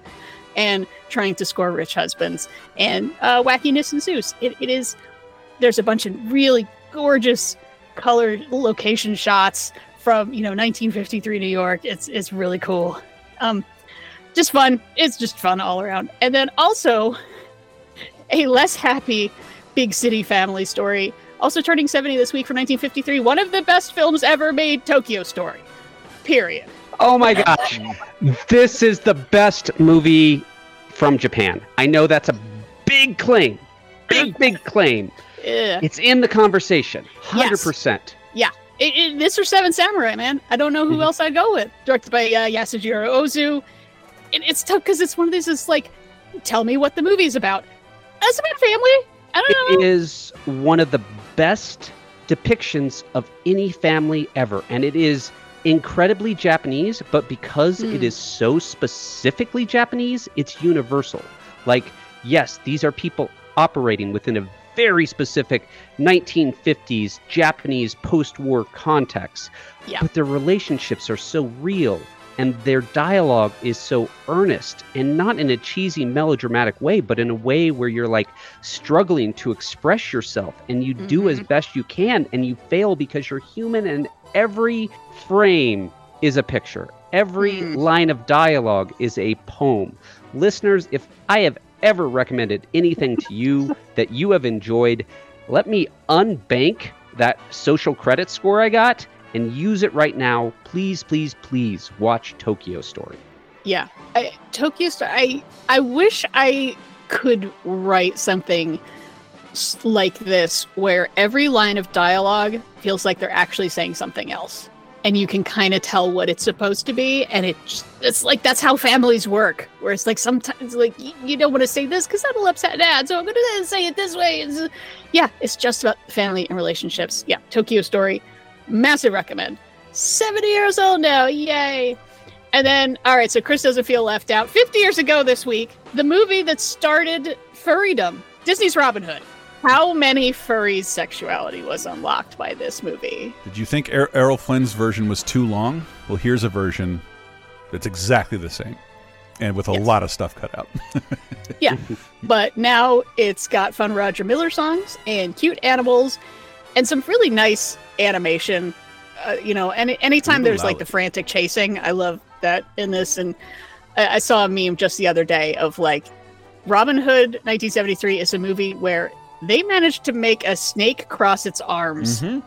and trying to score rich husbands. And uh, wackiness ensues. It, it is, there's a bunch of really gorgeous colored location shots from, you know, 1953 New York. It's, it's really cool. Um, just fun. It's just fun all around. And then also a less happy big city family story. Also turning 70 this week from 1953. One of the best films ever made, Tokyo Story. Period. Oh my gosh. This is the best movie from Japan. I know that's a big claim. Big, big claim. Yeah. It's in the conversation. 100%. Yeah. It, it, this or Seven Samurai, man. I don't know who Mhm. else I'd go with. Directed by uh, Yasujiro Ozu. And it's tough because it's one of these, it's like, tell me what the movie's about. It's about family. I don't know. It is one of the best depictions of any family ever. And it is incredibly Japanese, but because it Mm. is so specifically Japanese, it's universal. Like, yes, these are people operating within a very specific 1950s Japanese post war context. Yeah. But their relationships are so real and their dialogue is so earnest and not in a cheesy melodramatic way, but in a way where you're like struggling to express yourself and you do as mm-hmm. best you can and you fail because you're human and every frame is a picture. Every mm. line of dialogue is a poem. Listeners, if I have ever recommended anything to you that you have enjoyed, let me unbank that social credit score I got and use it right now. Please, please, please watch Tokyo Story. Yeah, I, Tokyo Story. I I wish I could write something like this where every line of dialogue feels like they're actually saying something else, and you can kind of tell what it's supposed to be. And it just- it's like that's how families work. Where it's like sometimes like y- you don't want to say this because that'll upset dad, so I'm gonna say it this way. It's, yeah, it's just about family and relationships. Yeah, Tokyo Story, massive recommend. Seventy years old now, yay! And then, all right, so Chris doesn't feel left out. 50 years ago this week, the movie that started furrydom, Disney's Robin Hood. How many furries' sexuality was unlocked by this movie? Did you think er Errol Flynn's version was too long? Well, here's a version that's exactly the same, and with a lot of stuff cut out. Yeah, but now it's got fun Roger Miller songs and cute animals and some really nice animation. Uh, you know, any anytime there's like the frantic chasing, I love that in this. And I, I saw a meme just the other day of like Robin Hood 1973 is a movie where they managed to make a snake cross its arms. Mhm.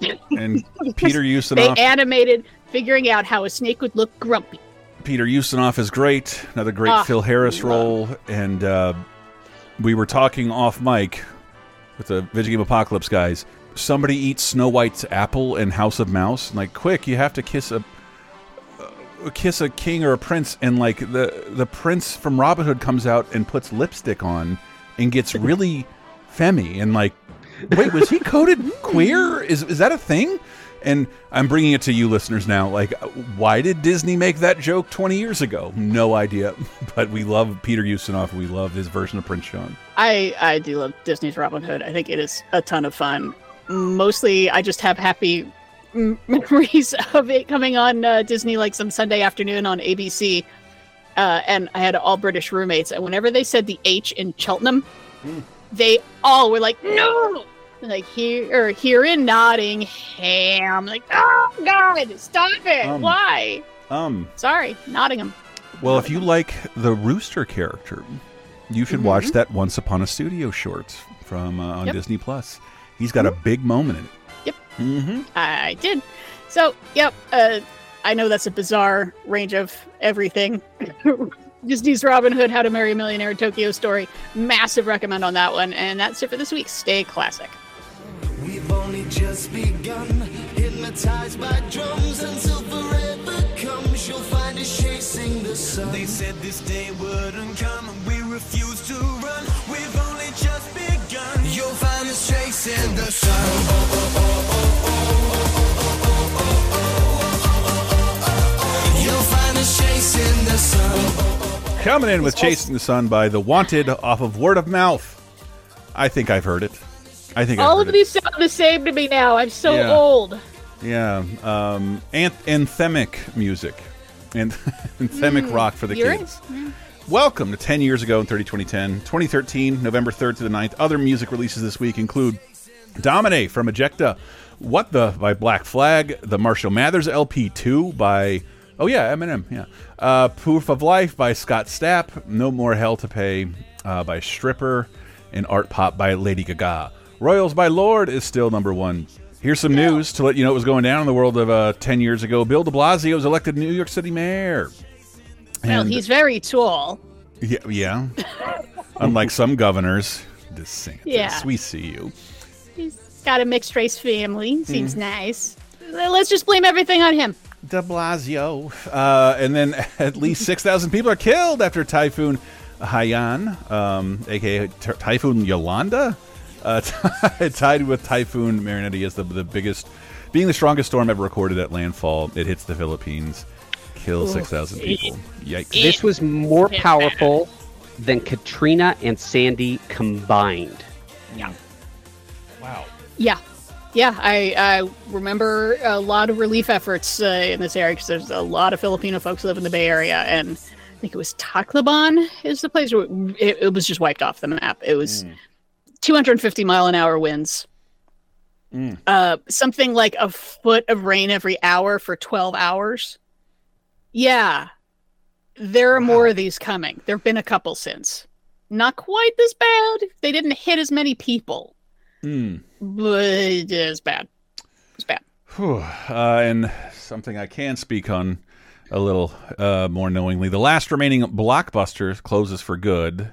and Peter Ustinov. They animated figuring out how a snake would look grumpy. Peter Ustinov is great. Another great Ah, Phil Harris role. And uh, we were talking off mic with the Video Game Apocalypse guys. Somebody eats Snow White's apple in House of Mouse. And like, quick, you have to kiss a uh, kiss a king or a prince. And like the the prince from Robin Hood comes out and puts lipstick on and gets really femmy and like, wait, was he coded queer? Is is that a thing? And I'm bringing it to you listeners now. Like, why did Disney make that joke 20 years ago? No idea. But we love Peter Ustinov. We love his version of Prince John. I I do love Disney's Robin Hood. I think it is a ton of fun. Mostly, I just have happy m- memories of it coming on uh, Disney like some Sunday afternoon on ABC. Uh, and I had all British roommates, and whenever they said the H in Cheltenham, they all were like, "No!" Like here or here in Nottingham, like, "Oh God, stop it! Um, Why?" Um, Sorry, Nottingham. well, if you like the Rooster character, you should watch that Once Upon a Studio short from uh, on Yep. Disney Plus. He's got a big moment in it. Yep. Mm-hmm. I did. So, yep. Uh, I know that's a bizarre range of everything. Disney's Robin Hood, How to Marry a Millionaire, Tokyo Story. Massive recommend on that one. And that's it for this week. Stay classic. We've only just begun, hypnotized by drums until forever comes. You'll find is chasing the sun. They said this day wouldn't come, and we refuse to run. We've only just begun. You'll find us chasing the sun. You'll find us chasing the sun. Coming in with Chasing the Sun by The Wanted off of Word of Mouth. I think I've heard it. I think I've All heard of these sound the same to me now. I'm so Yeah. old. Yeah. Um, anth- anthemic music. And anthemic Mm, rock for the you're kids. in- Welcome to 10 years ago in 30 2010. 2013, November 3rd to the 9th. Other music releases this week include Dominate from Ejecta, What the by Black Flag, the Marshall Mathers LP2 by, oh yeah, Eminem, yeah. Uh, Proof of Life by Scott Stapp, No More Hell to Pay uh, by Stryper, and Art Pop by Lady Gaga. Royals by Lorde is still number one. Here's some news to let you know what was going down in the world of uh, 10 years ago. Bill de Blasio was elected New York City mayor. Well, he's very tall. yeah, yeah. Unlike some governors, DeSantis, Yeah. we see you. He's got a mixed race family. Seems Hmm. nice. Let's just blame everything on him. De Blasio. Uh, and then at least 6,000 people are killed after Typhoon Haiyan, um, aka Ty- Typhoon Yolanda, uh, tied with Typhoon Marinette as the, the biggest, being the strongest storm ever recorded at landfall. It hits the Philippines, kills 6,000 people. Yikes. This was more powerful than Katrina and Sandy combined. Yeah. Wow. Yeah. Yeah, I, I remember a lot of relief efforts uh, in this area because there's a lot of Filipino folks who live in the Bay Area, and I think it was Tacloban is the place where it, it was just wiped off the map. It was 250 mile an hour winds, Mm. uh, something like a foot of rain every hour for 12 hours. Yeah, there are more of these coming. There have been a couple since. Not quite this bad. They didn't hit as many people Mm. but it is bad. It's bad. Uh, and something I can speak on a little uh, more knowingly. The last remaining blockbuster closes for good.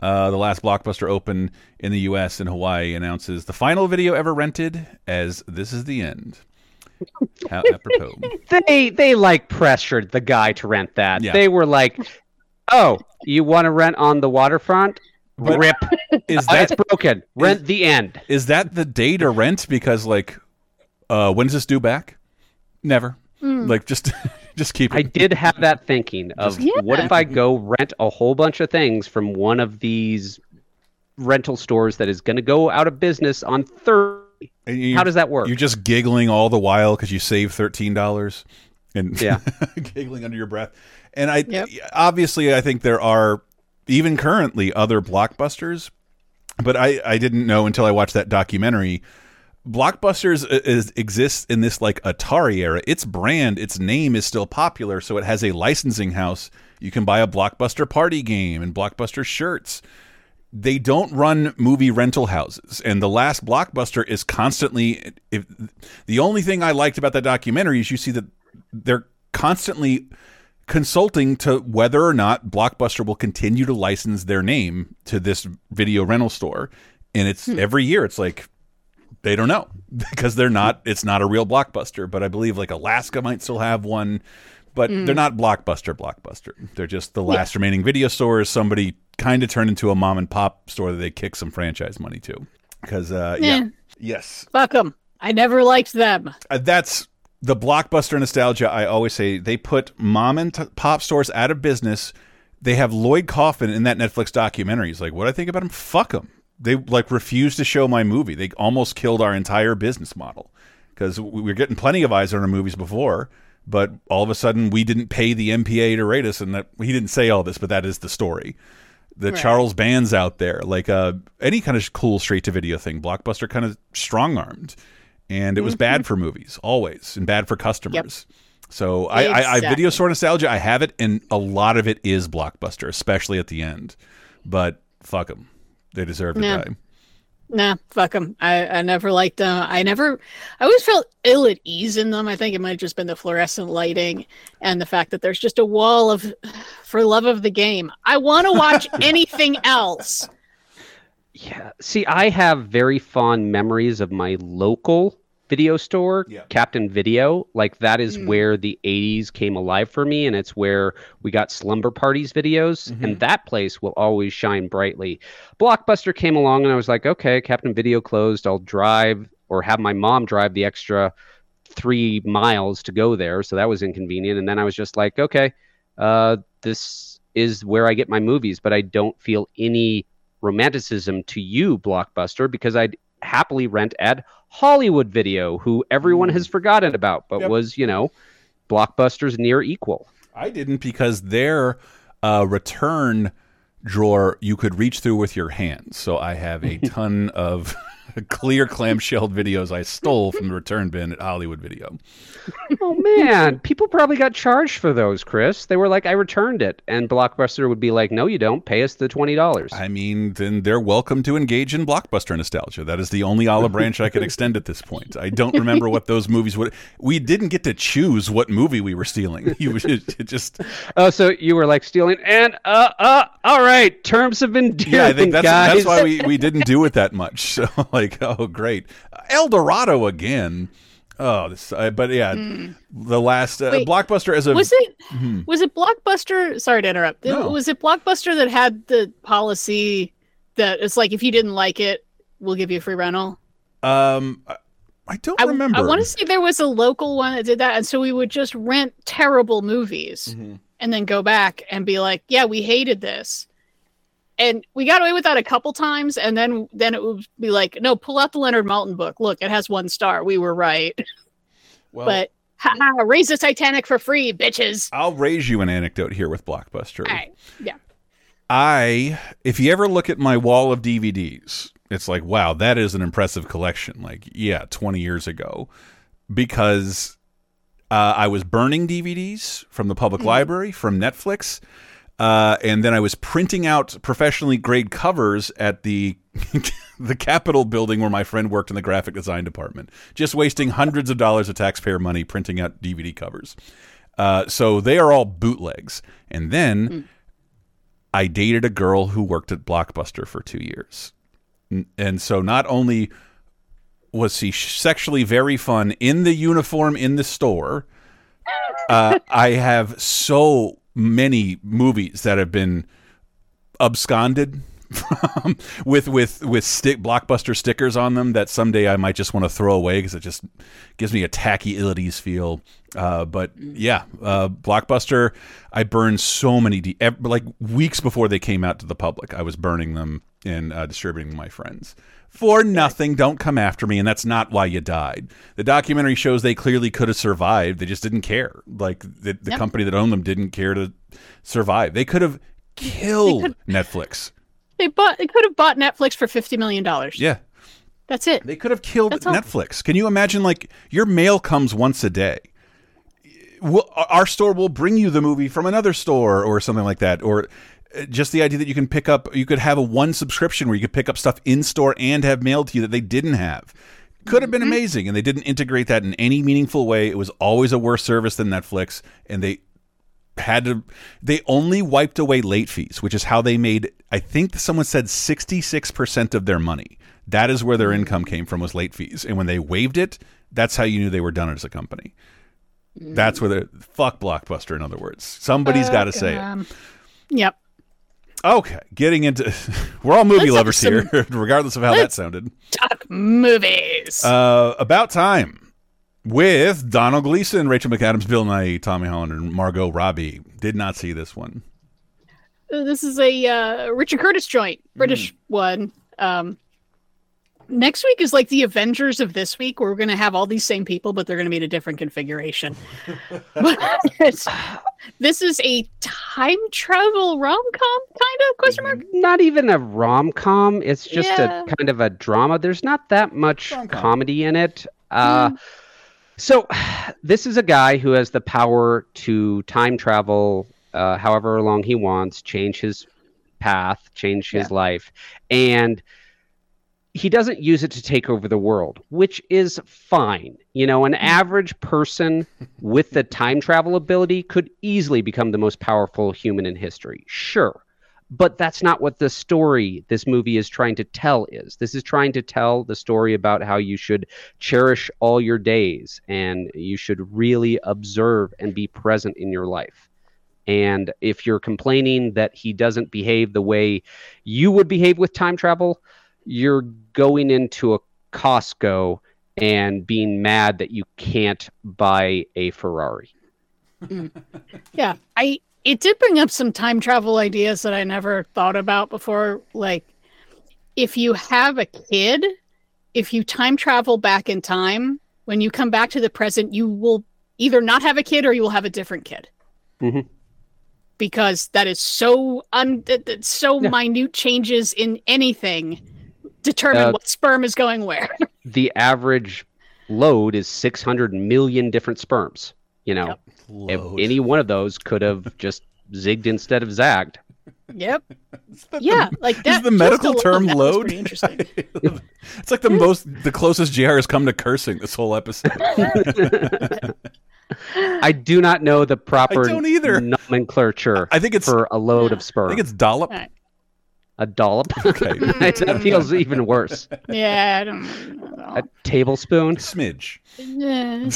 Uh, the last blockbuster open in the U.S. and Hawaii announces the final video ever rented as "This is the end." How apropos. They they like pressured the guy to rent that. Yeah. They were like, "Oh, you want to rent on the waterfront? But Rip. Is that broken? Rent the end." Is that the day to rent? Because like, uh, when does this due back? Never. Mm. Like just just keep it. I did have that thinking of Just- what if I go rent a whole bunch of things from one of these rental stores that is going to go out of business on Thursday. You- How does that work? You're just giggling all the while because you save thirteen dollars, and Yeah. giggling under your breath. And I obviously I think there are even currently other blockbusters, but I I didn't know until I watched that documentary. Blockbusters uh, is exists in this like Atari era. Its brand, its name is still popular, so it has a licensing house. You can buy a Blockbuster party game and Blockbuster shirts they don't run movie rental houses and the last blockbuster is constantly if the only thing i liked about that documentary is you see that they're constantly consulting to whether or not blockbuster will continue to license their name to this video rental store and it's hmm. every year it's like they don't know because they're not it's not a real blockbuster but i believe like alaska might still have one but Mm. they're not blockbuster blockbuster. They're just the last remaining video stores somebody kind of turned into a mom and pop store that they kick some franchise money to. Because uh yeah. Eh. yes. Fuck them. I never liked them. uh, that's the blockbuster nostalgia i always say. They put mom and t- pop stores out of business. They have lloyd kaufman in that netflix documentary. He's like what do i think about him fuck them they like refused to show my movie they almost killed our entire business model because we were getting plenty of eyes on our movies before but all of a sudden we didn't pay the mpa to rate us and that he didn't say all this but that is the story the Right. Charles Bands out there, like uh, any kind of cool straight to video thing. Blockbuster kind of strong armed, and it was bad for movies always, and bad for customers. So I, I, I video Exactly. store nostalgia. I have it, and a lot of it is Blockbuster, especially at the end. But fuck them, they deserve to Yeah. die. Nah, fuck them. I, I never liked them. I never, I always felt ill at ease in them. I think it might have just been the fluorescent lighting and the fact that there's just a wall of, for love of the game. I want to watch anything else. Yeah. See, I have very fond memories of my local video store, Captain Video. Like that is where the 80s came alive for me and it's where we got slumber parties videos and that place will always shine brightly. Blockbuster came along and I was like, okay, Captain Video closed. I'll drive or have my mom drive the extra 3 miles to go there, so that was inconvenient and then I was just like, okay, uh this is where I get my movies, but I don't feel any romanticism to you, Blockbuster, because I'd happily rent at Hollywood Video, who everyone has forgotten about, but Yep. was, you know, Blockbuster's near equal. I didn't because their uh, return drawer you could reach through with your hands. So I have a ton of clear clamshelled videos I stole from the return bin at Hollywood Video. oh man, people probably got charged for those, Chris. They were like, I returned it. And Blockbuster would be like, No, you don't. Pay us the $20. I mean, then they're welcome to engage in blockbuster nostalgia. That is the only olive branch I can extend at this point. I don't remember what those movies would. We didn't get to choose what movie we were stealing. You it just Oh, so you were like stealing and uh uh all right, terms of endearment, yeah. I think that's guys. that's why we we didn't do it that much. So like, oh great, El Dorado again. Oh, this. Uh, but yeah, the last uh, Wait, blockbuster as a was it Mhm. was it Blockbuster? Sorry to interrupt. No. Was it Blockbuster that had the policy that it's like if you didn't like it, we'll give you a free rental? Um, I, I don't I, remember. I want to say there was a local one that did that, and so we would just rent terrible movies Mm-hmm. and then go back and be like, "Yeah, we hated this," and we got away with that a couple times, and then then it would be like, "No, pull out the Leonard Maltin book. Look, it has one star. We were right." Well- but ha ha, raise the Titanic for free, bitches. I'll raise you an anecdote here with Blockbuster. Right, yeah. I, if you ever look at my wall of DVDs, it's like, wow, that is an impressive collection. Like, yeah, 20 years ago, because uh, I was burning DVDs from the public library, from Netflix, uh, and then I was printing out professionally grade covers at the the Capitol building where my friend worked in the graphic design department, just wasting hundreds of dollars of taxpayer money printing out DVD covers. Uh, so they are all bootlegs, and then. I dated a girl who worked at Blockbuster for two years. And so not only was she sexually very fun in the uniform in the store, uh, I have so many movies that have been absconded from with with with stick blockbuster stickers on them that someday I might just want to throw away because it just gives me a tacky illities feel. Uh, but yeah, uh, blockbuster. I burned so many like weeks before they came out to the public. I was burning them and uh, distributing my friends for nothing. Don't come after me, and that's not why you died. The documentary shows they clearly could have survived. They just didn't care. Like the, the Yep. company that owned them didn't care to survive. They could have killed could- Netflix. They bought. They could have bought Netflix for fifty million dollars. Yeah. That's it. They could have killed That's all. Netflix. Can you imagine? Like your mail comes once a day. We'll, our store will bring you the movie from another store or something like that, or just the idea that you can pick up. You could have a one subscription where you could pick up stuff in store and have mailed to you that they didn't have. Could have been mm-hmm. amazing, and they didn't integrate that in any meaningful way. It was always a worse service than Netflix, and they had to they only wiped away late fees which is how they made i think someone said 66% of their money that is where their income came from was late fees and when they waived it that's how you knew they were done as a company that's mm. where the fuck blockbuster in other words somebody's got to say it Yep. Okay getting into we're all movie Let's lovers some- here regardless of how that sounded Talk movies. uh, about time with Domhnall Gleeson, Rachel McAdams, Bill Nighy, Tom Hollander, and Margot Robbie. Did not see this one. This is a uh, Richard Curtis joint, British one. Um, next week is like the Avengers of this week, where we're going to have all these same people, but they're going to be in a different configuration. But this is a time travel rom com, kind of question mark. Not even a rom com. It's just Yeah. a kind of a drama. There's not that much comedy in it. Uh, So, this is a guy who has the power to time travel uh, however long he wants, change his path, change his life. And he doesn't use it to take over the world, which is fine. You know, an hmm. average person with the time travel ability could easily become the most powerful human in history. Sure. but that's not what the story this movie is trying to tell is this is trying to tell the story about how you should cherish all your days and you should really observe and be present in your life and if you're complaining that he doesn't behave the way you would behave with time travel you're going into a costco and being mad that you can't buy a ferrari Yeah, I it did bring up some time travel ideas that I never thought about before. Like, if you have a kid, if you time travel back in time, when you come back to the present, you will either not have a kid or you will have a different kid mm-hmm. because that is so un so minute changes in anything determine Uh, what sperm is going where. the average load is 600 million different sperms. You know, if any one of those could have just zigged instead of zagged. yep. Yeah, like that. Is the medical term that was load? pretty interesting. It's like the most, the closest JR has come to cursing this whole episode. I do not know the proper I don't either. nomenclature. I think it's for a load of sperm. I think it's dollop. A dollop. Okay. that feels even worse. Yeah, I don't know. A tablespoon. Smidge. Yeah,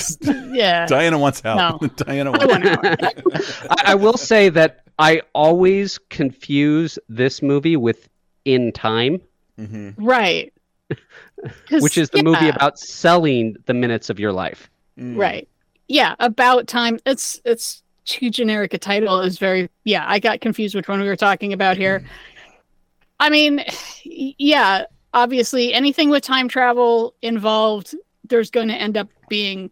yeah. Diana wants help. No. Diana I wants want I, I will say that I always confuse this movie with In Time, mm-hmm. Right. which is the movie about selling the minutes of your life. Mm. Right. Yeah, about time. It's it's too generic a title. Is very yeah. I got confused which one we were talking about here. Mm. I mean, yeah. Obviously, anything with time travel involved, there's going to end up being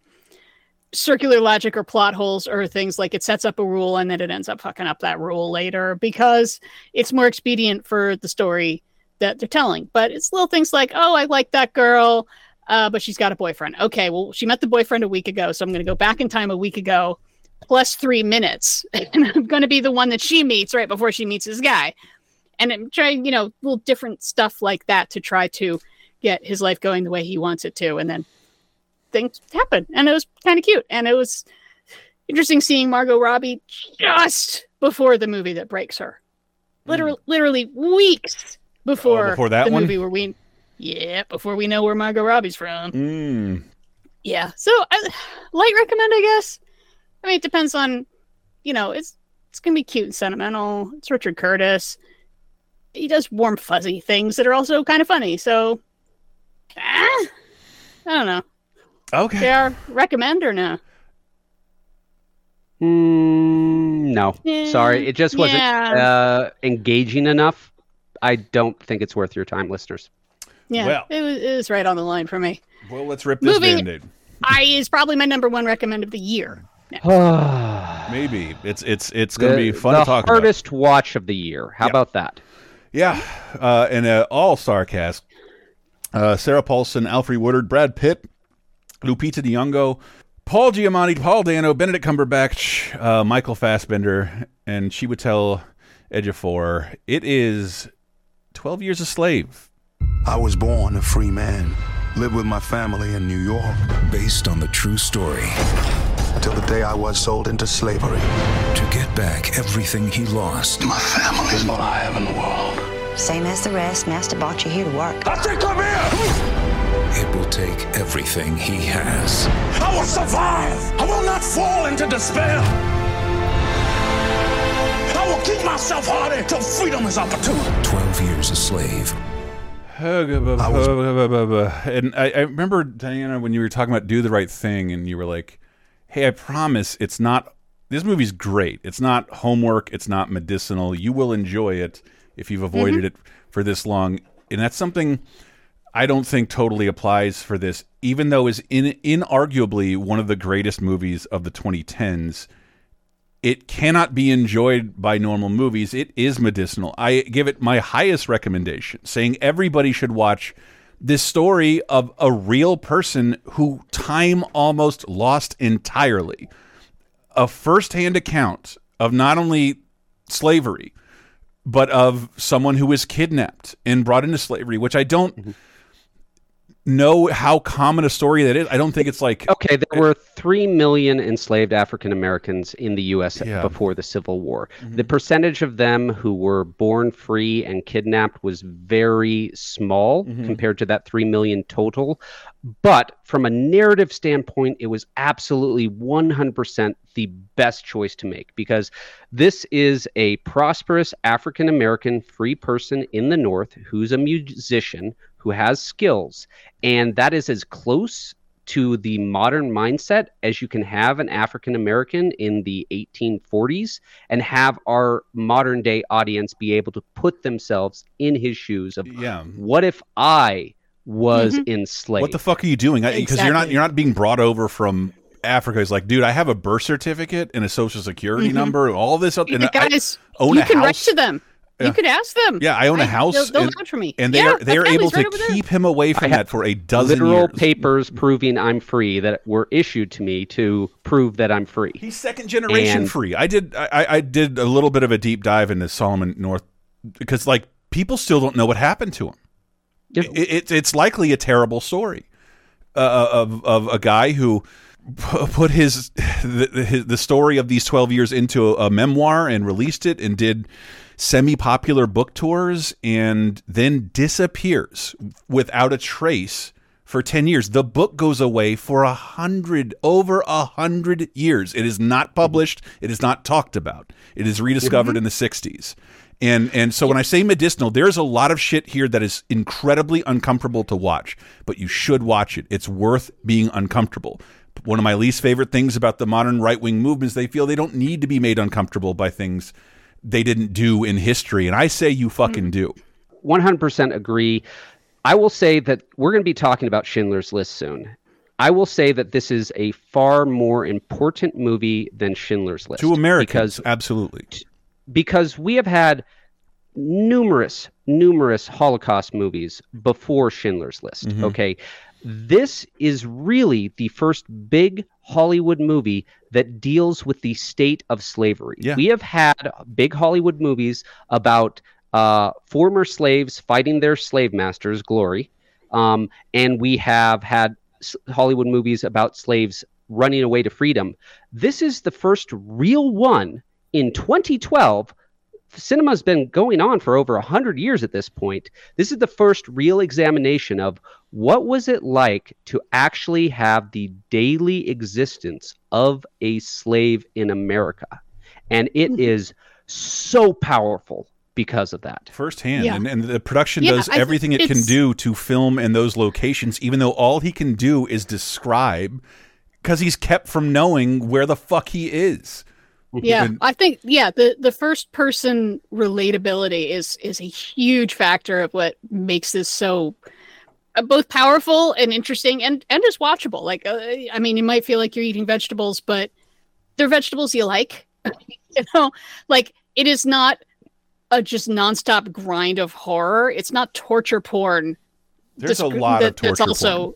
circular logic or plot holes or things like it sets up a rule and then it ends up fucking up that rule later because it's more expedient for the story that they're telling. But it's little things like, oh, I like that girl, uh, but she's got a boyfriend. Okay, well, she met the boyfriend a week ago, so I'm going to go back in time a week ago plus three minutes, and I'm going to be the one that she meets right before she meets this guy. And I'm trying, you know, little different stuff like that to try to get his life going the way he wants it to. And then things happen. And it was kind of cute. And it was interesting seeing Margot Robbie just before the movie that breaks her. Literally, literally weeks before, Oh, before that the one? movie where we, yeah, before we know where Margot Robbie's from. Mm. Yeah. So I light recommend, I guess. I mean, it depends on, you know, it's it's gonna be cute and sentimental. It's Richard Curtis. He does warm, fuzzy things that are also kind of funny. So, ah, I don't know. Okay. JR, recommend or no? Mm, no, sorry, it just wasn't yeah. uh, engaging enough. I don't think it's worth your time, listeners. Yeah, Well. it, was, it was right on the line for me. Well, let's rip this Moving- band-aid. I is probably my number one recommend of the year. Maybe it's it's it's going to The- be fun the to talk about. hardest watch of the year. How about that? Yeah, uh, and uh, all star cast: uh, Sarah Paulson, Alfre Woodard, Brad Pitt, Lupita Nyong'o, Paul Giamatti, Paul Dano, Benedict Cumberbatch, uh, Michael Fassbender, and Chiwetel Ejiofor. It is Twelve Years a Slave. I was born a free man, lived with my family in New York. Based on the true story. Until the day I was sold into slavery. To get back everything he lost. My family is all I have in the world. Same as the rest. Master brought you here to work. I think I'm here! It will take everything he has. I will survive! I will not fall into despair! I will keep myself hard until freedom is opportune! 12 years a slave. And I, I remember Diana when you were talking about do the right thing, and you were like, "Hey, I promise it's not. This movie's great. It's not homework. It's not medicinal. You will enjoy it if you've avoided Mhm. it for this long." And that's something I don't think totally applies for this, even though is in inarguably one of the greatest movies of the 2010s. It cannot be enjoyed by normal movies. It is medicinal. I give it my highest recommendation, saying everybody should watch this story of a real person who time almost lost entirely. A firsthand account of not only slavery, but of someone who was kidnapped and brought into slavery, which I don't mm-hmm. Know how common a story that is. I don't think it's like Okay, there were 3 million enslaved African Americans in the U.S. Yeah. before the Civil War. Mm-hmm. The percentage of them who were born free and kidnapped was very small mm-hmm. compared to that 3 million total. But from a narrative standpoint, it was absolutely 100% the best choice to make because this is a prosperous African American free person in the North who's a musician who has skills. And that is as close to the modern mindset as you can have an African American in the 1840s and have our modern day audience be able to put themselves in his shoes of Yeah. what if I was Mhm. enslaved? What the fuck are you doing? Because you're not you're not being brought over from Africa. It's like, dude, I have a birth certificate and a social security Mhm. number, all this, and The I guys, own you a can write house. to them. Yeah. You could ask them. Yeah, I own a house, They'll, they'll and, for me. and they Yeah, are they are able to right over there. keep him away from I that for a dozen literal years. papers proving I'm free that were issued to me to prove that I'm free. He's second generation And- free. I did I, I did a little bit of a deep dive into Solomon Northup because like people still don't know what happened to him. It, it, it's likely a terrible story uh, of of a guy who put his the, his the story of these 12 years into a, a memoir and released it and did semi-popular book tours and then disappears without a trace for 10 years. The book goes away for a hundred over a hundred years. It is not published. It is not talked about. It is rediscovered mm-hmm. in the 60s and and so when I say medicinal, there's a lot of shit here that is incredibly uncomfortable to watch, but you should watch it. It's worth being uncomfortable. One of my least favorite things about the modern right wing movements, they feel they don't need to be made uncomfortable by things they didn't do in history, and I say you fucking do. 100% agree. I will say that we're going to be talking about Schindler's List soon. I will say that this is a far more important movie than Schindler's List. To Americans, Because absolutely. because we have had numerous numerous holocaust movies before schindler's list Mhm. okay this is really the first big hollywood movie that deals with the state of slavery Yeah. we have had big hollywood movies about uh, former slaves fighting their slave masters glory um, and we have had s- hollywood movies about slaves running away to freedom this is the first real one in 2012 cinema's been going on for over 100 years at this point. This is the first real examination of what was it like to actually have the daily existence of a slave in america? And it hmm. is so powerful because of that. Firsthand. Yeah. and, and the production Yeah, does I think everything it can do to film in those locations even though all he can do is describe because he's kept from knowing where the fuck he is Yeah, And- I think yeah, the the first person relatability is is a huge factor of what makes this so uh, both powerful and interesting and and just watchable. Like uh, I mean, you might feel like you're eating vegetables, but they're vegetables you like. you know, like it is not a just nonstop grind of horror. It's not torture porn. There's a Disc- lot of that- that's torture also porn.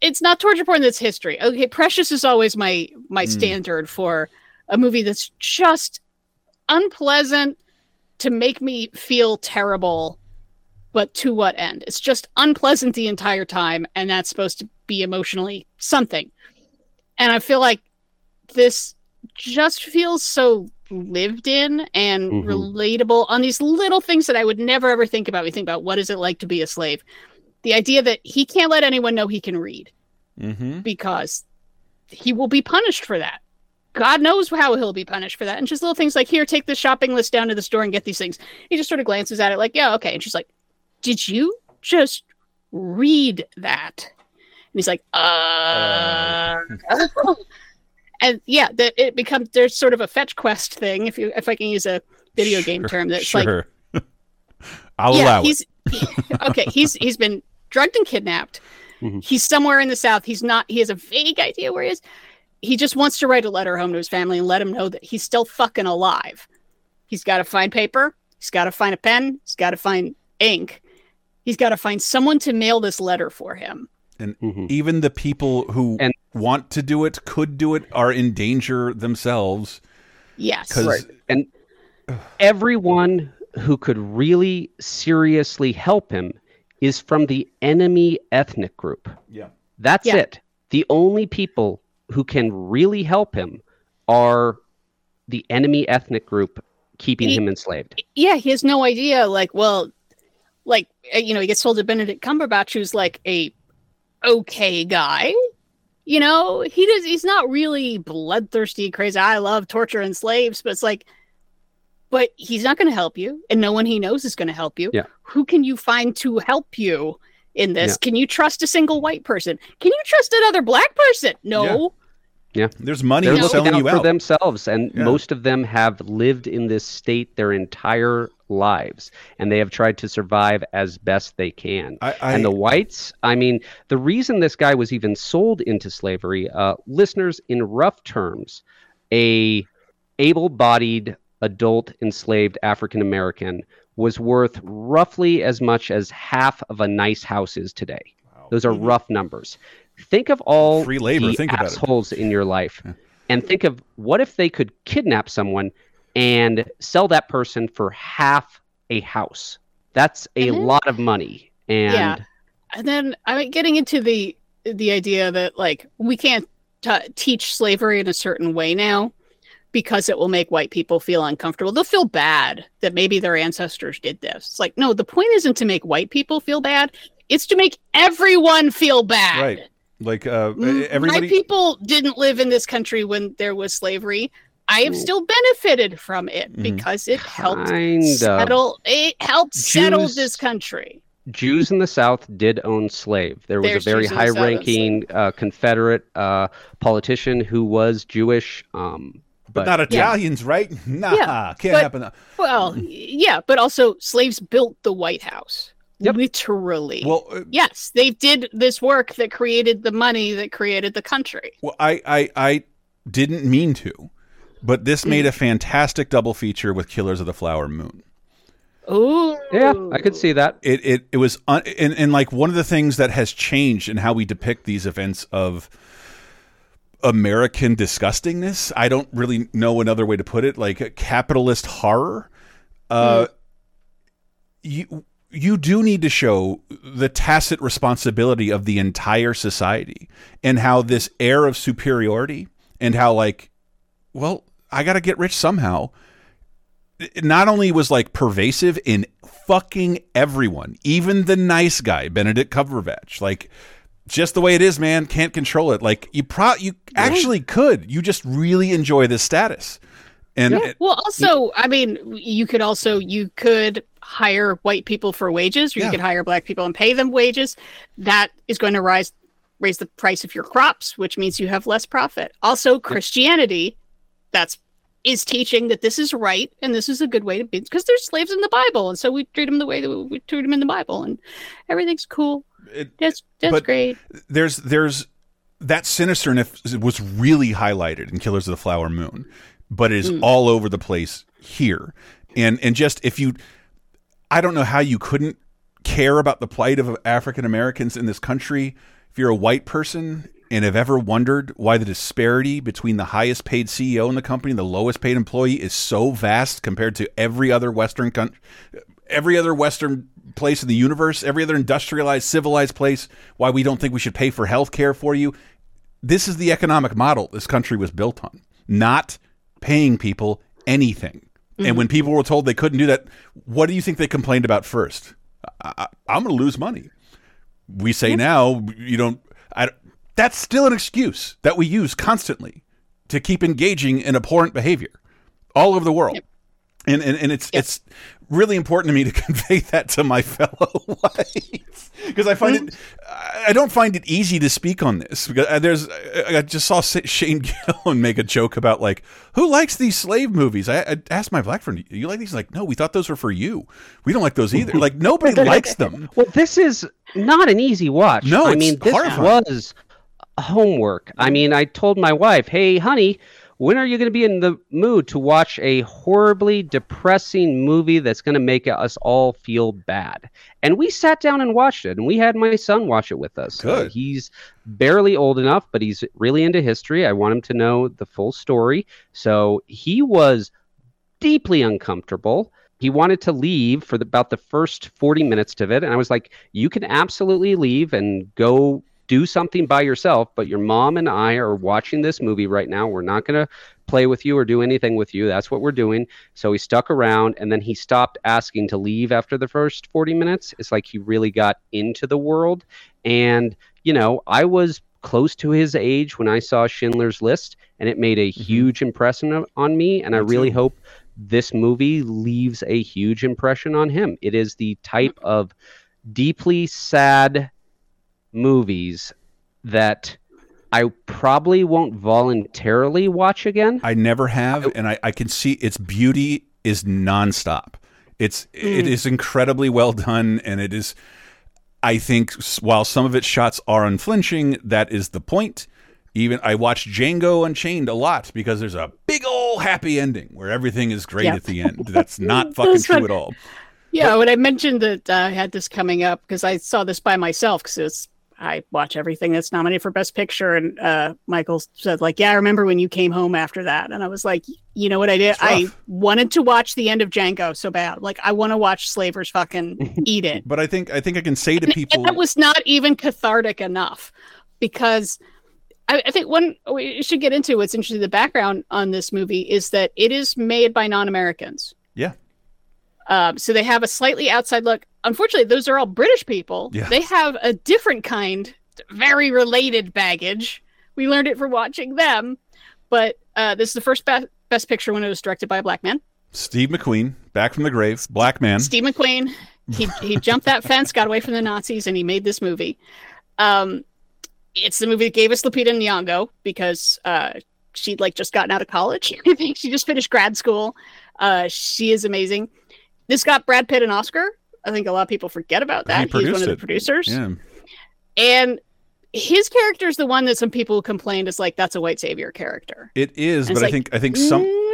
it's not torture porn that's history. Okay, Precious is always my my Mm. standard for a movie that's just unpleasant to make me feel terrible, but to what end? It's just unpleasant the entire time, and that's supposed to be emotionally something. And I feel like this just feels so lived in and Mhm. relatable on these little things that I would never ever think about. We think about what is it like to be a slave? The idea that he can't let anyone know he can read mm-hmm. because he will be punished for that. God knows how he'll be punished for that. And just little things like, here, take this shopping list down to the store and get these things. He just sort of glances at it like, yeah, okay. And she's like, did you just read that? And he's like, uh. and yeah, that it becomes, there's sort of a fetch quest thing, if you, if I can use a video game term, that's like, sure i'll yeah, allow he's it okay. He's he's been drugged and kidnapped. Mm-hmm. He's somewhere in the south. He's not. He has a vague idea where he is. He just wants to write a letter home to his family and let him know that he's still fucking alive. He's got to find paper. He's got to find a pen. He's got to find ink. He's got to find someone to mail this letter for him. and mm-hmm. even the people who want to do it could do it are in danger themselves Yes. 'Cause- Right. And everyone who could really seriously help him is from the enemy ethnic group. Yeah. That's Yeah. it. The only people who can really help him are the enemy ethnic group keeping He- him enslaved. yeah, he has no idea. Like, well, like uh, you know, he gets told to Benedict Cumberbatch, who's like a okay guy. You know, he does. He's not really bloodthirsty, crazy. I love torture and slaves, but it's like, but he's not going to help you, and no one he knows is going to help you. Yeah. Who can you find to help you in this? Yeah. Can you trust a single white person? Can you trust another black person? No. Yeah. There's money They're in looking selling out you for out. themselves, and Yeah. most of them have lived in this state their entire lives, and they have tried to survive as best they can. I- I- and the whites, I mean, the reason this guy was even sold into slavery, uh, listeners, in rough terms, a able-bodied adult enslaved African American was worth roughly as much as half of a nice house is today. Those are mm-hmm. rough numbers. Think of all Free labor, the think about it. assholes in your life, and think of what if they could kidnap someone and sell that person for half a house. That's a And then- lot of money. And yeah and then i'm mean, getting into the the idea that like we can't t- teach slavery in a certain way now because it will make white people feel uncomfortable they'll feel bad that maybe their ancestors did this it's like no the point isn't to make white people feel bad it's to make everyone feel bad Right. Like uh, everybody. my people didn't live in this country when there was slavery I have still benefited from it Mm-hmm. because it helped Kind of. settle. It helped settle this country. Jews in the South did own slave. There was There's a very Jews in the South that high-ranking uh, Confederate uh, politician who was Jewish. Um, but not yeah. Italians, right? Nah, Yeah, can't but- happen. Well, yeah, but also slaves built the White House. Literally. Well, uh, yes, they did this work that created the money that created the country. Well, I, I, I didn't mean to, but this Mm. made a fantastic double feature with Killers of the Flower Moon. Ooh. Yeah, I could see that. It, it, it was, un- and, and like one of the things that has changed in how we depict these events of American disgustingness. I don't really know another way to put it. Like capitalist horror. Uh, you you do need to show the tacit responsibility of the entire society and how this air of superiority and how like well i gotta get rich somehow it not only was like pervasive in fucking everyone even the nice guy benedict cumberbatch like just the way it is man can't control it like you pro you actually could you just really enjoy this status and Yeah. Well, also, I mean, you could also you could hire white people for wages, or Yeah. you could hire black people and pay them wages. That is going to rise raise the price of your crops, which means you have less profit. Also, Christianity, that's is teaching that this is right and this is a good way to be because there's slaves in the Bible, and so we treat them the way that we treat them in the Bible, and everything's cool. That's that's great. there's there's that sinisterness was really highlighted in Killers of the Flower Moon, but it is Mm. all over the place here. And and just if you I don't know how you couldn't care about the plight of African Americans in this country if you're a white person and have ever wondered why the disparity between the highest paid CEO in the company and the lowest paid employee is so vast compared to every other western country every other western place in the universe every other industrialized civilized place why we don't think we should pay for health care for you. This is the economic model this country was built on not paying people anything. And Mm-hmm. when people were told they couldn't do that what do you think they complained about first? I, i'm going to lose money. We say now you don't I, that's still an excuse that we use constantly to keep engaging in abhorrent behavior all over the world and and, and it's it's really important to me to convey that to my fellow whites because I find it I don't find it easy to speak on this. Because uh, there's I just saw Sa- Shane Gillis make a joke about like who likes these slave movies? I, I asked my black friend you like these? He's like no we thought those were for you. We don't like those either. Like nobody likes them. Well, this is not an easy watch. No, I mean this horrifying. was homework. I mean, I told my wife, "Hey, honey, when are you going to be in the mood to watch a horribly depressing movie that's going to make us all feel bad?" And we sat down and watched it, and we had my son watch it with us. Uh, Good. he's barely old enough, but he's really into history. I want him to know the full story. So he was deeply uncomfortable. he wanted to leave for the, about the first 40 minutes of it and i was like you can absolutely leave and go do something by yourself but your mom and i are watching this movie right now. We're not going to play with you or do anything with you. That's what we're doing. So he stuck around and then he stopped asking to leave after the first 40 minutes. It's like he really got into the world. And you know i was close to his age when i saw schindler's list and it made a mm-hmm. huge impression on me and i really hope this movie leaves a huge impression on him. It is the type mm-hmm. of deeply sad movies that I probably won't voluntarily watch again. I never have, and I, I can see its beauty is nonstop. It's it Mm. is incredibly well done, and it is. I think while some of its shots are unflinching, that is the point. Even I watched Django Unchained a lot because there's a big old happy ending where everything is great Yep. at the end. That's not fucking That's true at all. Yeah, when I mentioned that uh, I had this coming up because I saw this by myself because it's I watch everything that's nominated for Best Picture, and uh, Michael said like, "Yeah, I remember when you came home after that," and I was like, "You know what I did? I wanted to watch the end of Django so bad. Like, I want to watch slavers fucking eat it." But I think I think I can say to people, And that was not even cathartic enough because I, I think one we should get into what's interesting. The background on this movie is that it is made by non-Americans. yeah, Um, so they have a slightly outside look. Unfortunately, those are all British people. They have a different kind, very related baggage. We learned it from watching them. But uh, this is the first be- Best Picture when it was directed by a black man. Steve McQueen, back from the grave, black man. Steve McQueen. He he jumped that fence, got away from the Nazis, and he made this movie. Um, it's the movie that gave us Lupita Nyong'o because uh, she'd like just gotten out of college. I think she just finished grad school. Uh, she is amazing. This got Brad Pitt an Oscar. I think a lot of people forget about that. He He's one of the it. producers, Yeah. and his character is the one that some people complained is like that's a white savior character. It is, And but I like, think I think some. Mm,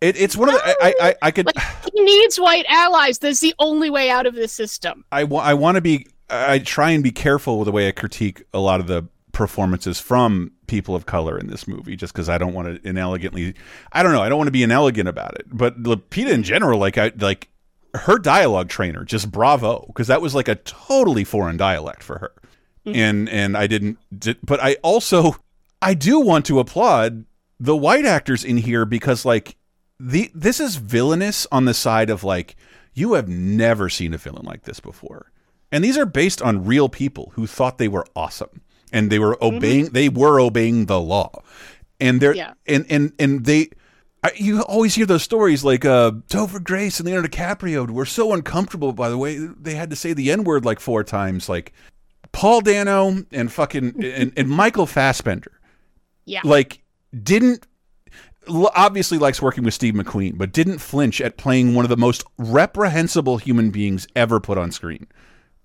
it, it's one of the I I, I, could He needs white allies. That's the only way out of this system. I wa- I want to be I try and be careful with the way I critique a lot of the performances from people of color in this movie just because I don't want to inelegantly I don't know I don't want to be inelegant about it but Lupita in general like I like her dialogue trainer just bravo because that was like a totally foreign dialect for her mm-hmm. and and I didn't did, but I also I do want to applaud the white actors in here because like the this is villainous on the side of like you have never seen a villain like this before. And these are based on real people who thought they were awesome and they were mm-hmm. obeying they were obeying the law. And they're Yeah. and and and they I, you always hear those stories like uh Topher Grace and Leonardo DiCaprio were so uncomfortable by the way they had to say the N-word like four times like Paul Dano and fucking and, and Michael Fassbender Yeah. like didn't obviously likes working with Steve McQueen, but didn't flinch at playing one of the most reprehensible human beings ever put on screen.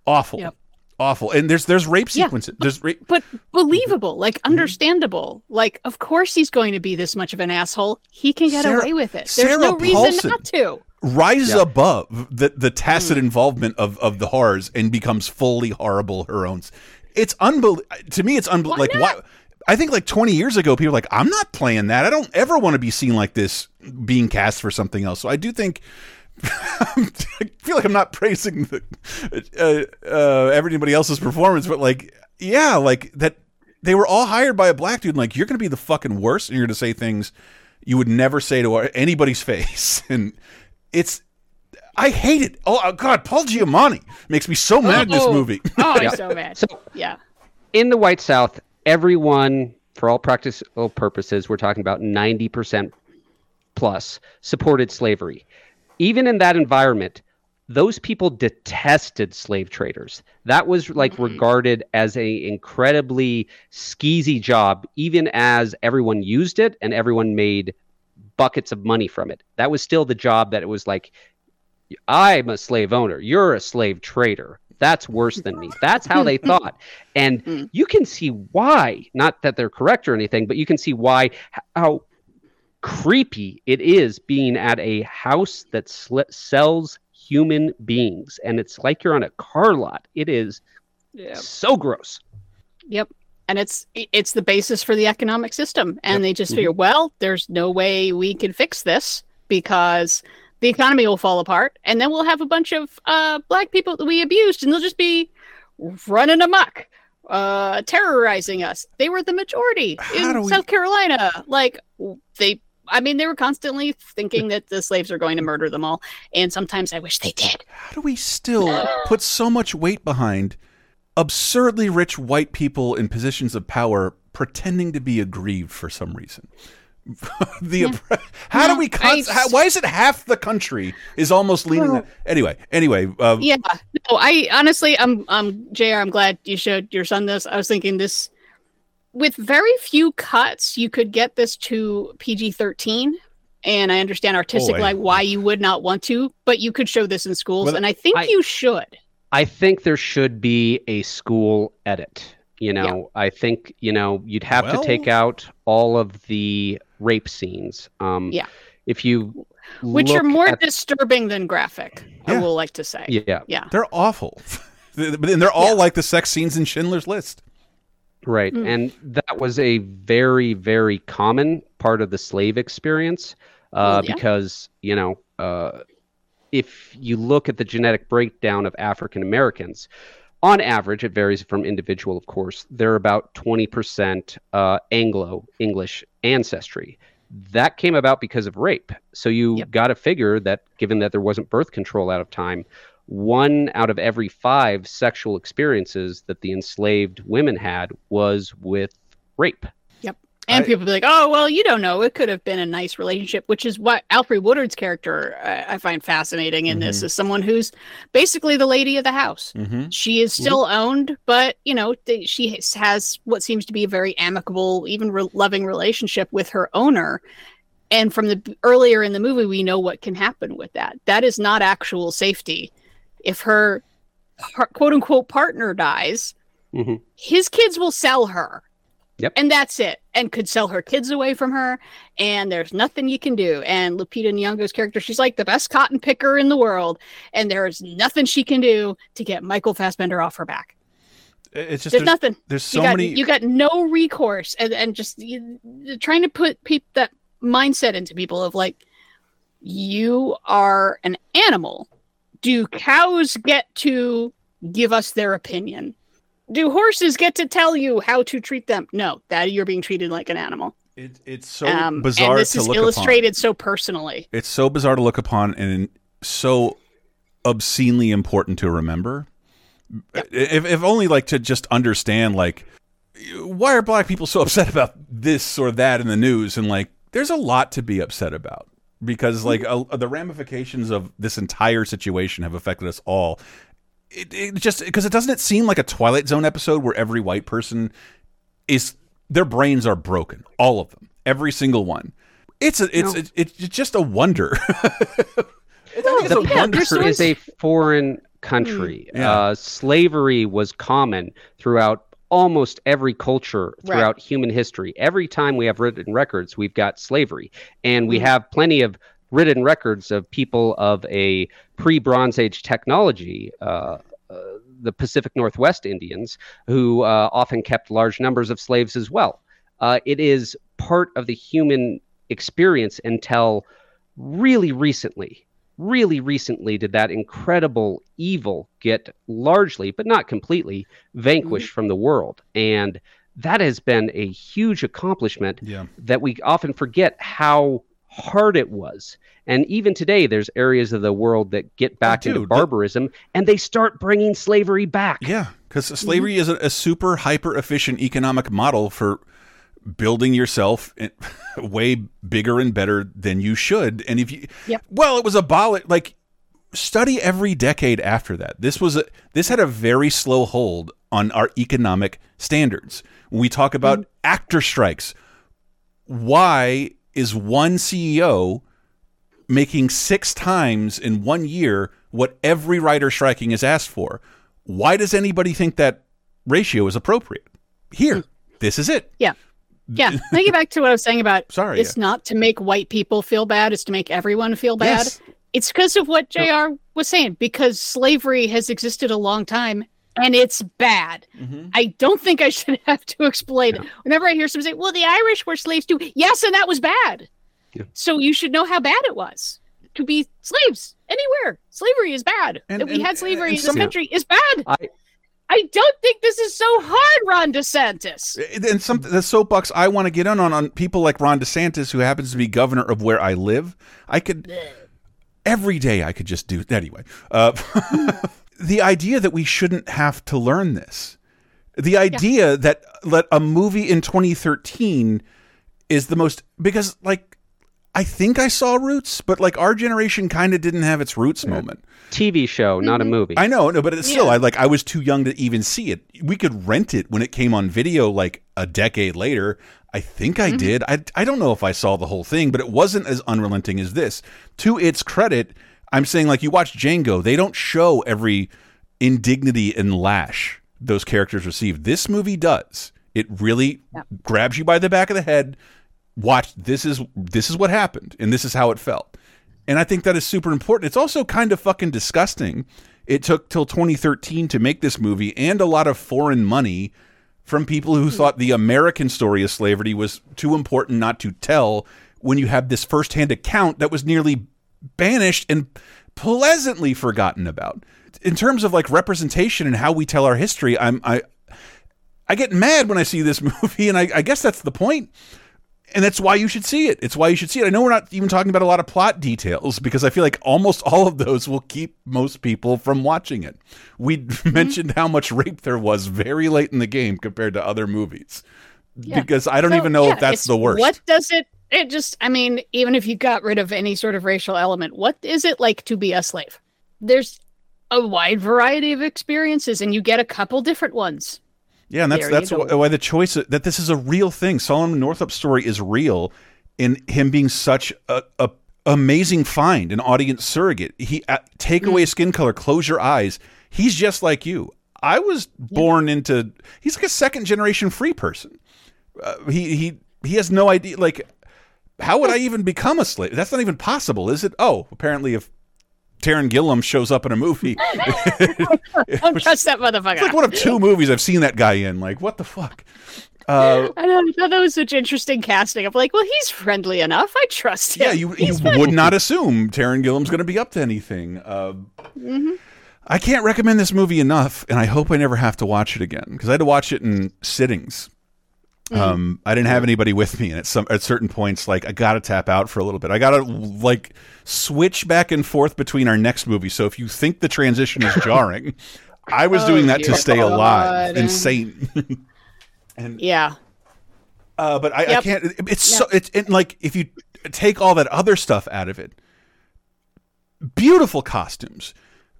Awful, Yep. Awful. And there's there's rape Yeah, sequences. There's rape. but believable, like understandable. Like, of course he's going to be this much of an asshole. He can get Sarah- away with it. There's Sarah no reason Paulson. not to. rises Yeah. above the the tacit Mm. involvement of of the horrors and becomes fully horrible her own. It's unbelievable to me. It's unbelievable. Like why? I think like 20 years ago, people were like, I'm not playing that. I don't ever want to be seen like this being cast for something else. So I do think. I feel like I'm not praising the, uh, uh, everybody else's performance, but like, yeah, like that they were all hired by a black dude. And like, you're going to be the fucking worst, and you're going to say things you would never say to anybody's face, and it's. I hate it. Oh, oh, God, Paul Giamatti makes me so mad in this Oh. movie. Oh, I'm Yeah. so mad. yeah. in the White South, everyone, for all practical purposes, we're talking about 90% plus, supported slavery. Even in that environment, those people detested slave traders. That was like mm-hmm. regarded as a incredibly skeezy job, even as everyone used it and everyone made buckets of money from it. That was still the job that it was like, I'm a slave owner. You're a slave trader. That's worse than me. That's how they thought. And mm. you can see why, not that they're correct or anything, but you can see why, how creepy it is being at a house that sl- sells human beings. And it's like you're on a car lot. It is so gross. Yep. And it's it's the basis for the economic system. And they just Mhm. figure, well, there's no way we can fix this because the economy will fall apart, and then we'll have a bunch of uh, black people that we abused, and they'll just be running amok, uh, terrorizing us. They were the majority in do we- South Carolina. Like they, I mean, they were constantly thinking that the slaves are going to murder them all, and sometimes I wish they did. How do we still put so much weight behind absurdly rich white people in positions of power pretending to be aggrieved for some reason? the oppre- how do we how, why is it half the country is almost leaning anyway anyway uh, Yeah, no, I honestly, I'm, I'm Jr. I'm glad you showed your son this. I was thinking this, with very few cuts, you could get this to PG-13, and I understand artistically I- why you would not want to, but you could show this in schools, Well, and I think I- you should. I think there should be a school edit. You know, I think you know you'd have Well- to take out all of the rape scenes. Um, Yeah. If you Which are more at- disturbing than graphic. I will like to say. Yeah. yeah. they're awful but then they're all like the sex scenes in Schindler's List Right. Mm. And that was a very, very common part of the slave experience uh, yeah. because, you know, uh, if you look at the genetic breakdown of African Americans, on average, it varies from individual, of course, they're about 20% uh, Anglo English ancestry. That came about because of rape. So you got to figure that given that there wasn't birth control out of time, one out of every five sexual experiences that the enslaved women had was with rape. Yep. And people be like, "Oh, well, you don't know. It could have been a nice relationship," which is what Alfre Woodard's character I, I find fascinating in this Mhm. is someone who's basically the lady of the house. Mm-hmm. She is still owned, but you know th- she has- has what seems to be a very amicable, even re- loving relationship with her owner. And from the earlier in the movie, we know what can happen with that. That is not actual safety. If her par- quote unquote partner dies, Mm-hmm. his kids will sell her. Yep. And that's it. And could sell her kids away from her. And there's nothing you can do. And Lupita Nyong'o's character, she's like the best cotton picker in the world. And there's nothing she can do to get Michael Fassbender off her back. it's just there's, nothing. there's so you got, many You got no recourse. And, and just you, you're trying to put peop that mindset into people of like, you are an animal. Do cows get to give us their opinion? Do horses get to tell you how to treat them? No, that you're being treated like an animal. It, it's so Um, bizarre and this is illustrated so personally. It's so bizarre to look upon and so obscenely important to remember. If, if only like to just understand like why are black people so upset about this or that in the news and like there's a lot to be upset about because like uh, the ramifications of this entire situation have affected us all it, it just because it doesn't it seem like a twilight zone episode where every white person is their brains are broken all of them every single one it's a it's No. it's, it's just a wonder the a wonder. country is a foreign country. Mm. Yeah. Uh, slavery was common throughout almost every culture Right. throughout human history. Every time we have written records, we've got slavery, and we Mm. have plenty of written records of people of a pre-Bronze Age technology. Uh, uh, the Pacific Northwest Indians, who uh, often kept large numbers of slaves as well. Uh, it is part of the human experience until really recently. Really recently did that incredible evil get largely, but not completely, vanquished mm-hmm. from the world. And that has been a huge accomplishment Yeah. that we often forget how hard it was. And even today, there's areas of the world that get back into dude, the- barbarism and they start bringing slavery back. Yeah, because slavery mm-hmm. is a, a super hyper efficient economic model for building yourself way bigger and better than you should. And if you, Yep. well, it was a abolished. Like study every decade after that. This was a, this had a very slow hold on our economic standards. When we talk about mm-hmm. actor strikes, why is one CEO making six times in one year what every writer striking is asked for? Why does anybody think that ratio is appropriate? Here, mm. this is it. Yeah. Yeah. Now get back to what I was saying about Sorry, it's not to make white people feel bad, it's to make everyone feel bad. Yes. It's because of what JR was saying, because slavery has existed a long time and it's bad. Mm-hmm. I don't think I should have to explain it. Whenever I hear someone say, well, the Irish were slaves too. Yes, and that was bad. So you should know how bad it was. to be slaves anywhere. Slavery is bad. And- that we and- had slavery and in some- this country is bad. I, I don't think this is so hard, Ron DeSantis. and some the soapbox I want to get in on on people like Ron DeSantis, who happens to be governor of where I live. I could every day I could just do anyway. Uh, the idea that we shouldn't have to learn this, the idea that that a movie in 2013 is the most because like I think I saw Roots, but like our generation kind of didn't have its Roots moment. TV show, not a mm-hmm. movie. I know, no, but it's still, I like, I was too young to even see it. We could rent it when it came on video, like a decade later. I think I mm-hmm. did. I, I don't know if I saw the whole thing, but it wasn't as unrelenting as this. To its credit, I'm saying, like, you watch Django, they don't show every indignity and lash those characters receive. This movie does. It really grabs you by the back of the head. Watch this is this is what happened, and this is how it felt. And I think that is super important. It's also kind of fucking disgusting. It took till 2013 to make this movie and a lot of foreign money from people who thought the American story of slavery was too important not to tell when you have this firsthand account that was nearly banished and pleasantly forgotten about. In terms of like representation and how we tell our history, I'm I I get mad when I see this movie, and I, I guess that's the point. And that's why you should see it. It's why you should see it. I know we're not even talking about a lot of plot details because I feel like almost all of those will keep most people from watching it. We mm-hmm. mentioned how much rape there was very late in the game compared to other movies. Yeah. Because I don't So, even know yeah, if that's the worst. What does it? It just, I mean, even if you got rid of any sort of racial element, what is it like to be a slave? There's a wide variety of experiences, and you get a couple different ones. Yeah, and that's There that's why, why the choice that this is a real thing. Solomon Northup's story is real, in him being such a, a amazing find, an audience surrogate. He uh, take Mm. away skin color, close your eyes. He's just like you. I was born into. He's like a second generation free person. Uh, he he he has no idea. Like, how would I even become a slave? That's not even possible, is it? Oh, apparently, if Taran Killam shows up in a movie, Don't trust that motherfucker. it's like one of two movies I've seen that guy in. Like, what the fuck? Uh, I know, I thought that was such interesting casting. I'm like, well, he's friendly enough. I trust him. yeah, you, you would not assume Taran Killam's going to be up to anything. Uh, Mhm. I can't recommend this movie enough, and I hope I never have to watch it again because I had to watch it in sittings. Mm. Um, I didn't have anybody with me, and at some at certain points, like I got to tap out for a little bit. I got to like switch back and forth between our next movie. So if you think the transition is jarring, I was Oh, doing that to stay alive. God. and Yeah. Uh, but I, I can't. it- It's so it's it, like if you take all that other stuff out of it, beautiful costumes,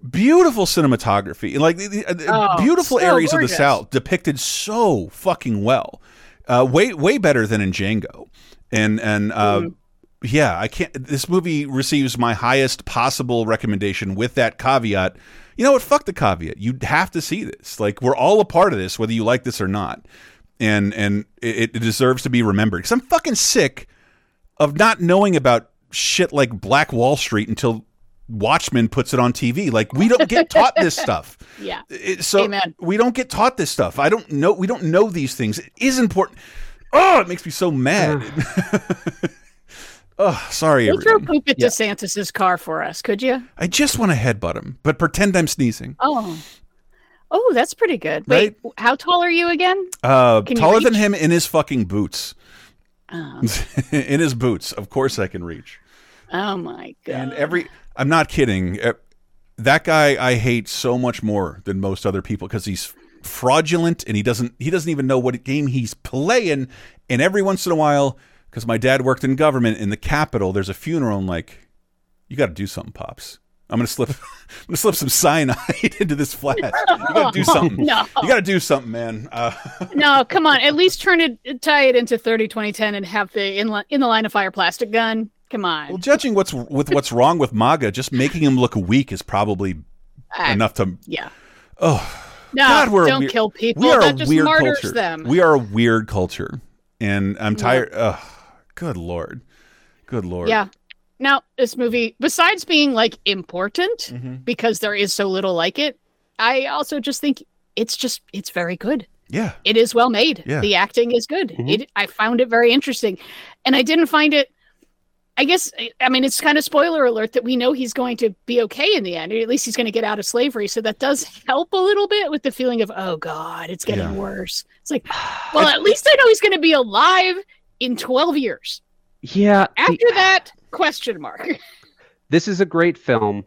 beautiful cinematography, and like the, the, uh, Oh, beautiful so areas gorgeous. of the South depicted so fucking well, uh, way way better than in Django, and and uh, Mm-hmm. yeah, I can't. This movie receives my highest possible recommendation with that caveat. You know what? Fuck the caveat. You have to see this. Like we're all a part of this, whether you like this or not and and it, it deserves to be remembered because I'm fucking sick of not knowing about shit like Black Wall Street until Watchmen puts it on TV. Like we don't get taught this stuff. Yeah. So Amen. we don't get taught this stuff. I don't know. We don't know these things. It is important. Oh, it makes me so mad. oh, sorry, Go throw everyone. poop at DeSantis's car for us, could you? I just want to headbutt him, but pretend I'm sneezing. Oh. Oh, that's pretty good. Wait, how tall are you again? Uh, Can taller than him in his fucking boots. Oh, in his boots, of course I can reach. oh my god. And every I'm not kidding. Eh, That guy I hate so much more than most other people because he's fraudulent and he doesn't he doesn't even know what game he's playing. And every once in a while, because my dad worked in government in the Capitol, there's a funeral and like, you got to do something, pops. I'm gonna slip, I'm gonna slip some cyanide into this flask. You gotta do something. No. You gotta do something, man. Uh, no, come on. At least turn it, tie it into 30, 20, 10 and have the in, in the line of fire plastic gun. Come on. well, judging what's with what's wrong with MAGA, just making him look weak is probably Ah, enough to. Yeah. Oh, No, God, we're don't kill people. We are that a just weird culture. them. We are a weird culture, and I'm tired. Ugh, good lord, good lord. Yeah. Now, this movie, besides being like important Mm-hmm. because there is so little like it, I also just think it's just it's very good. Yeah. It is well made. Yeah. The acting is good. Mhm. It I found it very interesting. And I didn't find it I guess I mean it's kind of spoiler alert that we know he's going to be okay in the end, or at least he's going to get out of slavery. So that does help a little bit with the feeling of oh god, it's getting Yeah. worse. It's like, well, at least I know he's going to be alive in twelve years. Yeah. the- After that, question mark. this is a great film.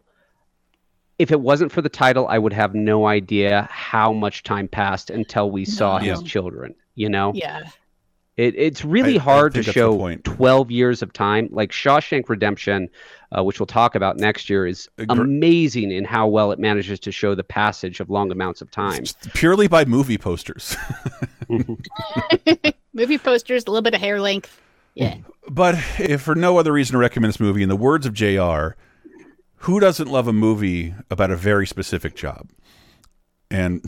If it wasn't for the title, I would have no idea how much time passed until we saw his No. children. You know, yeah, it, it's really I- I hard to think that's the show point. 12 years of time. Like Shawshank Redemption, uh, which we'll talk about next year, is amazing in how well it manages to show the passage of long amounts of time. Purely by movie posters. movie posters, a little bit of hair length. Yeah, But if for no other reason to recommend this movie, in the words of JR, who doesn't love a movie about a very specific job? And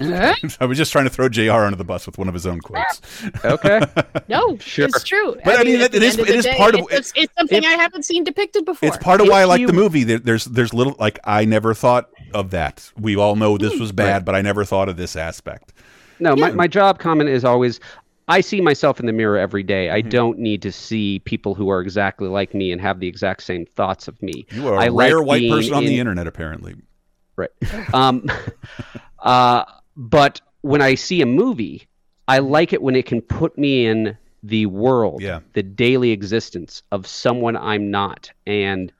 I was just trying to throw JR under the bus with one of his own quotes. Okay. no, Sure. it's true. But I mean, at it the is- it the is day, part of- it's, it's something I haven't seen depicted before. It's part of why I like you- the movie. There, there's there's little like I never thought of that. We all know this was bad, but I never thought of this aspect. No, my, my job comment is always I see myself in the mirror every day. Mm-hmm. I don't need to see people who are exactly like me and have the exact same thoughts of me. You are a I like rare white person on the internet, apparently. Right. Um, uh, but when I see a movie, I like it when it can put me in the world, the daily existence of someone I'm not. And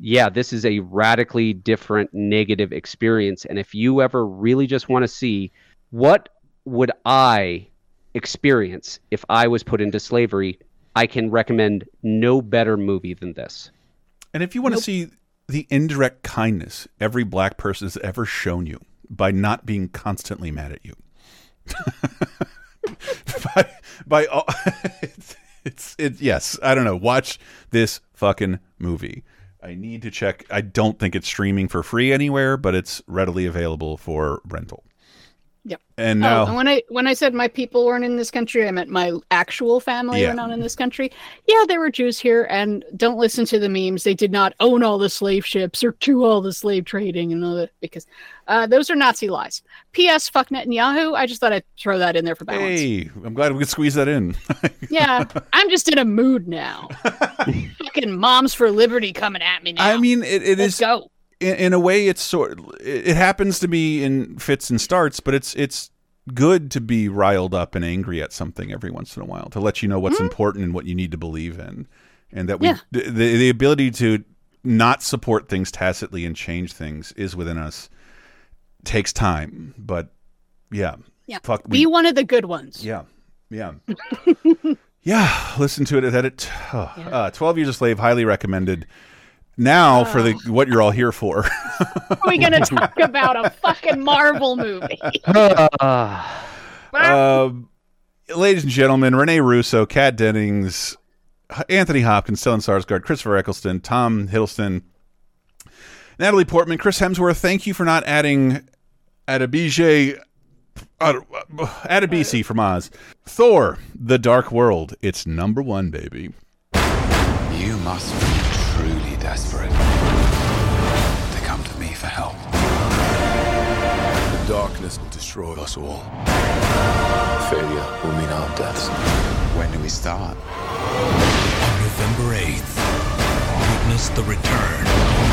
yeah, this is a radically different negative experience. And if you ever really just want to see what would I experience if I was put into slavery, I can recommend no better movie than this. And if you want to see the indirect kindness every black person has ever shown you by not being constantly mad at you, by, by all, it's, it's it yes I don't know watch this fucking movie. I need to check. I don't think it's streaming for free anywhere, but it's readily available for rental. Yep. And Oh, now, and when I when I said my people weren't in this country, I meant my actual family Yeah. were not in this country. Yeah, there were Jews here, and don't listen to the memes. They did not own all the slave ships or do all the slave trading and all that because uh, those are Nazi lies. P.S. Fuck Netanyahu. I just thought I'd throw that in there for balance. hey, I'm glad we could squeeze that in. Yeah, I'm just in a mood now. Fucking moms for liberty coming at me now. I mean, it, it Let's is- go. In, in a way, it's sort. It happens to be in fits and starts, but it's it's good to be riled up and angry at something every once in a while to let you know what's important and what you need to believe in, and that we Yeah. the, the ability to not support things tacitly and change things is within us. Takes time, but yeah, Yeah, fuck. be we- one of the good ones. yeah, yeah. Yeah, listen to it at it. Oh, uh, Twelve Years a Slave, highly recommended. Now for the what you're all here for. We're we gonna talk about a fucking Marvel movie? Um, ladies and gentlemen, Rene Russo, Kat Dennings, Anthony Hopkins, Stellan Skarsgård, Christopher Eccleston, Tom Hiddleston, Natalie Portman, Chris Hemsworth. Thank you for not adding Adabije. Adebisi from Oz. Thor, The Dark World. It's number one, baby. You must be truly desperate to come to me for help. The darkness will destroy us all. Failure will mean our deaths. When do we start? On November 8th, witness the return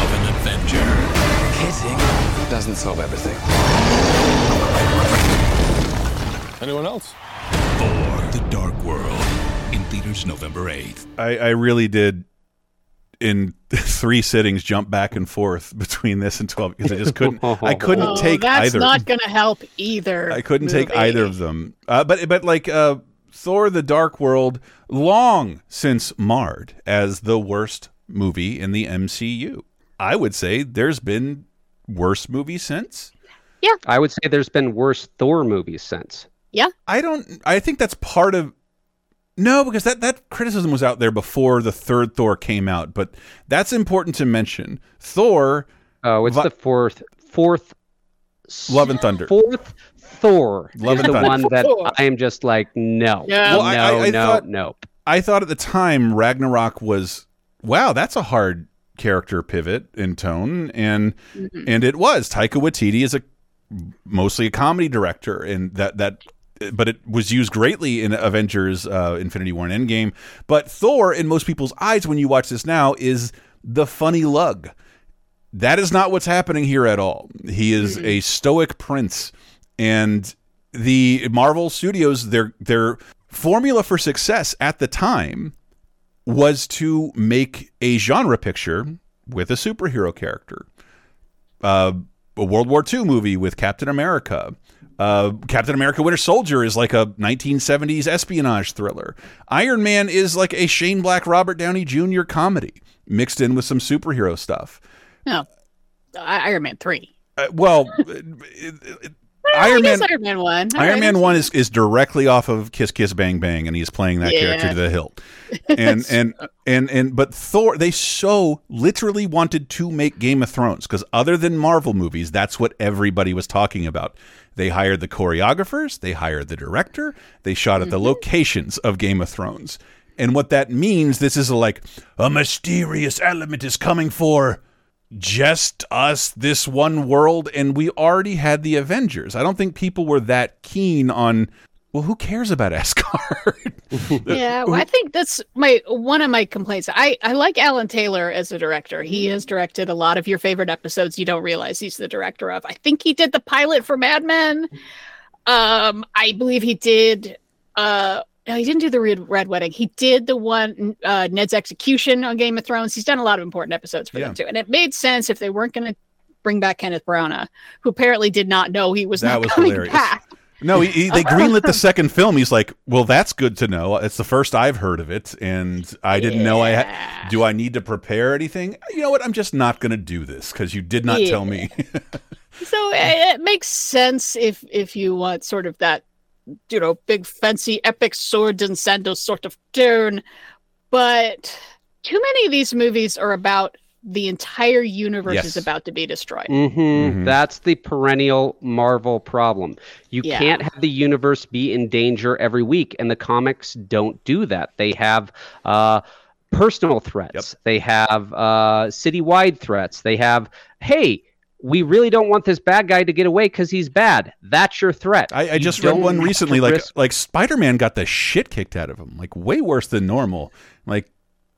of an Avenger. Kissing doesn't solve everything. Anyone else? For The Dark World. In theaters November 8th. I, I really did in three sittings jump back and forth between this and 12 because I just couldn't I couldn't Oh, take that's either. not gonna help either. I couldn't take either of them. Uh, but but like uh, Thor: The Dark World, long since marred as the worst movie in the MCU. I would say there's been worse movies since. Yeah. I would say there's been worse Thor movies since. Yeah. I don't. I think that's part of. No, because that that criticism was out there before the third Thor came out. But that's important to mention. Thor. Oh, it's the fourth fourth Love and Thunder. Fourth Thor Love is and the Thunder. one that I am just like no, Well, no, I- I- I no, thought- no. I thought at the time Ragnarok was wow, that's a hard character pivot in tone, and Mhm. and it was. Taika Waititi is a mostly a comedy director, and that that but it was used greatly in Avengers uh, Infinity War and Endgame. But Thor, in most people's eyes, when you watch this now, is the funny lug. That is not what's happening here at all. He is a stoic prince, and the Marvel Studios their their formula for success at the time was to make a genre picture with a superhero character. Uh, a World War II movie with Captain America. Uh, Captain America Winter Soldier is like a 1970s espionage thriller. Iron Man is like a Shane Black, Robert Downey Jr. comedy mixed in with some superhero stuff. No, I- Iron Man three. Uh, well, I Iron guess Man- Iron Man one. Iron right, Man One is, is directly off of Kiss Kiss Bang Bang, and he's playing that Yeah. character to the hilt. And and and and but Thor, they so literally wanted to make Game of Thrones because other than Marvel movies, that's what everybody was talking about. They hired the choreographers, they hired the director, they shot at the mm-hmm. locations of Game of Thrones. And what that means, this is like a mysterious element is coming for just us, this one world, and we already had the Avengers. I don't think people were that keen on. Well, who cares about Asgard? yeah, well, I think that's my one of my complaints. I I like Alan Taylor as a director. He has directed a lot of your favorite episodes. You don't realize he's the director of. I think he did the pilot for Mad Men. Um, I believe he did. Uh, no, he didn't do the Red, Red Wedding. He did the one uh, Ned's execution on Game of Thrones. He's done a lot of important episodes for Yeah. them too, and it made sense if they weren't going to bring back Kenneth Branagh, who apparently did not know he was That not was coming hilarious. back. No, he, he, they greenlit the second film. He's like, "Well, that's good to know. It's the first I've heard of it, and I didn't know I had. Do I need to prepare anything? You know what? I'm just not going to do this because you did not tell me." So it, it makes sense if if you want sort of that, you know, big fancy epic swords and sandals sort of tone, but too many of these movies are about the entire universe Yes. is about to be destroyed. hmm That's the perennial Marvel problem. You Yeah. can't have the universe be in danger every week, and the comics don't do that. They have uh, personal threats. They have uh, citywide threats. They have, hey, we really don't want this bad guy to get away because he's bad. That's your threat. I, I just read one recently, like like Spider Man got the shit kicked out of him, like way worse than normal. Like,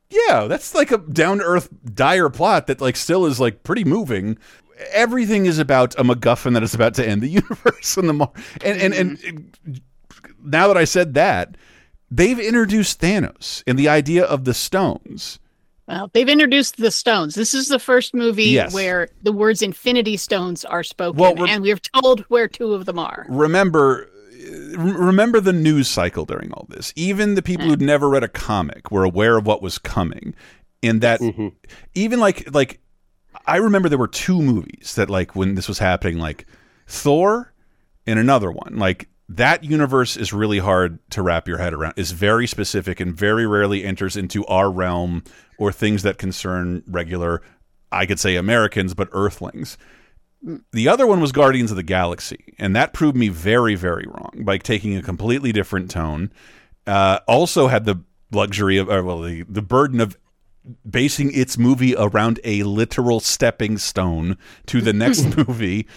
yeah, that's like a down to earth dire plot that like still is like pretty moving. Everything is about a MacGuffin that is about to end the universe and the mar- and and and mm-hmm. now that I said that, they've introduced Thanos and the idea of the stones. Well, they've introduced the stones. This is the first movie Yes. where the words Infinity Stones are spoken, Well, and we're told where two of them are. remember remember the news cycle during all this. Even the people hmm. who'd never read a comic were aware of what was coming in that mm-hmm. even like like i remember there were two movies that like when this was happening like thor and another one. Like that universe is really hard to wrap your head around. Is very specific and very rarely enters into our realm or things that concern regular i could say americans but earthlings the other one was Guardians of the Galaxy, and that proved me very, very wrong by taking a completely different tone. Uh, also had the luxury of, or well, the, the burden of basing its movie around a literal stepping stone to the next movie.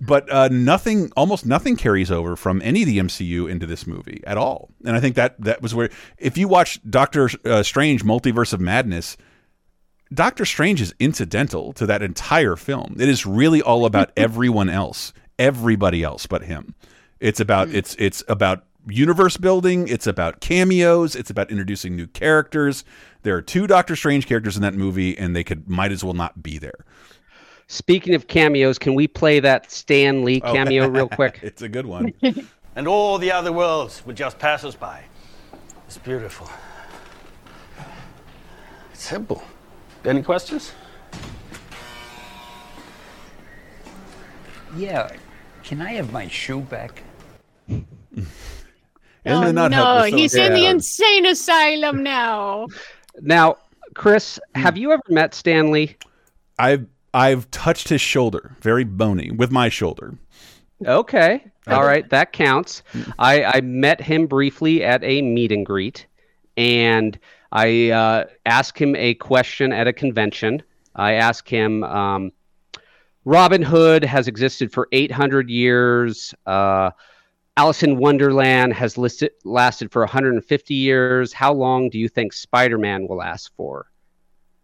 But uh, nothing, almost nothing carries over from any of the MCU into this movie at all. And I think that that was where, if you watch Doctor uh, Strange Multiverse of Madness, Doctor Strange is incidental to that entire film. It is really all about everyone else, everybody else but him. It's about mm. it's it's about universe building, it's about cameos, it's about introducing new characters. There are two Doctor Strange characters in that movie and they could might as well not be there. Speaking of cameos, can we play that Stan Lee Oh. cameo real quick? it's a good one. and all the other worlds would just pass us by. It's beautiful. It's simple. Any questions? Yeah. Can I have my shoe back? Isn't oh, no, helpful? he's in the insane asylum now. Now, Chris, have you ever met Stan Lee? I've I've touched his shoulder, very bony, with my shoulder. Okay. Uh-huh. All right, that counts. I, I met him briefly at a meet and greet, and I uh, asked him a question at a convention. I asked him, um, Robin Hood has existed for 800 years. Uh, Alice in Wonderland has listed, lasted for 150 years. How long do you think Spider Man will last for?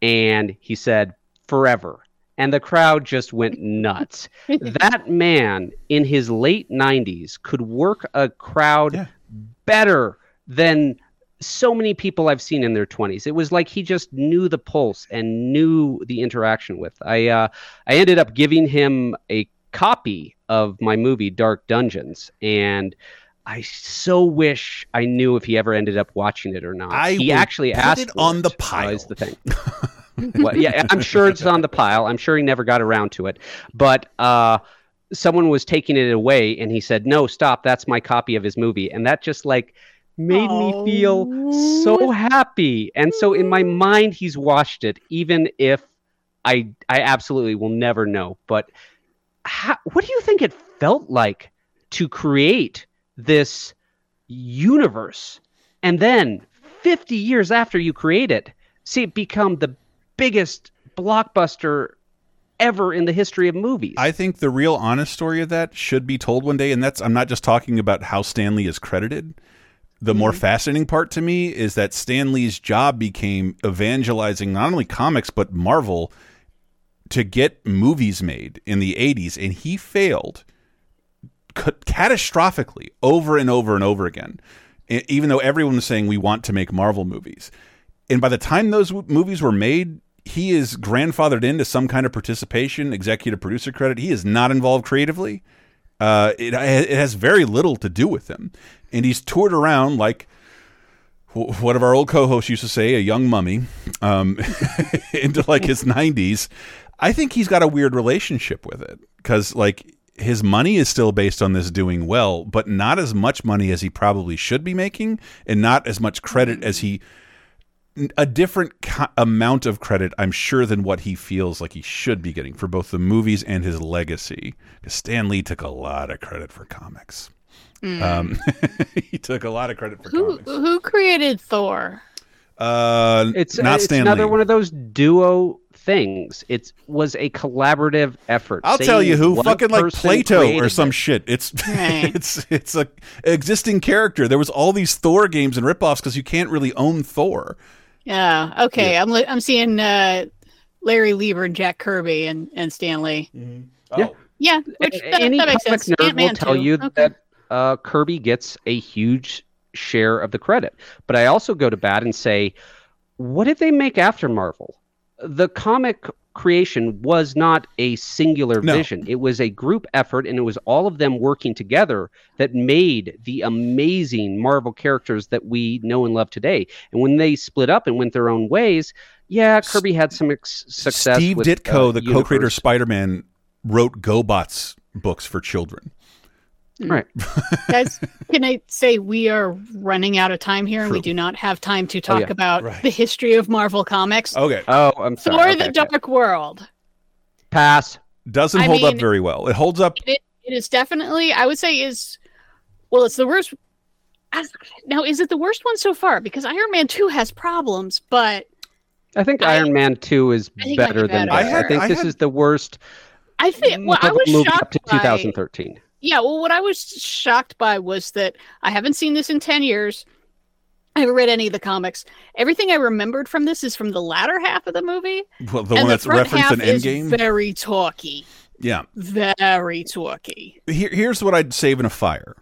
And he said, forever. And the crowd just went nuts. that man in his late 90s could work a crowd better than so many people I've seen in their 20s. It was like he just knew the pulse and knew the interaction with. I uh, I ended up giving him a copy of my movie Dark Dungeons and I so wish I knew if he ever ended up watching it or not. I he actually put asked it on the pile. is the thing. well, yeah, I'm sure it's on the pile. I'm sure he never got around to it. But uh, someone was taking it away, and he said, "No, stop. That's my copy of his movie." And that just like made me feel so oh, happy. And so in my mm. mind, he's watched it, even if I I absolutely will never know. But how, what do you think it felt like to create this universe, and then 50 years after you create it, see it become the biggest blockbuster ever in the history of movies? I think the real honest story of that should be told one day, and that's I'm not just talking about how Stan Lee is credited. The more mm-hmm. fascinating part to me is that Stan Lee's job became evangelizing not only comics but Marvel to get movies made in the 80s, and he failed catastrophically over and over and over again. Even though everyone was saying we want to make Marvel movies, and by the time those movies were made, he is grandfathered into some kind of participation, executive producer credit. He is not involved creatively. Uh, it, it has very little to do with him, and he's toured around like one of our old co-hosts used to say, a young mummy, um, into like his nineties. I think he's got a weird relationship with it because like his money is still based on this doing well, but not as much money as he probably should be making, and not as much credit as he a different co- amount of credit, I'm sure, than what he feels like he should be getting for both the movies and his legacy. Because Stan Lee took a lot of credit for comics. Mm. Um, he took a lot of credit for Who comics. who created Thor? Uh, It's not it's Stan another Lee. one of those duo things. It was a collaborative effort. I'll Saying tell you who, fucking like Plato or some it. shit. It's Right. it's it's a existing character. There was all these Thor games and ripoffs because you can't really own Thor. Yeah. Okay. I'm li- I'm seeing uh, Larry Lieber and Jack Kirby and and Stan Lee. Yeah. Yeah. Which A- that, Any that makes comic sense. nerd will Ant-Man tell too. you Okay. that uh, Kirby gets a huge share of the credit. But I also go to bat and say, what did they make after Marvel? The comic creation was not a singular No. vision. It was a group effort, and it was all of them working together that made the amazing Marvel characters that we know and love today. And when they split up and went their own ways, yeah, Kirby had some ex- success. Steve with, Ditko, uh, the co-creator of Spider-Man, wrote GoBots books for children. Right. Guys, can I say we are running out of time here and we do not have time to oh, talk yeah. about Right. the history of Marvel Comics? Okay. Oh, I'm sorry. Thor Okay, the okay. Dark World. Pass. Doesn't I hold up very well. It holds up. It, it is definitely, I would say, is well, it's the worst. Now, is it the worst one so far? Because Iron Man 2 has problems, but I think I- Iron Man 2 is I think it might better be than better. this. I I, think I this had- is the worst I think, well, I Marvel was movie up shocked to by, 2013. Yeah, well, what I was shocked by was that I haven't seen this in 10 years. I haven't read any of the comics. Everything I remembered from this is from the latter half of the movie. Well, the one that's front referenced in Endgame. very talky. yeah. Very talky. Here, here's what I'd save in a fire.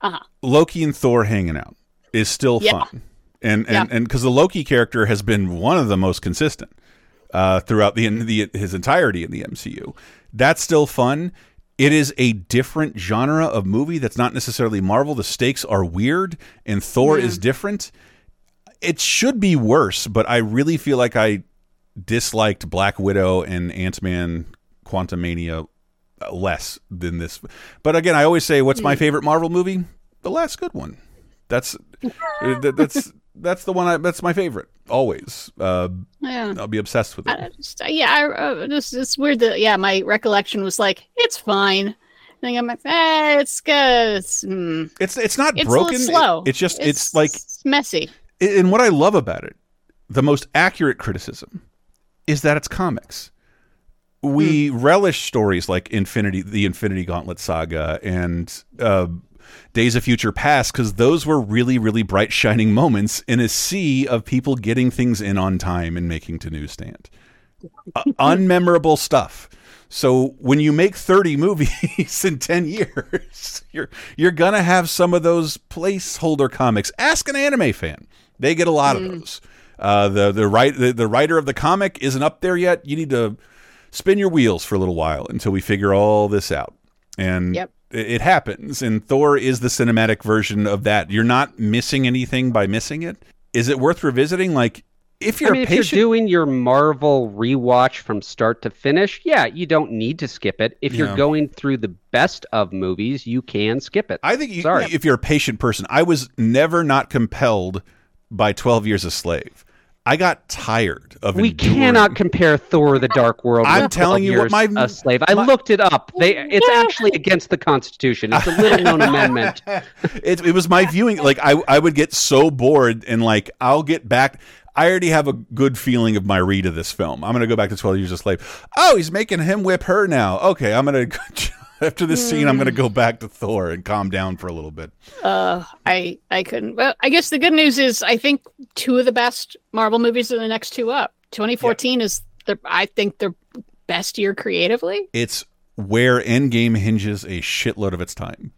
Uh-huh. Loki and Thor hanging out is still Yeah. fun, and Yeah. and and because the Loki character has been one of the most consistent uh, throughout the, the his entirety in the MCU. That's still fun. It is a different genre of movie that's not necessarily Marvel. The stakes are weird, and Thor is different. It should be worse, but I really feel like I disliked Black Widow and Ant Man Quantumania less than this. But again, I always say, what's my Hmm. favorite Marvel movie? The last good one. That's that's that's the one. I, that's my favorite always. Uh, Yeah. I'll be obsessed with it. I just, yeah, I, uh, just, it's weird that, yeah, my recollection was like, it's fine. Think I'm like, eh, it's good. It's, mm. It's it's not It's broken. slow. It- it's just it's, like it's messy. and what I love about it, the most accurate criticism, is that it's comics. We Hmm. relish stories like Infinity, the Infinity Gauntlet saga, and uh, Days of Future Past because those were really, really bright, shining moments in a sea of people getting things in on time and making to newsstand. Uh, unmemorable stuff. So when you make 30 movies in 10 years, you're you're going to have some of those placeholder comics. Ask an anime fan. They get a lot of those. Uh, the the, right, the the writer of the comic isn't up there yet. You need to spin your wheels for a little while until we figure all this out. And Yep. It, happens. And Thor is the cinematic version of that. You're not missing anything by missing it. Is it worth revisiting? Like if you're I mean, if you're doing your Marvel rewatch from start to finish, yeah, you don't need to skip it. If Yeah. you're going through the best of movies, you can skip it. I think you, Sorry. if you're a patient person, I was never not compelled by 12 Years a Slave. I got tired of we enduring- cannot compare Thor: The Dark World. I'm with telling 12 you what my- a slave. I looked it up. They oh, it's actually against the Constitution. It's a little known amendment. it, it was my viewing. Like I, I would get so bored, and like I'll get back. I already have a good feeling of my read of this film. I'm gonna go back to Twelve Years a Slave. Oh, he's making him whip her now. Okay, I'm gonna after this scene, I'm gonna go back to Thor and calm down for a little bit. Uh, I I couldn't. Well, I guess the good news is I think two of the best Marvel movies are the next two up. 2014 is the I think their best year creatively. It's where Endgame hinges a shitload of its time.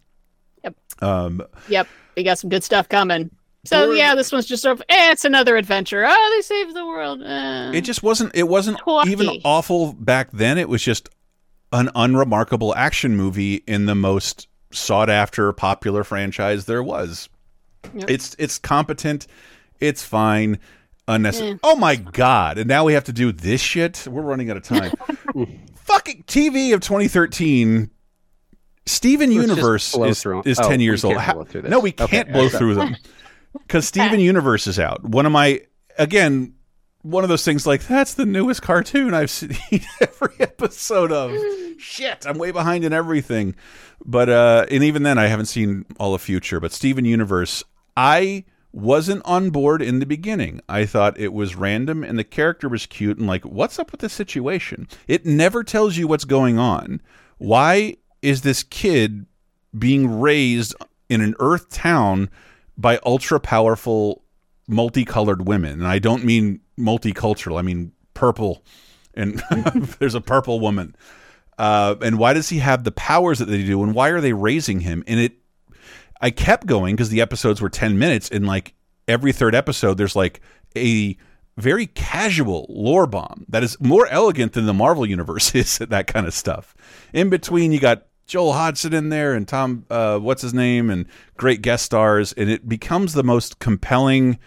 Yep. Um, Yep, we got some good stuff coming. So yeah, this one's just sort of eh, it's another adventure. Oh, they saved the world. Eh. it just wasn't it wasn't Talky. even awful back then it was just an unremarkable action movie in the most sought after popular franchise there was. Yep. it's it's competent. It's fine. Unnecessary Eh. oh my god. And now we have to do this shit? We're running out of time. Fucking tv of 2013 steven Let's universe is, is Oh, 10 years old. blow this. no we can't blow through them. Because Steven Universe is out. One of my again, one of those things like that's the newest cartoon I've seen every episode of. Shit, I'm way behind in everything. But uh and even then I haven't seen all of Future, but Steven Universe, I wasn't on board in the beginning. I thought it was random and the character was cute and like what's up with this situation? It never tells you what's going on. Why is this kid being raised in an earth town by ultra powerful multicolored women. And i don't mean multicultural i mean purple and there's a purple woman. Uh, and why does he have the powers that they do? And why are they raising him? And it i kept going because the episodes were 10 minutes and like every third episode there's like a very casual lore bomb that is more elegant than the marvel universe is at that kind of stuff. In between you got Joel Hodgson in there and Tom, uh, what's his name, and great guest stars, and it becomes the most compelling,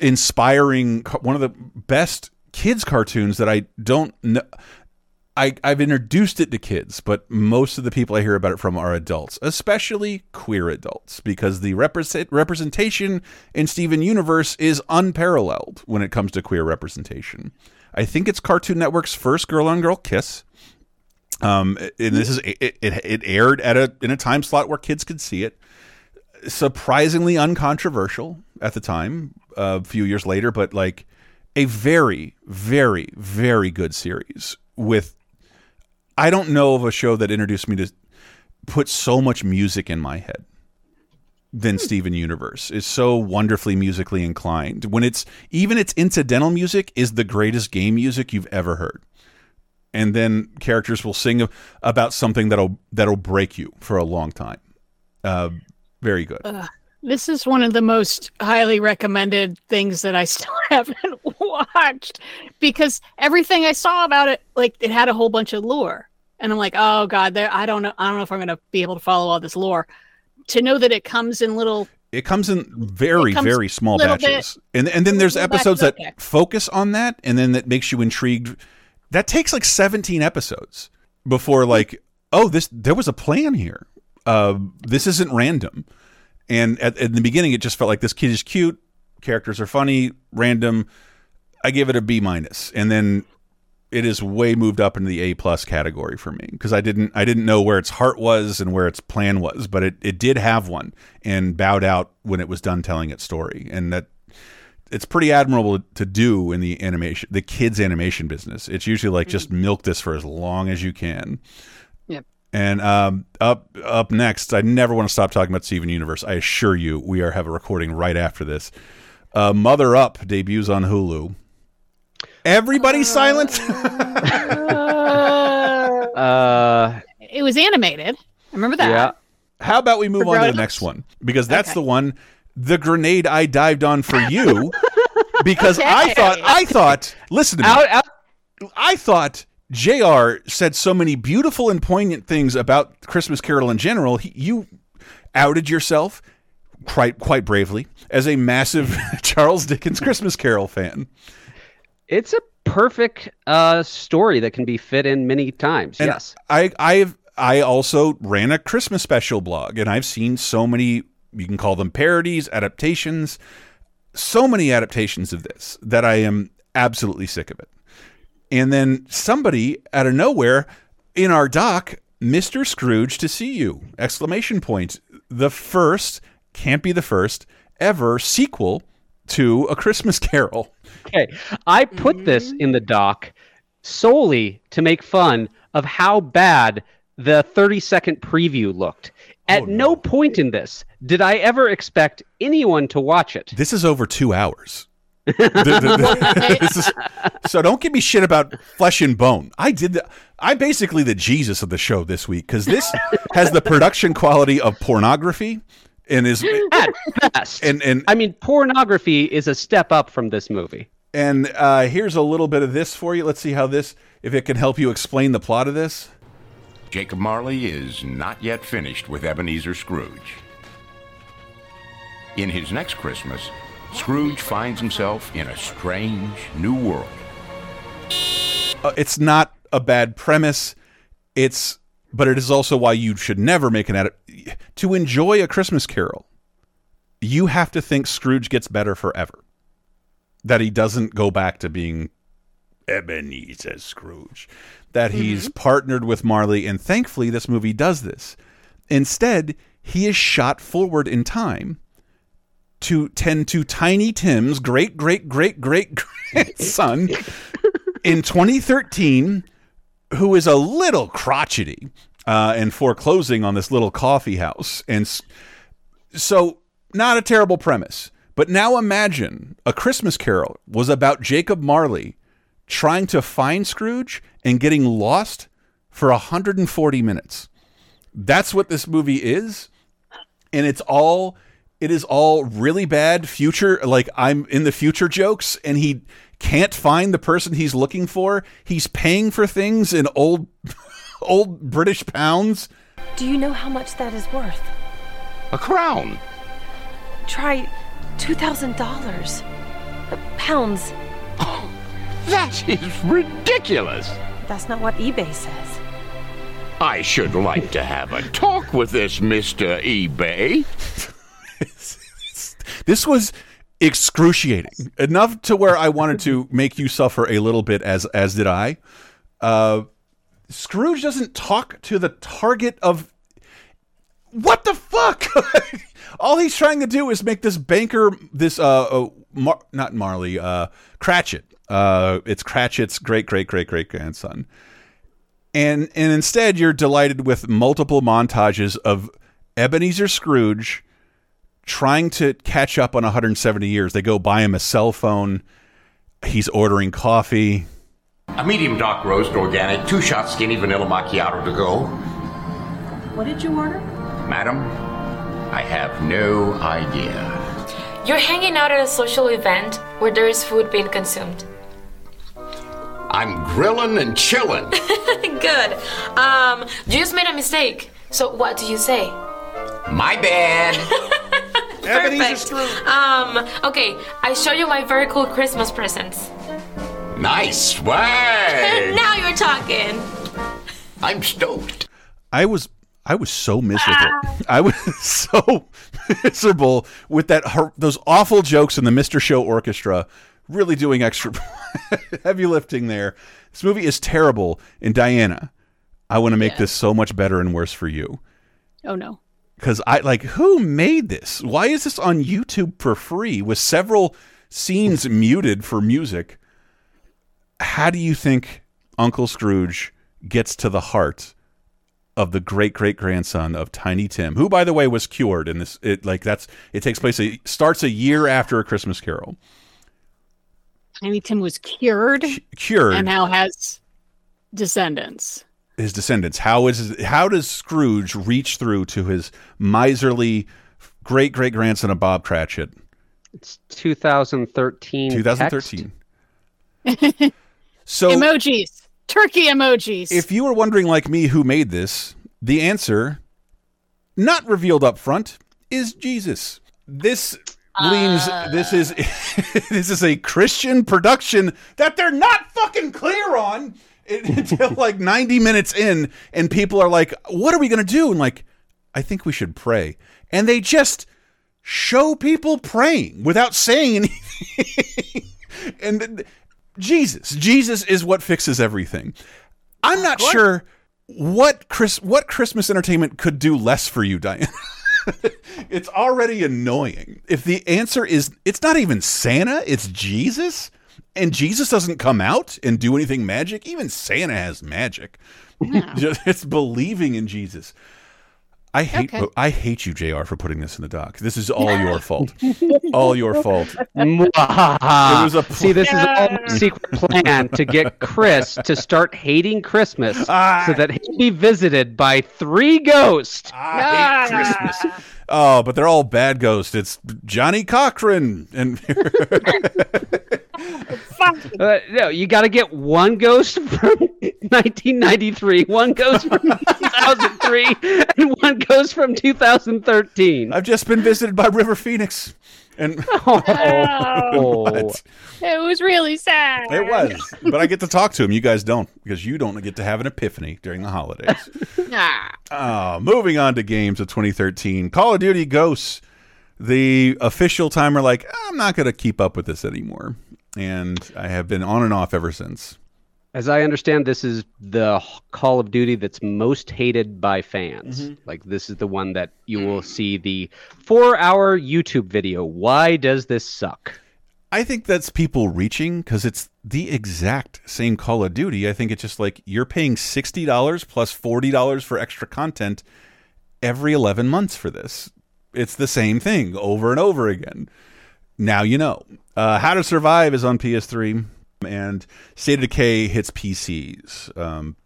inspiring, one of the best kids cartoons that I don't know. I, I've introduced it to kids, but most of the people I hear about it from are adults, especially queer adults, because the represent, representation in Steven Universe is unparalleled when it comes to queer representation. I think it's Cartoon Network's first girl on girl kiss. Um, and this is it, it, it aired at a in a time slot where kids could see it. Surprisingly uncontroversial at the time, uh, a few years later, but like a very, very, very good series with. I don't know of a show that introduced me to put so much music in my head than Steven Universe is so wonderfully musically inclined. When it's even its incidental music is the greatest game music you've ever heard and then characters will sing about something that'll that'll break you for a long time. Uh, very good. Ugh. This is one of the most highly recommended things that I still haven't watched because everything I saw about it, like it had a whole bunch of lore, and I'm like, oh god, there. I don't know. I don't know if I'm gonna be able to follow all this lore. To know that it comes in little It comes in very comes very small batches, bit- and and then there's episodes that okay. focus on that, and then that makes you intrigued. That takes like 17 episodes before like, oh, this there was a plan here. Uh, this isn't random. And at, at the beginning, it just felt like this kid is cute, characters are funny, random. I give it a B minus, and then it is way moved up into the A plus category for me because I didn't I didn't know where its heart was and where its plan was, but it it did have one and bowed out when it was done telling its story, and that it's pretty admirable to do in the animation the kids animation business. It's usually like just milk this for as long as you can. Yep. And um, up up next, I never want to stop talking about Steven Universe. I assure you, we are have a recording right after this. Uh, Mother Up debuts on Hulu. Everybody silent. Uh, It was animated. I remember that. yeah. How about we move on to the next one because that's Okay. the one, the grenade I dived on for you, because I thought I thought. Listen to me. Out, out. I thought Jr. said so many beautiful and poignant things about Christmas Carol in general. He, you outed yourself quite quite bravely as a massive Charles Dickens Christmas Carol fan. It's a perfect uh, story that can be fit in many times. And yes. I I've I also ran a Christmas special blog and I've seen so many you can call them parodies, adaptations, so many adaptations of this that I am absolutely sick of it. And then somebody out of nowhere in our doc, Mr. Scrooge to see you! Exclamation point. The first can't be the first ever sequel to A Christmas Carol. Okay. I put this mm-hmm. in the doc solely to make fun of how bad the 30 second preview looked. At no. point in this did I ever expect anyone to watch it. This is over two hours. The- the- the- is- so don't give me shit about flesh and bone. I did the, I'm basically the Jesus of the show this week because this has the production quality of pornography and is At best. and and I mean, pornography is a step up from this movie. and uh, here's a little bit of this for you. Let's see how this if it can help you explain the plot of this. Jacob Marley is not yet finished with Ebenezer Scrooge. In his next Christmas, Scrooge finds himself in a strange new world. Uh, it's not a bad premise. It's but it is also why you should never make an edit to enjoy a Christmas Carol. You have to think Scrooge gets better forever. That he doesn't go back to being Ebenezer Scrooge. That he's partnered with Marley, and thankfully this movie does this. Instead, he is shot forward in time to tend to Tiny Tim's great great great great grandson in 2013 who is a little crotchety uh, and foreclosing on this little coffee house. And so, not a terrible premise. But now imagine a Christmas Carol was about Jacob Marley trying to find Scrooge and getting lost for 140 minutes. That's what this movie is. And it's all it is all really bad future like I'm in the future jokes and he can't find the person he's looking for. He's paying for things in old old British pounds. Do you know how much that is worth? A crown. Try $2,000. Uh, Pounds. That is ridiculous. That's not what eBay says. I should like to have a talk with this Mr. eBay. This was excruciating enough to where I wanted to make you suffer a little bit as as did I. Uh, Scrooge doesn't talk to the target of what the fuck. All he's trying to do is make this banker, this uh, uh Mar- not Marley, uh, Cratchit. Uh, it's Cratchit's great great great great grandson. And and instead you're delighted with multiple montages of Ebenezer Scrooge trying to catch up on 170 years. They go buy him a cell phone. He's ordering coffee. A medium dark roast, organic, two shot skinny vanilla macchiato to go. What did you order? Madam, I have no idea. You're hanging out at a social event where there is food being consumed. I'm grilling and chilling. Good. Um, you just made a mistake. So what do you say? My bad. Perfect. Um, okay, I show you my very cool Christmas presents. Nice swag. now you're talking. I'm stoked. I was I was so miserable. Ah. I was so miserable with that those awful jokes in the Mr. Show Orchestra really doing extra heavy lifting there. This movie is terrible and Diana, I want to make this so much better and worse for you. Oh no. Cuz I like who made this? Why is this on YouTube for free with several scenes muted for music? How do you think Uncle Scrooge gets to the heart of the great great grandson of Tiny Tim, who by the way was cured in this. It like that's it takes place. It starts a year after a Christmas Carol. Tiny Tim was cured, Cured and now has descendants. his descendants. How is how does Scrooge reach through to his miserly great great grandson of Bob Cratchit? It's 2013. 2013. So emojis, turkey emojis. If you were wondering, like me, who made this, the answer, not revealed up front, is Jesus. This leans. Ah. this is this is a Christian production that they're not fucking clear on until like ninety minutes in, and people are like, "What are we gonna do?" And like, I think we should pray, and they just show people praying without saying anything. and Jesus, Jesus is what fixes everything. I'm not sure what Chris what Christmas entertainment could do less for you, Diane. it's already annoying. If the answer is it's not even Santa, it's Jesus, and Jesus doesn't come out and do anything magic, even Santa has magic. Just- it's believing in Jesus. I hate Okay. I hate you, Jr. for putting this in the doc. This is all your fault. all your fault. It was a See, this is all a secret plan to get Chris to start hating Christmas Ah. so that he'll be visited by three ghosts. I hate Christmas. Oh, but they're all bad ghosts. It's Johnnie Cochran and Uh, no, you got to get one ghost from 1993, one ghost from 2003, and one ghost from 2013. I've just been visited by River Phoenix. And Oh. What? it was really sad. It was, but I get to talk to him. You guys don't because you don't get to have an epiphany during the holidays. Ah. Uh, moving on to games of 2013, Call of Duty Ghosts. The official timer, like I'm not going to keep up with this anymore, and I have been on and off ever since. As I understand, this is the Call of Duty that's most hated by fans. Mm-hmm. Like, this is the one that you will see the four hour YouTube video. Why does this suck? I think that's people reaching because it's the exact same Call of Duty. I think it's just like you're paying sixty dollars plus plus forty dollars for extra content every eleven months for this. It's the same thing over and over again. Now you know. Uh, How to Survive is on PS3, and State of Decay hits PCs. Um,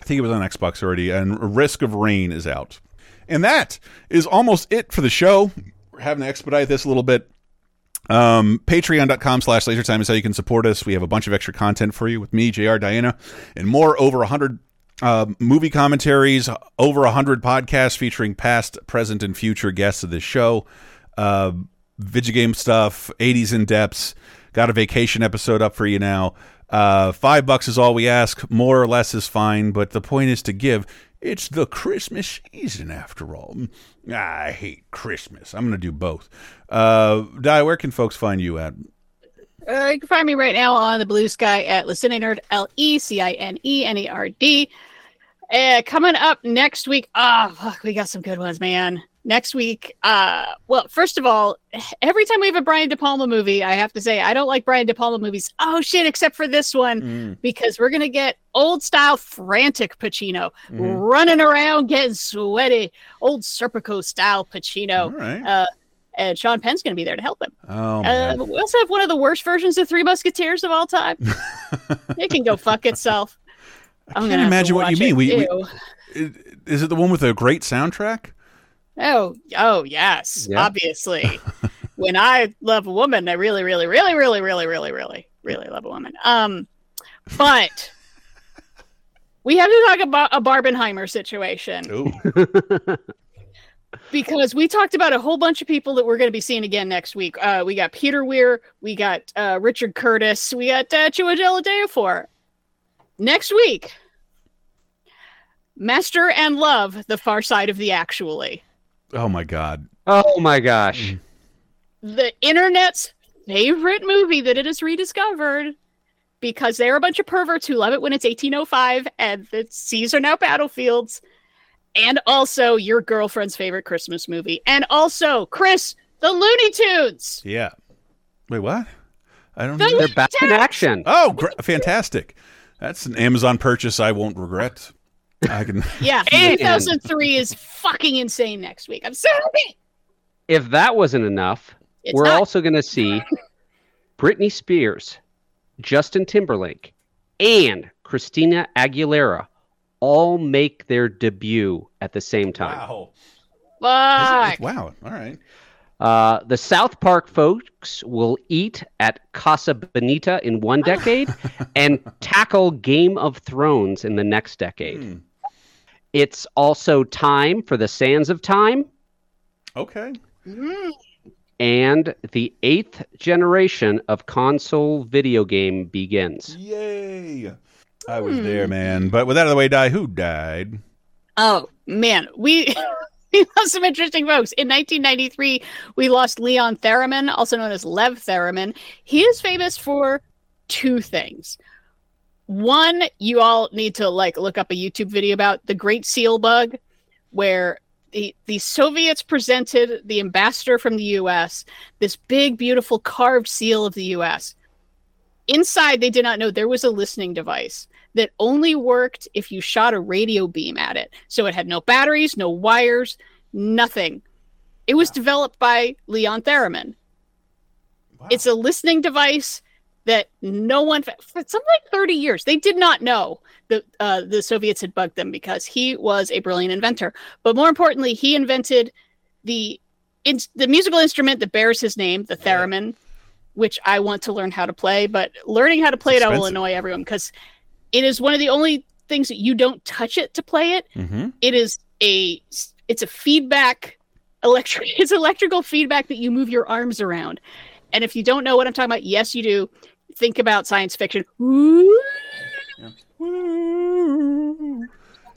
I think it was on Xbox already, and Risk of Rain is out. And that is almost it for the show. We're having to expedite this a little bit. Um, Patreon.com slash lasertime is how you can support us. We have a bunch of extra content for you with me, JR, Diana, and more. Over 100 uh, movie commentaries, over 100 podcasts featuring past, present, and future guests of this show. Uh, video game stuff, 80s in depths. Got a vacation episode up for you now. Uh, five bucks is all we ask. More or less is fine, but the point is to give. It's the Christmas season after all. I hate Christmas. I'm going to do both. Uh, Di, where can folks find you at? Uh, you can find me right now on the blue sky at Lecinenerd, L E C I N E N E R D. Uh, coming up next week. Ah, fuck, we got some good ones, man. Next week, uh, well, first of all, every time we have a Brian De Palma movie, I have to say I don't like Brian De Palma movies. Oh shit, except for this one Mm. because we're gonna get old style frantic Pacino Mhm. running around getting sweaty, old Serpico style Pacino. Right. Uh, and Sean Penn's gonna be there to help him. Oh, Uh, we also have one of the worst versions of Three Musketeers of all time. it can go fuck itself. I'm I gonna can't imagine what you mean. We, we, is it the one with a great soundtrack? Oh, oh yes, Yeah. obviously. when I love a woman, I really, really, really, really, really, really, really, really love a woman. Um, but we have to talk about a Barbenheimer situation. because we talked about a whole bunch of people that we're going to be seeing again next week. Uh, we got Peter Weir, we got uh, Richard Curtis, we got uh, Chiwetel Ejiofor. Next week, Master and Love: The Far Side of the Actually, Oh my God. Oh my gosh. Mm. the internet's favorite movie that it has rediscovered. Because they're a bunch of perverts who love it when it's 1805 and the seas are now battlefields. And also your girlfriend's favorite Christmas movie. And also, Chris, the Looney Tunes. Yeah. Wait, what? I don't. The know. They're back in action. Oh, gr- fantastic! That's an Amazon purchase I won't regret. I can. Yeah, And- 2003 is fucking insane next week. I'm so happy. If that wasn't enough, It's we're not. also going to see Britney Spears, Justin Timberlake, and Christina Aguilera all make their debut at the same time. Wow. Fuck. Wow. All right. Uh, the South Park folks will eat at Casa Bonita in one decade and tackle Game of Thrones in the next decade. Hmm. It's also time for the Sands of Time Okay. and the eighth generation of console video game begins. Yay. I was there, man. But with that out of the way, die. Who died? Oh man, we we lost some interesting folks. In 1993, we lost Leon Theremin, also known as Lev Theremin. He is famous for two things. One, you all need to like look up a YouTube video about the Great Seal Bug, where the the Soviets presented the ambassador from the U.S. this big, beautiful carved seal of the U.S. Inside, they did not know there was a listening device that only worked if you shot a radio beam at it. So it had no batteries, no wires, nothing. It was developed by Leon Theremin. It's a listening device that no one for something like 30 years they did not know that uh, the Soviets had bugged them because he was a brilliant inventor. But more importantly, he invented the in, the musical instrument that bears his name, the theremin, which I want to learn how to play. But learning how to play it, I will annoy everyone because it is one of the only things that you don't touch it to play it. Mm-hmm. It is a it's a feedback electric it's electrical feedback that you move your arms around. And if you don't know what I'm talking about, yes, you do. Think about science fiction.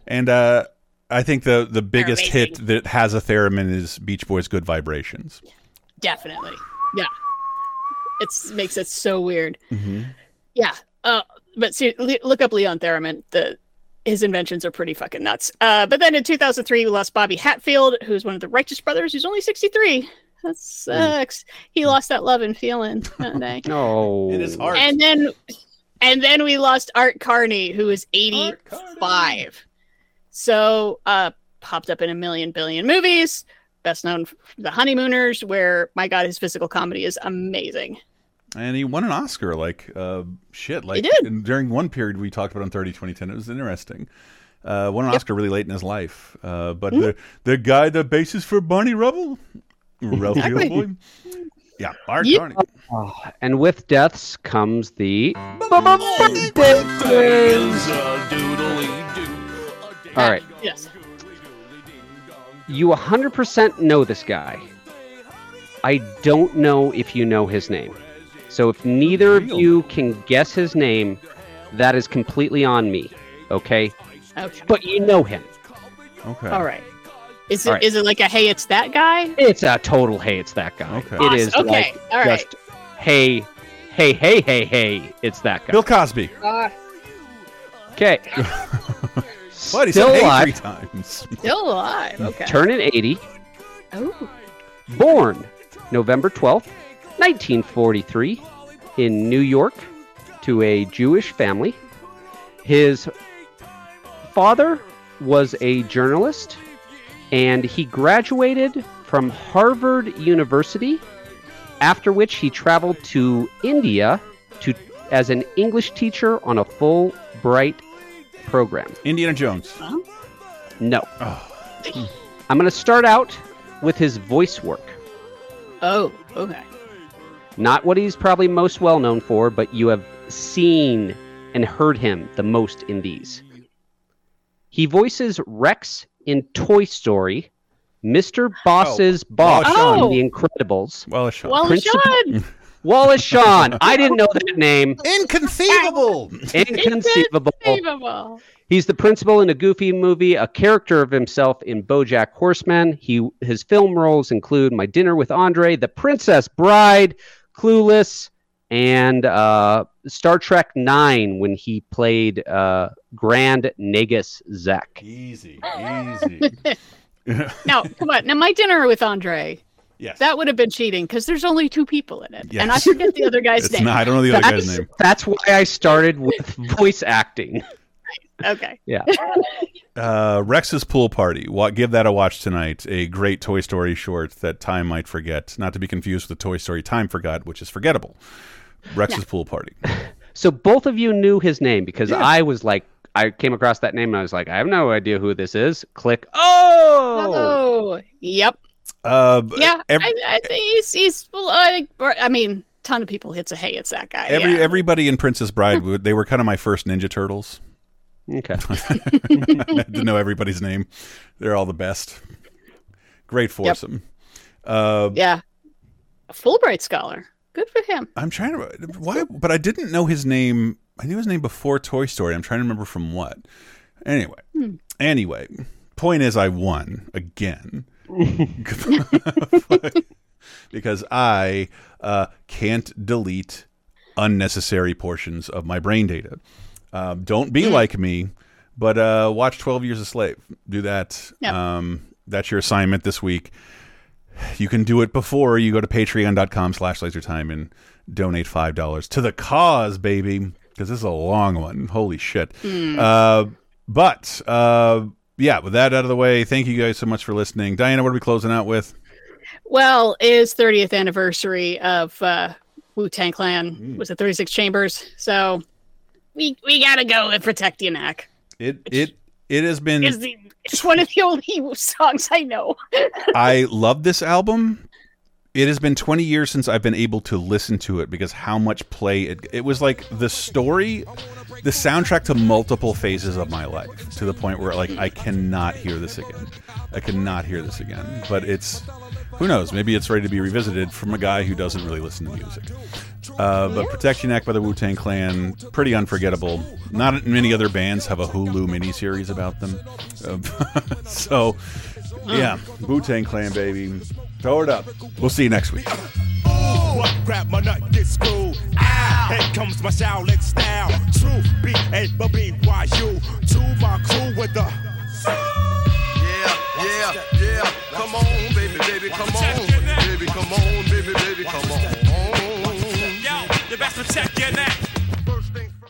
And uh, I think the the biggest hit that has a theremin is Beach Boys' "Good Vibrations." Definitely. Yeah. It's makes it so weird. Mm-hmm. Yeah. Uh, but see, look up Leon Theremin. The his inventions are pretty fucking nuts. Uh, but then in 2003, we lost Bobby Hatfield, who's one of the Righteous Brothers, who's only 63. That sucks. He lost that love and feeling that day. No. In his heart. And then, and then we lost Art Carney, who is 85. So, uh, popped up in a million billion movies. Best known for The Honeymooners, where my God, his physical comedy is amazing. And he won an Oscar, like uh, shit. Like did. in- during one period we talked about on 30 2010. It was interesting. Uh, won an Oscar really late in his life. Uh, but the the guy, the basis for Barney Rubble, Ralph Exactly. Boy. Yeah, Art Yeah. Carney. Oh, and with deaths comes the. All right. Yes. You 100% know this guy. I don't know if you know his name. So if neither of you can guess his name, that is completely on me. Okay? Okay. But you know him. Okay. All right. Is it All right. is it like a hey, it's that guy? It's a total hey, it's that guy. Okay. It is Awesome. Okay, like all right. just hey, hey, hey, hey, hey, it's that guy. Bill Cosby. Uh, okay. What? He Still said hey alive. three times. Still alive. Okay. Turning 80. Oh. Born November 12th, 1943, in New York to a Jewish family. His father was a journalist and he graduated from Harvard University, after which he traveled to India to as an English teacher on a Fulbright program. Indiana Jones. No. Oh. I'm going to start out with his voice work. Oh, okay. Not what he's probably most well known for, but you have seen and heard him the most in these. He voices Rex in Toy Story, Mr. Boss's oh, boss Wallace in The Incredibles, Wallace Shawn. Wallace Principal- Shawn. Wallace Shawn. I didn't know that name. Inconceivable. Inconceivable. Unbelievable. He's the principal in a Goofy movie, a character of himself in BoJack Horseman. He his film roles include My Dinner with Andre, The Princess Bride, Clueless, and uh, Star Trek Nine when he played uh, Grand Negus Zek. Easy, easy. Now, come on. Now, my dinner with Andre. Yes. That would have been cheating because there's only two people in it, Yes. and I forget the other guy's It's name. not, I don't know the other guy's That's, name. that's why I started with voice acting. Okay. Yeah. Uh, Rex's Pool Party. Wa give that a watch tonight. A great Toy Story short that time might forget. Not to be confused with the Toy Story Time Forgot, which is forgettable. Rex's Pool Party. So both of you knew his name because I was like, I came across that name and I was like, I have no idea who this is. Click. Oh. Oh, yep. Uh, Yeah, ev- I, I think he's he's. well, I, I mean, ton of people hits a hey, it's that guy. every yeah. everybody in Princess Bride, they were kind of my first Ninja Turtles. Okay. I had to know everybody's name. They're all the best. Great foursome. Uh, yeah, a Fulbright scholar. Good for him. I'm trying to why, but I didn't know his name. I knew his name before Toy Story. I'm trying to remember from what. Anyway, Hmm. anyway, point is, I won again because I uh, can't delete unnecessary portions of my brain data. Um, don't be like me, but uh, watch Twelve Years a Slave. Do that. Yep. Um, that's your assignment this week. You can do it before you go to patreon.com slash lasertime and donate $5 to the cause, baby, because this is a long one. Holy shit. Hmm. Uh, but, uh, yeah, with that out of the way, thank you guys so much for listening. Diana, what are we closing out with? Well, is 30th anniversary of uh, Wu Tang Clan Hmm. was it 36 Chambers? So we we gotta go and Protect Your Neck. It, it, it has been. Is the it's one of the only songs I know. I love this album. It has been 20 years since I've been able to listen to it because how much play it it was like the story the soundtrack to multiple phases of my life to the point where like I cannot hear this again. I cannot hear this again. But it's who knows, maybe it's ready to be revisited from a guy who doesn't really listen to music. Uh, but Protect Ya Neck by the Wu Tang Clan, pretty unforgettable. Not many other bands have a Hulu miniseries about them. Uh, so, yeah, Wu Tang Clan, baby. Throw it up. We'll see you next week. What grab my nut get screwed? Ah, here comes my Shaolin style. True B A B B Y U. To my crew with the. Yeah, yeah, yeah. Come on, baby, come on. Baby, come on, baby, baby, come on. Yo, you best protect your neck.